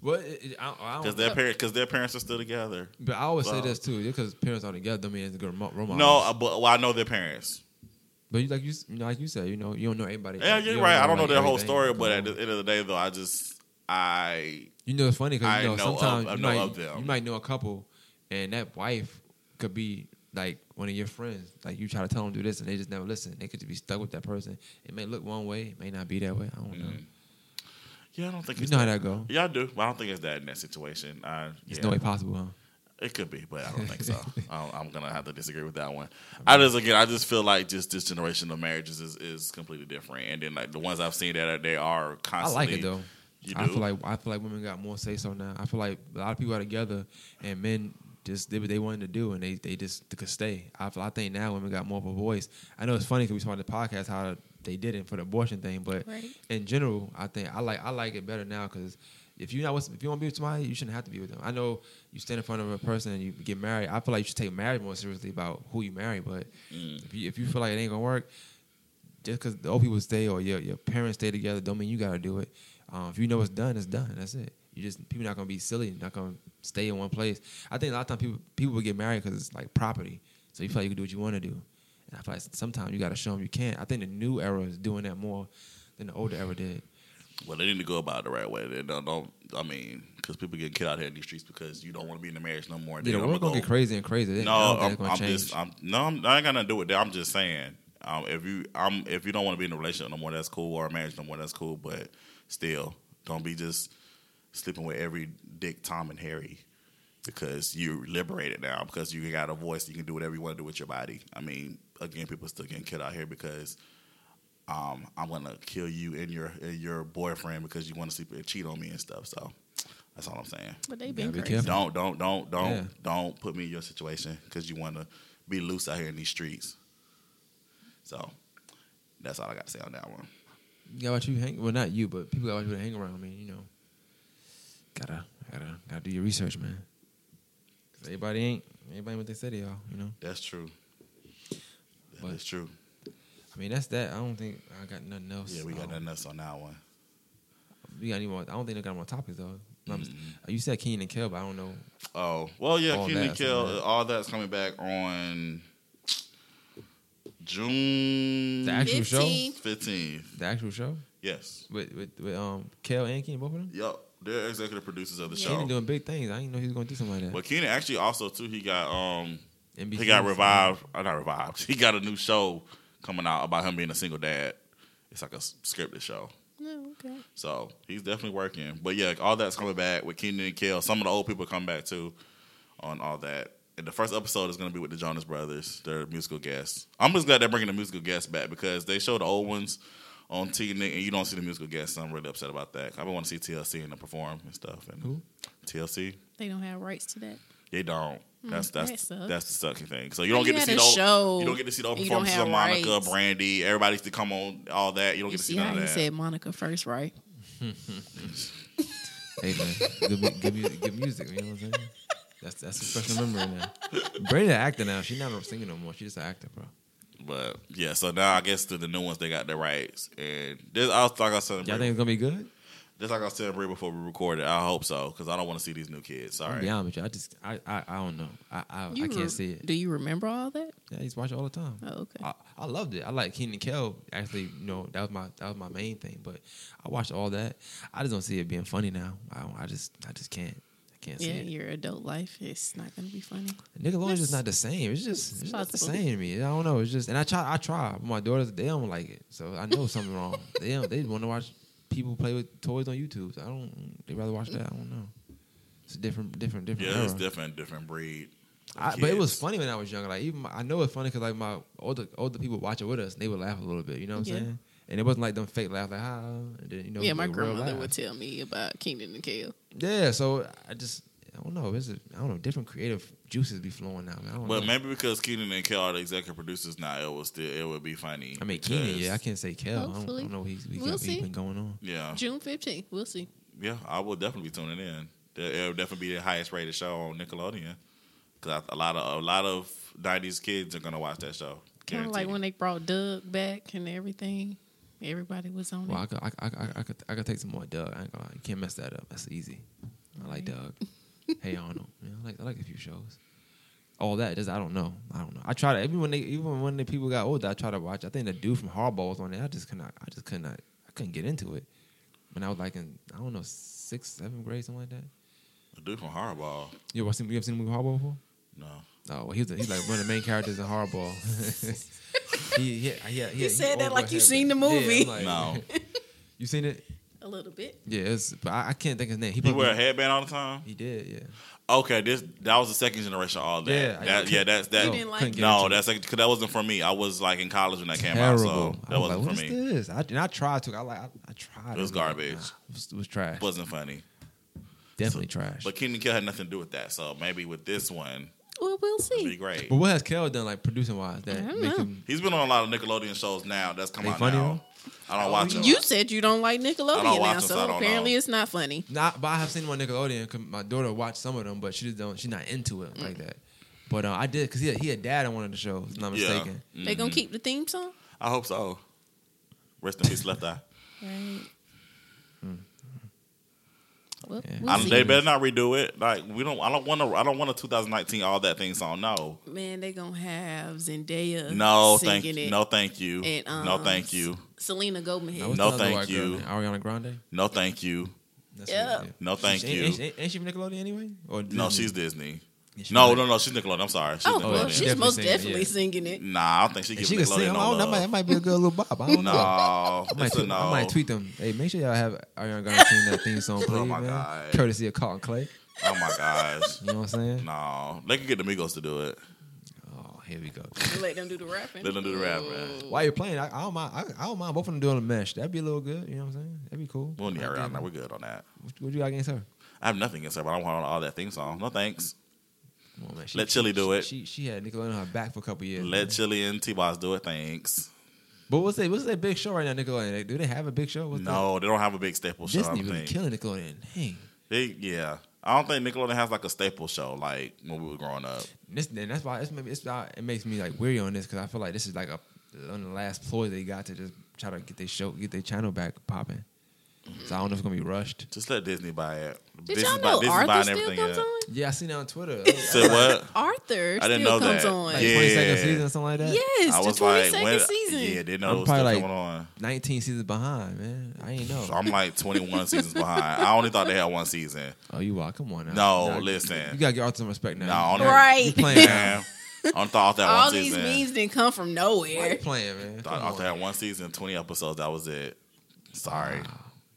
Well, I, I because their parents because their parents are still together. But I always say this too, because parents are together. Don't mean it's a good role role. No, uh, but well, I know their parents. but you, like you, you know, like you said, you know, you don't know everybody. Yeah, You you're right. I don't know their whole story, but at the end of the day, though, I just I You know, it's funny because I you know, know sometimes I you know might of them. you might know a couple, and that wife could be like one of your friends. Like you try to tell them to do this, and they just never listen. They could just be stuck with that person. It may look one way, it may not be that way. I don't know. Yeah, I don't think You it's know how that go. Yeah, I do. But I don't think it's that in that situation. Uh, It's yeah. no way possible, huh? It could be, but I don't think so. I- I'm gonna have to disagree with that one. I just again, I just feel like just this generation of marriages is, is completely different, and then like the ones I've seen that are, they are constantly. I like it though. You I feel like I feel like women got more say so now. I feel like a lot of people are together, and men just did what they wanted to do, and they they just could stay. I feel, I think now women got more of a voice. I know it's funny because we started the podcast how they did it for the abortion thing, but Right. in general, I think I like I like it better now because. If you not with, if you want to be with somebody, you shouldn't have to be with them. I know you stand in front of a person and you get married. I feel like you should take marriage more seriously about who you marry. But Mm. if you if you feel like it ain't gonna work, just because the old people stay or your your parents stay together, don't mean you gotta do it. Um, if you know it's done, it's done. That's it. You just people not gonna be silly, not gonna stay in one place. I think a lot of times people people will get married because it's like property, so you feel like you can do what you want to do. And I feel like sometimes you gotta show them you can't. I think the new era is doing that more than the older era did. Well, they need to go about it the right way. They don't, don't I mean, because people get killed out here in these streets because you don't want to be in the marriage no more. Yeah, the Then world I'ma go- get crazy and crazy. No, I don't think I'm, I'm just, I'm, no, I'm, I ain't got nothing to do with that. I'm just saying, um, if you, I'm, if you don't want to be in a relationship no more, that's cool, or a marriage no more, that's cool. But still, don't be just sleeping with every Dick, Tom, and Harry because you're liberated now because you got a voice. You can do whatever you want to do with your body. I mean, again, people still getting killed out here because. Um, I'm gonna kill you and your and your boyfriend because you want to sleep and cheat on me and stuff. So that's all I'm saying. But they been Gotta be crazy. careful. Don't don't don't don't Yeah. don't put me in your situation because you want to be loose out here in these streets. So that's all I got to say on that one. You got what you hang well not you, but people got what you to hang around. I mean, you know. Gotta Gotta gotta do your research, man. 'Cause everybody ain't everybody what they said y'all You know. That's true. But- That's true. I mean, that's that. I don't think I got nothing else. Yeah, we got Um, nothing else on that one. We got any more? I don't think they got more topics though. I'm- Mm-hmm. You said Kenan and Kel, but I don't know. Oh well, yeah, All Kenan that's Kel. on. All that's coming back on June The actual show. 15. fifteenth. The actual show Yes. with with, with um Kel and Kenan, both of them. Yep. They're executive producers of the Yeah. show. Kenan doing big things. I didn't know he was going to do something like that. But Kenan actually also too he got um NBC. he got revived. Uh, not revived. He got a new show coming out about him being a single dad. It's like a scripted show. No, okay. So he's definitely working. But yeah, all that's coming back with Kenan and Kel. Some of the old people come back too on all that. And the first episode is going to be with the Jonas Brothers, their musical guests. I'm just glad they're bringing the musical guests back because they show the old ones on TNT and you don't see the musical guests. I'm really upset about that. I've been wanting to see TLC and them perform and stuff. And Who? TLC, They don't have rights to that. they don't. That's Mm, that that's that's the sucking thing. So you don't You get to see the old, show, you don't get to see the old performances of Monica, rights. Brandy. everybody's to come on all that. You don't You get to see see none how of he that. said Monica first, right? Hey man, good, good, music, good music. You know what I'm saying? That's that's a special memory now. Brandy an actor now. She's not a singer no more. She's just an actor, bro. But yeah, so now I guess to the new ones they got their rights, and this I was like I said, Y'all think it's gonna be good? Just like I was telling Brie before we recorded. I hope so because I don't want to see these new kids. I'll Sorry, be honest with you. I just I I, I don't know. I I, You I can't re- see it. Do you remember all that? Yeah, I used to watch it all the time. Oh, okay. I, I loved it. I like Kenan Kel. Actually, you know that was my that was my main thing. But I watched all that. I just don't see it being funny now. I don't, I just I just can't. I can't see yeah, it. your adult life is not going to be funny. Nickelodeon's just not the same. It's just It's it's not the possible. same to me. I don't know. It's just and I try I try. My daughters they don't like it, so I know something wrong. They don't, they want to watch people play with toys on YouTube. So I don't. They rather watch that. I don't know. It's a different different different. yeah, it's different, different breed. I, but it was funny when I was younger. Like even my, I know it's funny because like my older older people watch it with us, and they would laugh a little bit. You know what I'm Yeah. saying? And it wasn't like them fake laugh like ah, and then, you know. yeah, my the grandmother would tell me about Kenan and Kel. Yeah, so I just I don't know. It's a, I don't know. Different creative juices be flowing now. Man. I don't But know. maybe because Kenan and Kel are the executive producers now, it will still it would be funny. I mean, Kenan, yeah, I can't say Kel. I don't, I Hopefully. don't know what he's, we We'll got, see. been going on. yeah, June 15th. We'll see. yeah, I will definitely be tuning in. It will definitely be the highest rated show on Nickelodeon because a lot of a lot of '90s kids are gonna watch that show. Kind of like when they brought Doug back and everything. Everybody was on Well, I it. could, I, I, I, I could, I could take some more Doug. I ain't gonna. You can't mess that up. That's easy. I like Doug. hey Arnold. Yeah, I like, I like a few shows. All that, just, I don't know. I don't know. I try to even when they, even when the people got older, I try to watch. I think the dude from Hardball was on there. I just could not. I just could not. I couldn't get into it. When I was like in, I don't know, sixth, seventh grade, something like that. the dude from Hardball. You ever seen, you ever seen the movie Hardball before? No, Oh, well, he's he's like one of the main characters in Hardball. he, he, he, he, You said that like you overhead- seen the movie. I'm like- no. you seen it? A little bit. Yeah, it's, but I, I can't think of his name. He, He wear a headband all the time. He did, yeah. Okay, this that was the second generation. All that, Yeah, that, yeah, that's that. You didn't like couldn't it? No, that's like, cause that wasn't for me. I was like in college when that came terrible. out, so that I was wasn't like, for me. is this? I, and I tried to. I like. I, I tried. It was I like, garbage. nah, it, was, it was trash. It wasn't funny. Definitely trash. But Kenan Kel had nothing to do with that. So maybe with this one, Well, we'll see. it'll be great. But what has Kel done, like producing wise, that I don't know. him? He's been on a lot of Nickelodeon shows now. That's come They out funny, now. though? I don't watch them. You said you don't like Nickelodeon don't watch now, them, so I so don't apparently know. it's not funny. Not, but I have seen him on Nickelodeon because my daughter watched some of them, but she just don't. She's not into it like that. But uh, I did because he had, he had dad on one of the shows. If I'm not Yeah. mistaken. They gonna keep the theme song, I hope so. Rest in peace, Left Eye. right? Well, we'll I, see. they better not redo it. Like we don't. I don't want to. I don't want a 2019 all that thing song. No, Man, they gonna have Zendaya. no, singing thank it. no, thank you. And, um, no, thank you. Selena Gomez. Now, No, thank white girl you. name? Ariana Grande. No, thank you. That's Yeah. it, No, thank Ain't- you. Ain't, ain't, ain't she from Nickelodeon anyway? Or No, she's Disney. She No, might- no, no. She's Nickelodeon. I'm sorry. She's Oh, Nickelodeon. well, yeah. she's Definitely most singing, definitely yeah. singing it. Nah, I don't think she If gives she can Nickelodeon sing. no I don't, that, love. might, that might be a good little bop. I don't no, know. I might, tweet, no. I might tweet them. Hey, make sure y'all have Ariana Grande sing that theme song, oh, please, Oh my man. God. Courtesy of Carlton Clay. Oh my gosh. You know what I'm saying? No, they could get the Migos to do it. Here we go. Let them do the rapping. Let them do the rap, man. While you're playing, I, I don't mind. I, I don't mind both of them doing a mesh. That'd be a little good. You know what I'm saying? That'd be cool. We'll need I Ariana. think- We're good on that. What, what you got against her? I have nothing against her, but I don't want all that theme song. No thanks. Come on, man. Let Chili do it. She, she had Nickelodeon on her back for a couple years. Let man. Chili and T-Boz do it. Thanks. But what's that? What's that big show right now? Nickelodeon. They- Do they have a big show? What's No, they don't have a big staple that? show. Disney I really think. killing Nickelodeon. Dang. They, yeah, I don't think Nickelodeon has like a staple show like when we were growing up. This, and that's why it's, it's why it makes me like weary on this because I feel like this is like a on the last ploy they got to just try to get their show, get their channel back popping. So I don't know if it's gonna be rushed. Just let Disney buy it. Did Disney's y'all buy- know Disney's Arthur still everything, comes yeah. on? Yeah, I seen it on Twitter. Said what? Arthur I didn't still know comes that. on. Like Yeah. twenty second season or something like that. Yes, I the was twenty like, second when, season. yeah, didn't know I'm it was still probably like- coming on. Nineteen seasons behind, man. I ain't know. So I'm like 21 seasons behind. I only thought they had one season. oh, you are. Come on now. No, Nah, listen. You gotta get Arthur some respect now. No, I don't- Right. you playing now. Man, I only thought that All one these season. memes didn't come from Why you nowhere. playing, man? Thought Come Arthur on. had one season, 20 episodes. That was it. Sorry.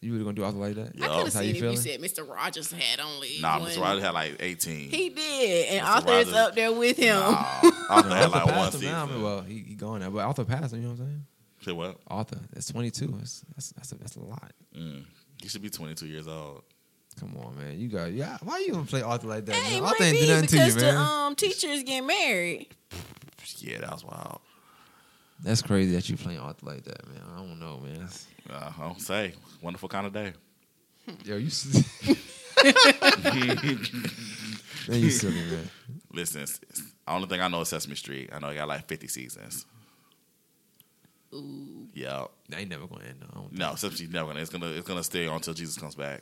You really gonna do Arthur like that? I could have That's how seen you if you said Mr. Rogers had only Nah, one. Mr. Rogers had like 18. He did, and Mr. Arthur is up there with him. Nah, Arthur had like one season. now. I mean, well, he, he gone now, but Arthur passed him. You know what I'm saying? Say what? Arthur, that's 22. That's that's that's a, that's a lot. Mm. You should be 22 years old. Come on, man. You got yeah. Why you gonna play Arthur like that? Hey, man? Arthur ain't do nothing to because you, the man. um teachers get married. Yeah, that was wild. That's crazy that you playing Arthur like that, man. I don't know, man. Uh, I don't say. Wonderful kind of day. Yo, you. s- man, you silly, man. Listen, it's- it's- the only thing I know is Sesame Street. I know it got like 50 seasons. Ooh, Yeah. That ain't never gonna end. though. I don't think. No, Sesame Street's never gonna. It's gonna. It's gonna stay on until Jesus comes back.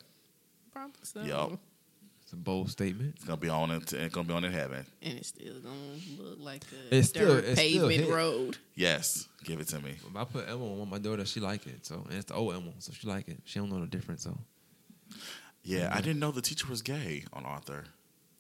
probably so. Yup. It's a bold statement. It's gonna be on. It, it's gonna be on in heaven. And it's still gonna look like a It's still- dirt it's pavement hit. road. Yes, give it to me. If I put Emma on my daughter, she like it. So and it's the old Emma, so she like it. She don't know the difference. So Yeah, I didn't know the teacher was gay on Arthur.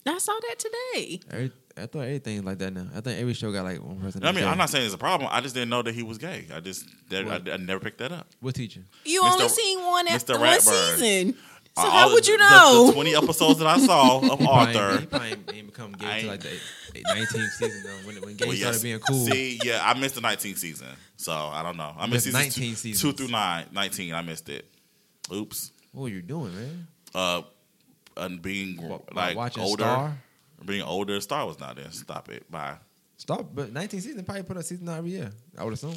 I saw that today. every, I thought everything's like that now. I think every show got like one person. I mean, that's I'm not saying it's a problem. I just didn't know that he was gay. I just, that, I, I never picked that up. What teacher? You Mr. only seen one after one season. So Uh, how would you know? The, 20 episodes that I saw of He probably, he Arthur. probably ain't become gay ain't- till like the eight- eight- 19th season though. When when gay Well, started being cool. See, yeah, I missed the 19th season. So I don't know. I missed Missed season 19 two, seasons. two through nine, 19. I missed it. Oops. what were you doing, man? Uh, and being Wa- like watching older, Star. being older. Star was not there. Stop it. Bye. Stop, but 19 season probably put a season out every year. I would assume.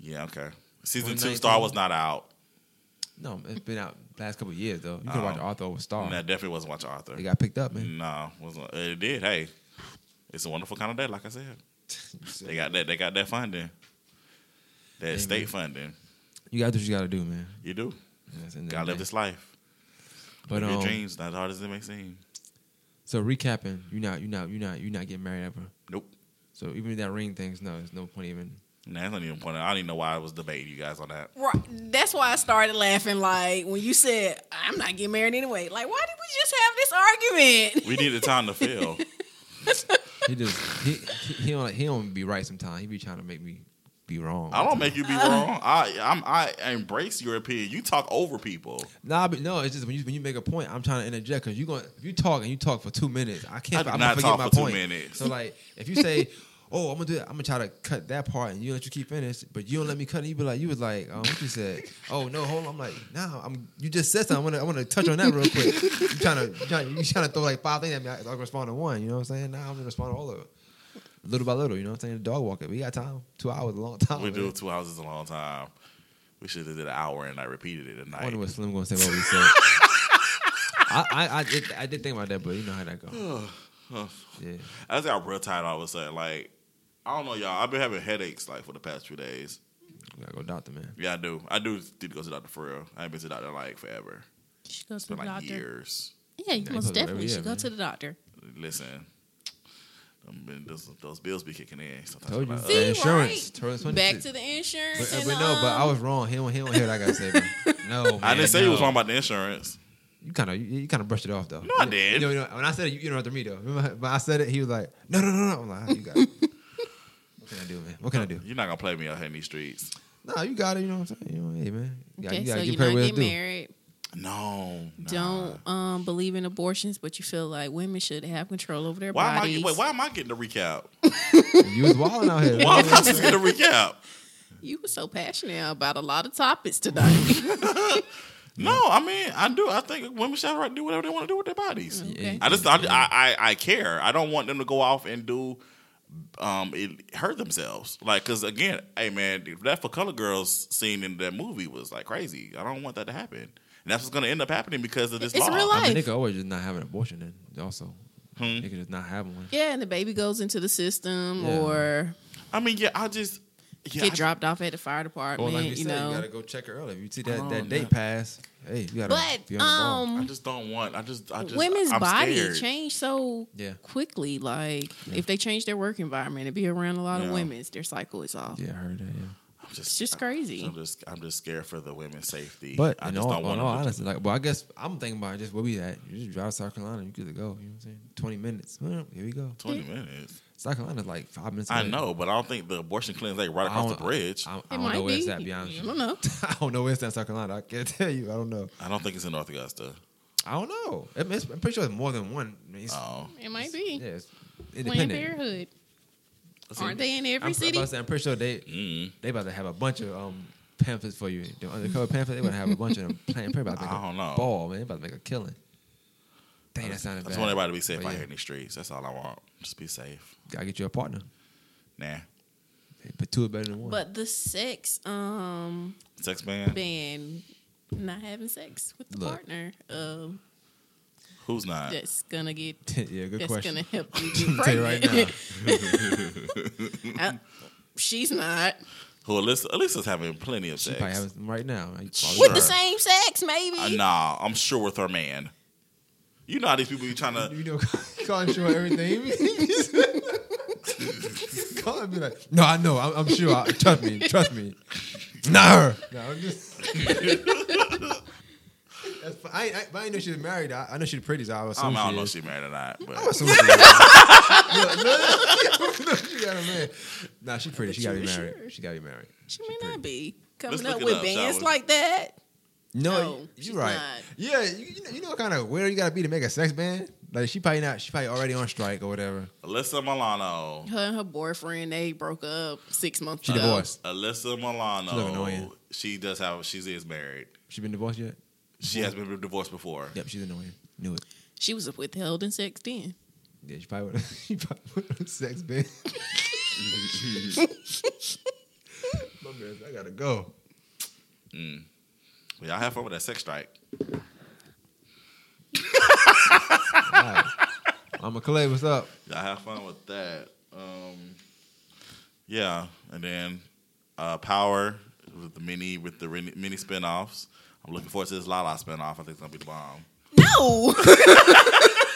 Yeah, okay. Season two, Star was not out. No, it's been out the last couple of years though. You can Oh. watch Arthur over Star. I definitely wasn't watching Arthur. They got picked up, man. No, wasn't. It did. Hey, it's a wonderful kind of day. Like I said, they got that. They got that funding. That Hey, state man. funding. You got to do what you got to do, man. You do. Yes, Gotta live this life. But live your um, dreams. Not as hard as it may seem. so recapping, you not you not you not you not getting married ever. Nope. So even that ring things, no, there's no point even. Nah, that's not even point. I don't even know why I was debating you guys on that. Right. That's why I started laughing. Like when you said, "I'm not getting married anyway." Like, why did we just have this argument? We needed time to feel. He just he he, he don't he don't be right sometimes. He be trying to make me be wrong. I don't make you be wrong. I I'm, I embrace your opinion. You talk over people. Nah, but no, it's just when you when you make a point, I'm trying to interject because you going if you talk and you talk for two minutes, I can't. I I'm not gonna forget talk my for two point. minutes. So like, if you say, "Oh, I'm gonna do it," I'm gonna try to cut that part, and you let you keep finish, but you don't let me cut. it. You be like, you was like, um, what you said? Oh no, hold on. I'm like, nah, I'm. You just said something. I want to I want to touch on that real quick. You trying to you trying, you trying to throw like five things at me. I, I can respond to one. You know what I'm saying? Nah, I'm gonna respond to all of it. Little by little, you know what I'm saying? The dog walker. We got time. Two hours, a long time. We man. do two hours is a long time. We should have did an hour and I repeated it I tonight. wonder what Slim gonna say what we said. I, I, I, did, I did think about that, but you know how that goes. Yeah. I just got real tired all of a sudden. Like, I don't know, y'all. I've been having headaches like for the past few days. We gotta go doctor, man. Yeah, I do. I do need to go to the doctor for real. I ain't been to the doctor like forever. She goes It's to been the like doctor. years. Yeah, you Yeah, most you definitely should go man. to the doctor. Listen, them been- those, those bills be kicking in. Sometimes Told I'm you. like, The See, insurance, right? Back to the insurance. But, and, but no, but I um, was wrong. He don't, he don't hear what I gotta say. No, man, I didn't say no. you was wrong about the insurance. You kind of, you, you kind of brushed it off though. No, I did. You know, you know, when I said it, you interrupted me though. Remember, when I said it, he was like, "No, no, no, no." I'm like, "How you got it?" What can I do, man? What can I do? You're not gonna play me out here in these streets. No, you got it. You know what I'm saying? You know, hey, man. You gotta, Okay, you so gotta you're give credit not where getting married. No, nah. Don't um, believe in abortions, but you feel like women should have control over their Why am I? bodies. Wait, why am I getting the recap? You was wilding out here. Why man. am I just getting a recap? You were so passionate about a lot of topics tonight. No, I mean I do. I think women should have right to do whatever they want to do with their bodies. Okay. I just I, I I I care. I don't want them to go off and do um it hurt themselves. Like because again, hey man, that for color girls scene in that movie was like crazy. I don't want that to happen. and that's what's going to end up happening because of this It's law. real I mean, life. they could always just not have an abortion then. Also, Hmm. they could just not have one. Yeah, and the baby goes into the system Yeah. or I mean, yeah, I just yeah, get I- dropped off at the fire Or department. like we you said, know, you gotta go check it early. If you see that, Oh, that no. date pass, hey, you gotta but be on the ball. I um, just don't want. I just. I just. women's I'm body scared. change so Yeah. quickly. Like if they change their work environment and be around a lot Yeah. of women, their cycle is off. Yeah, I heard that. Yeah. I'm It's just crazy. I'm just. I'm just scared for the women's safety. But I in just all, don't in want all to. honesty, like, well, I guess I'm thinking about just where we at. You just drive to South Carolina, you good to go. You know what I'm saying? Twenty minutes. Well, here we go. Twenty minutes. South Carolina's like five minutes. I away. know, but I don't think the abortion clinic's like right across the bridge. I, I It don't might know where be. it's at. Be honest. I don't know. I don't know where it's at in South Carolina. I can't tell you. I don't know. I don't think it's in North Augusta. I don't know. It- it's- I'm pretty sure it's more than one. I mean, it's, Oh, It might be yeah, it's Planned. Parenthood. See, Aren't they in every I'm, I'm city? say, I'm pretty sure they Mm, they about to have a bunch of um pamphlets for you. The undercover pamphlets. They about to have a bunch of them. Planned Parenthood about to make I don't a know. ball, man. They about to make a killing. Dang, that sounded I bad. just want everybody to be safe But out yeah, here in these streets. That's all I want. Just be safe. Gotta get you a partner. Nah, But two are better than one. But the sex um sex ban. ban, not having sex with the Look. partner, um, Who's not? that's gonna get yeah, good that's question. gonna help you get tell you right now. I- she's not Who Alyssa? Alyssa's having plenty of She sex. probably having some right now. Like, Sure. with the same sex, maybe. Uh, nah, I'm sure with her man. You know how these people be trying to. You know, calling sure everything. Call and be like, no, I know. I'm, I'm sure. I, trust me. Trust me. No. No, I'm just. That's, I, I, but I didn't know she was married. I, I know she's pretty, so I was I don't, I don't she know if is. she married or not, but I assume she is. no, no, no, she got a man. Nah, she pretty. She gotta be married. sure. She gotta be married. she may not be coming Let's up with up, bands like that. No, No, you're right. not. Yeah, you, you know, you know what kind of where you gotta be to make a sex band. Like she probably not. She probably already on strike or whatever. Alyssa Milano. Her and her boyfriend they broke up six months She ago. divorced. Alyssa She Milano. annoying. She does have. She is married. She been divorced yet? She has been divorced before. Yep, she's annoying. Knew it. She was withheld in sex then. Yeah, she probably would. She probably would sex band. My man, I gotta go. Mm. Y'all have fun with that sex strike. All right. I'm a Clay. What's up? Y'all have fun with that. Um, yeah, and then uh, Power with the mini with the mini, mini spinoffs. I'm looking forward to this Lala spinoff. I think it's gonna be the bomb. No,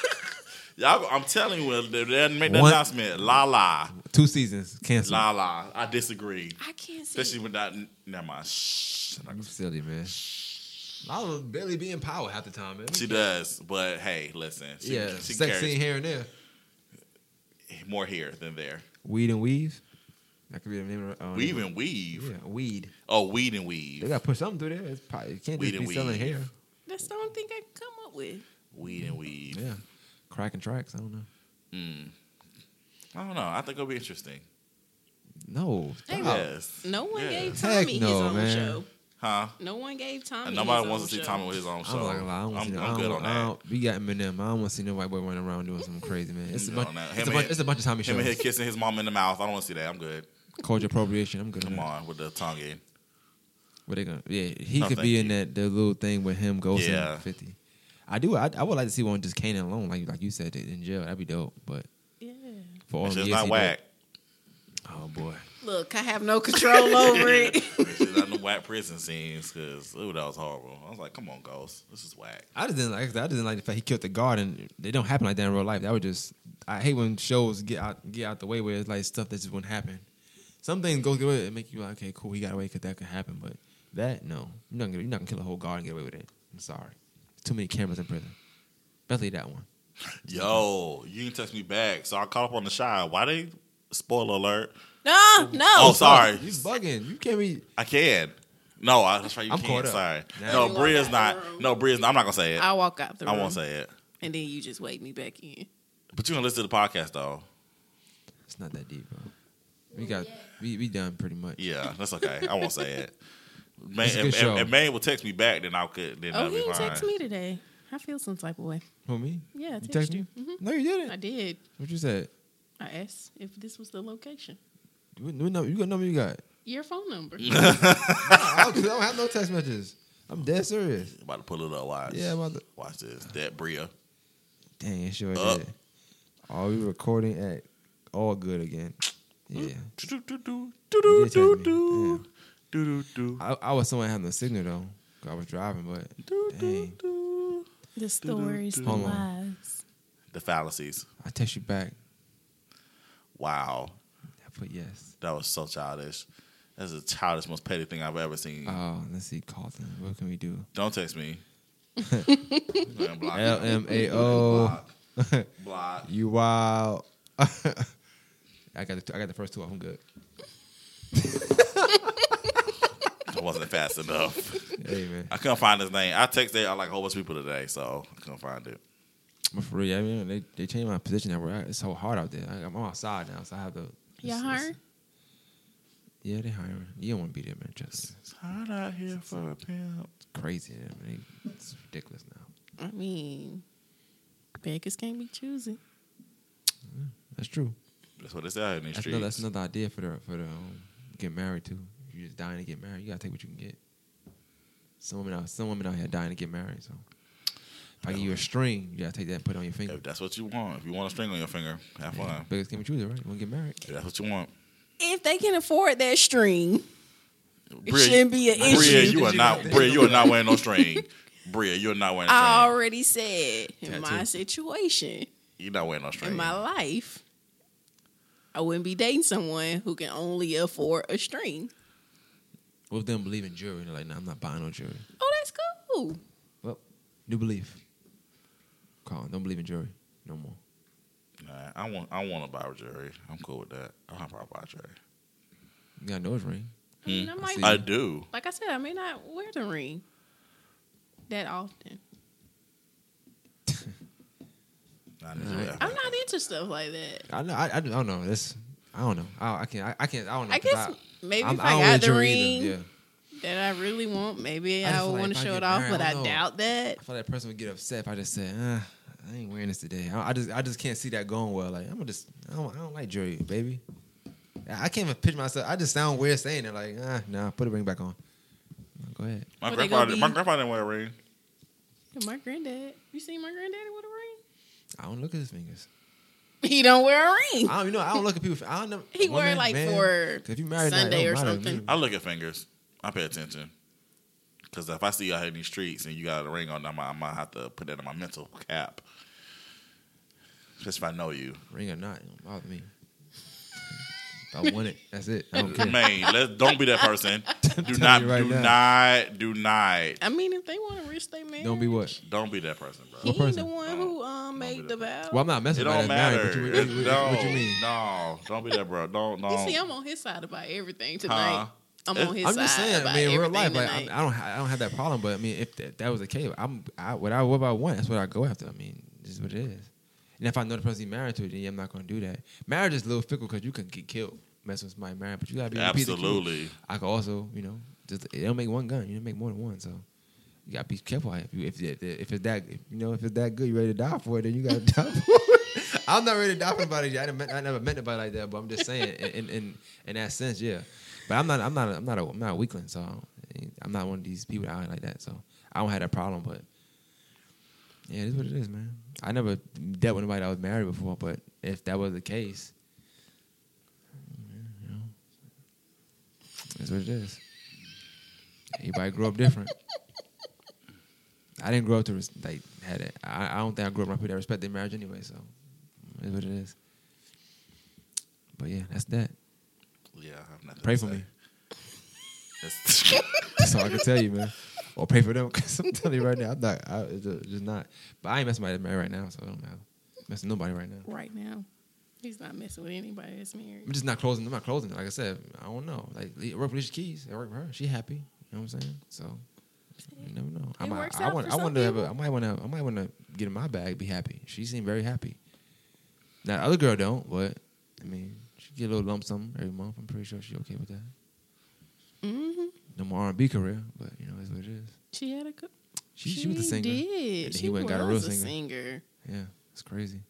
Y'all, I'm telling you, they they didn't make the One- announcement. Lala, Two seasons canceled. la la. I disagree, I can't see. especially with that. Never mind. Shh. You silly man. Lala will barely be in power half the time, man. She does, but hey, listen. She, yeah, she sex carries scene here and there. more here than there. Weed and weave. That could be the name of uh, Weave and weave. Yeah, weed. Oh, weed and weave. They weave. gotta put something through there. It's probably it can't Weed just and be selling weave. hair. That's the only thing I can come up with. Weed and weave. Yeah, cracking tracks. I don't know. Mm. I don't know. I think it'll be interesting. No, Hey. Yes. No one Yeah. gave Heck Tommy no, his own man. show. Huh? No one gave Tommy. And nobody his wants own to see show. Tommy with his own show. I'm not gonna lie. I don't I'm, see I'm I don't, good on that. we got Eminem. I don't want to see no white boy running around doing something crazy, man. It's a I'm bunch. good on that. It's a, bunch him- it's a bunch of Tommy shows. Him and shows. him kissing his mom in the mouth. I don't want to see that. I'm good. Culture appropriation. I'm good. Come on on with the tongue in. What they gonna? Yeah, he No, could thank be in that the little thing with him ghosting Yeah. fifty. I do. I, I would like to see one just Kane alone, like like you said, in jail. That'd be dope. But Yeah. for all It's the just years not he whack. did- oh boy, Look, I have no control over it. It's just not no whack prison scenes because ooh, that was horrible. I was like, come on, Ghost, this is whack. I just didn't like. I didn't like the fact he killed the guard, and they don't happen like that in real life. That would just. I hate when shows get out get out the way where it's like stuff that just wouldn't happen. Some things go through it and make you like, okay, cool, he got away because that could happen. But that, no, you're not gonna you're not gonna kill a whole guard and get away with it. I'm sorry. Too many cameras in prison. Especially that one. Yo, you didn't text me back, so I caught up on the shy. Why they? Spoiler alert. no, no. Oh, sorry. He's bugging. You can't be. I can. No, I, that's right. You I'm can't. caught up. Sorry. Now- No, You walk Bria's not. room. No, Bria's. Not, I'm not gonna say it. I walk out the I room. won't say it. And then you just wait me back in. But you gonna listen to the podcast though. It's not that deep, bro. We got we we done pretty much. Yeah, that's okay. I won't say it. Man, It's a good if, show. if, if May will text me back, then I could. Then Oh, that'll he be text me today. I feel some type of way. Who me? Yeah, I You texted text you. me? Mhm. No, you didn't. I did. What you said? I asked if this was the location. What, what number, you got number you got? Your phone number. I don't, I don't have no text messages. I'm dead serious. About to pull it up. Watch. Yeah, I'm about to. Watch this. That Bria. Dang, it sure Up. did. Are we recording at all good again? Yeah. Do do do You do did do text do Damn. Do do do. I, I was somewhere having a signal though. I was driving, but dang, The stories, the Hold on. lies. The fallacies. I text you back. Wow, I put yes. that was so childish. That's the childish, most petty thing I've ever seen. Oh, let's see, Carlton. What can we do? Don't text me. L M A O. block L me. M A O. Block. Block. You wild. I got the I got the first two off. I'm good. It wasn't fast enough. Hey man, I couldn't find his name. I texted I like a whole bunch of people today, so I couldn't find it. but for real, I mean, they they changed my position at work. It's so hard out there. I, I'm outside now, so I have to. Y'all hiring? Yeah, they hiring. You don't want to be there, man. Trust me. It's hard out here for a pimp. It's crazy. I mean, it's ridiculous now. I mean, beggars can't be choosy. That's true. That's what it's out in these That's streets. another, that's another idea for the for the um, get married too. If you're just dying to get married, you gotta take what you can get. Some women out some women out here dying to get married. So if I give you a string, you gotta take that and put it on your finger. If that's what you want, if you want a string on your finger, have fun. Biggest can we choose it, right? You wanna get married? If that's what you want. If they can afford that string, it shouldn't be an Bria, issue. you are not. Bria, you are not wearing no string. Bria, you're not wearing a string. I already said in my situation, You're not wearing no string. in my life, I wouldn't be dating someone who can only afford a string. What if they don't believe in jewelry? They're like, nah, I'm not buying no jewelry. Oh, that's cool. Well, new belief. Colin, don't believe in jewelry no more. Nah, I want. I want to buy jewelry. I'm cool with that. I don't have a problem with jewelry. You got a nose ring. I mean, I hmm, I might. I do. like I said, I may not wear the ring that often. I need to Alright. wear I'm not into stuff like that. I know. I, I, don't know. This. I don't know. I, I can't. I, I can't. I don't know. I 'cause guess maybe I'm- if I I, got the ring Yeah. that I really want, maybe I just I, would like want to show it off, married, but I I doubt that. I feel like that person would get upset if I just said, ah, I ain't wearing this today. I, I just, I just can't see that going well. Like I'm gonna just, I don't, I don't like jewelry, baby. I I can't even picture myself. I just sound weird saying it. Like, ah, nah, put the ring back on. Go ahead. My What grandpa. gonna My be? grandpa didn't wear a ring. My granddad, you seen my granddaddy with a ring? I don't look at his fingers. He don't wear a ring. I don't, you know, I don't look at people. I don't know. He wear women, like man, for 'cause if you married Sunday don't or something. I look at fingers. I pay attention. Because if I see you out here in these streets and you got a ring on, I might, I might have to put that in my mental cap. Just if I know you. Ring or not, it don't bother me. If I want it, that's it. I don't care. Man, let don't be that person. Do not, you right do now. not, do not. I mean, if they want to risk their marriage, Don't be what? Don't be that person, bro. He What person? the one who um made the vow. Well, I'm not It messing about don't that married. matter. What you, what, you- what, no, what you mean? No, don't be that, bro. Don't, no you don't. see, I'm on his side about everything tonight. Huh? I'm on his side. I'm side. just saying. about I mean, in real life, everything like I, tonight. I don't, ha- I don't have that problem. But I mean, if that, that was the case, I'm, I, what I, what I want, that's what I go after. I mean, this is what it is. And if I know the person you married to, then yeah, I'm not going to do that. Marriage is a little fickle because you can get killed messing with somebody married, but you got to be a piece of cute. Absolutely. I could also, you know, just it don't make one gun. You don't make more than one. So you gotta be careful. If you, if, if, if it's that, if, you know, if it's that good, you're ready to die for it, then you gotta die for it. I'm not ready to die for anybody. I, didn't, I never met nobody like that, but I'm just saying, in, in, in, in that sense, yeah. But I'm not, I'm not, I'm not, a, I'm not a weakling. So eh, I'm not one of these people out like that. So I don't have that problem. But yeah, it is what it is, man. I never dealt with anybody that was married before, but if that was the case, you know, that's what it is. Everybody grew up different. I didn't grow up to res- like had it. I, I don't think I grew up around people that respect their marriage anyway. So it's what it is. But yeah, that's that. Yeah, I have nothing Pray for say. me. That's- That's all I can tell you, man. Or pray for them because I'm telling you right now, I'm not. I, it's just not. But I ain't messing with anybody right now, so I don't matter. Messing with nobody right now. right now, he's not messing with anybody that's married. I'm just not closing. I'm not closing. Like I said, I don't know. Like I work with Alicia Keys. I work with her. She happy. You know what I'm saying? So you never know. I It might. works I want. I want to have. A. I might want to. I might want to get in my bag. Be happy. She seemed very happy. Now the other girl don't, but I mean, she get a little lump sum every month. I'm pretty sure she's okay with that. hmm No more R&B career, but you know, it's what it is. She had a good. She, she, was a singer. Did. And she he went and got a real was singer. singer. Yeah, it's crazy.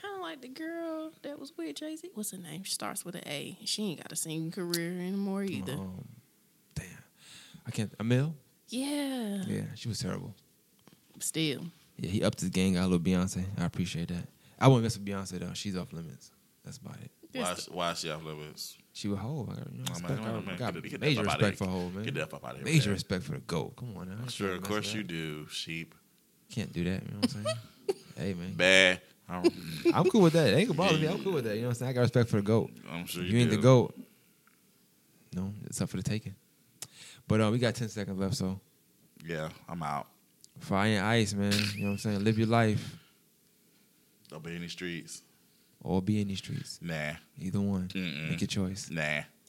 Kind of like the girl that was with Jay Z. What's her name? She Starts with an A. She ain't got a singing career anymore either. Um, damn, I can't. Amil. Yeah. Yeah, she was terrible. Still. Yeah, he upped his game, got a little Beyonce. I appreciate that. I wouldn't mess with Beyonce though. She's off limits. That's about it. Why, why is she off limits? She was whole. I got, you know, Oh, respect, man, I man, got get the- get the major outta respect for whole man. Get the fuck out of here. Major that. respect for the goat. Come on now. I Sure, of course you do, sheep. Can't do that. You know what I'm saying? hey man, Bad. I'm, cool with that. It ain't gonna bother me. I'm cool with that. You know what I'm saying? I got respect for the goat. I'm sure you, you ain't do. the goat. No, it's up for the taking. But uh, we got 10 seconds left, so Yeah, I'm out. fire and ice, man. You know what I'm saying? Live your life Don't be in these streets. Or be in these streets. Nah, Either one. Mm-mm. Make your choice. nah.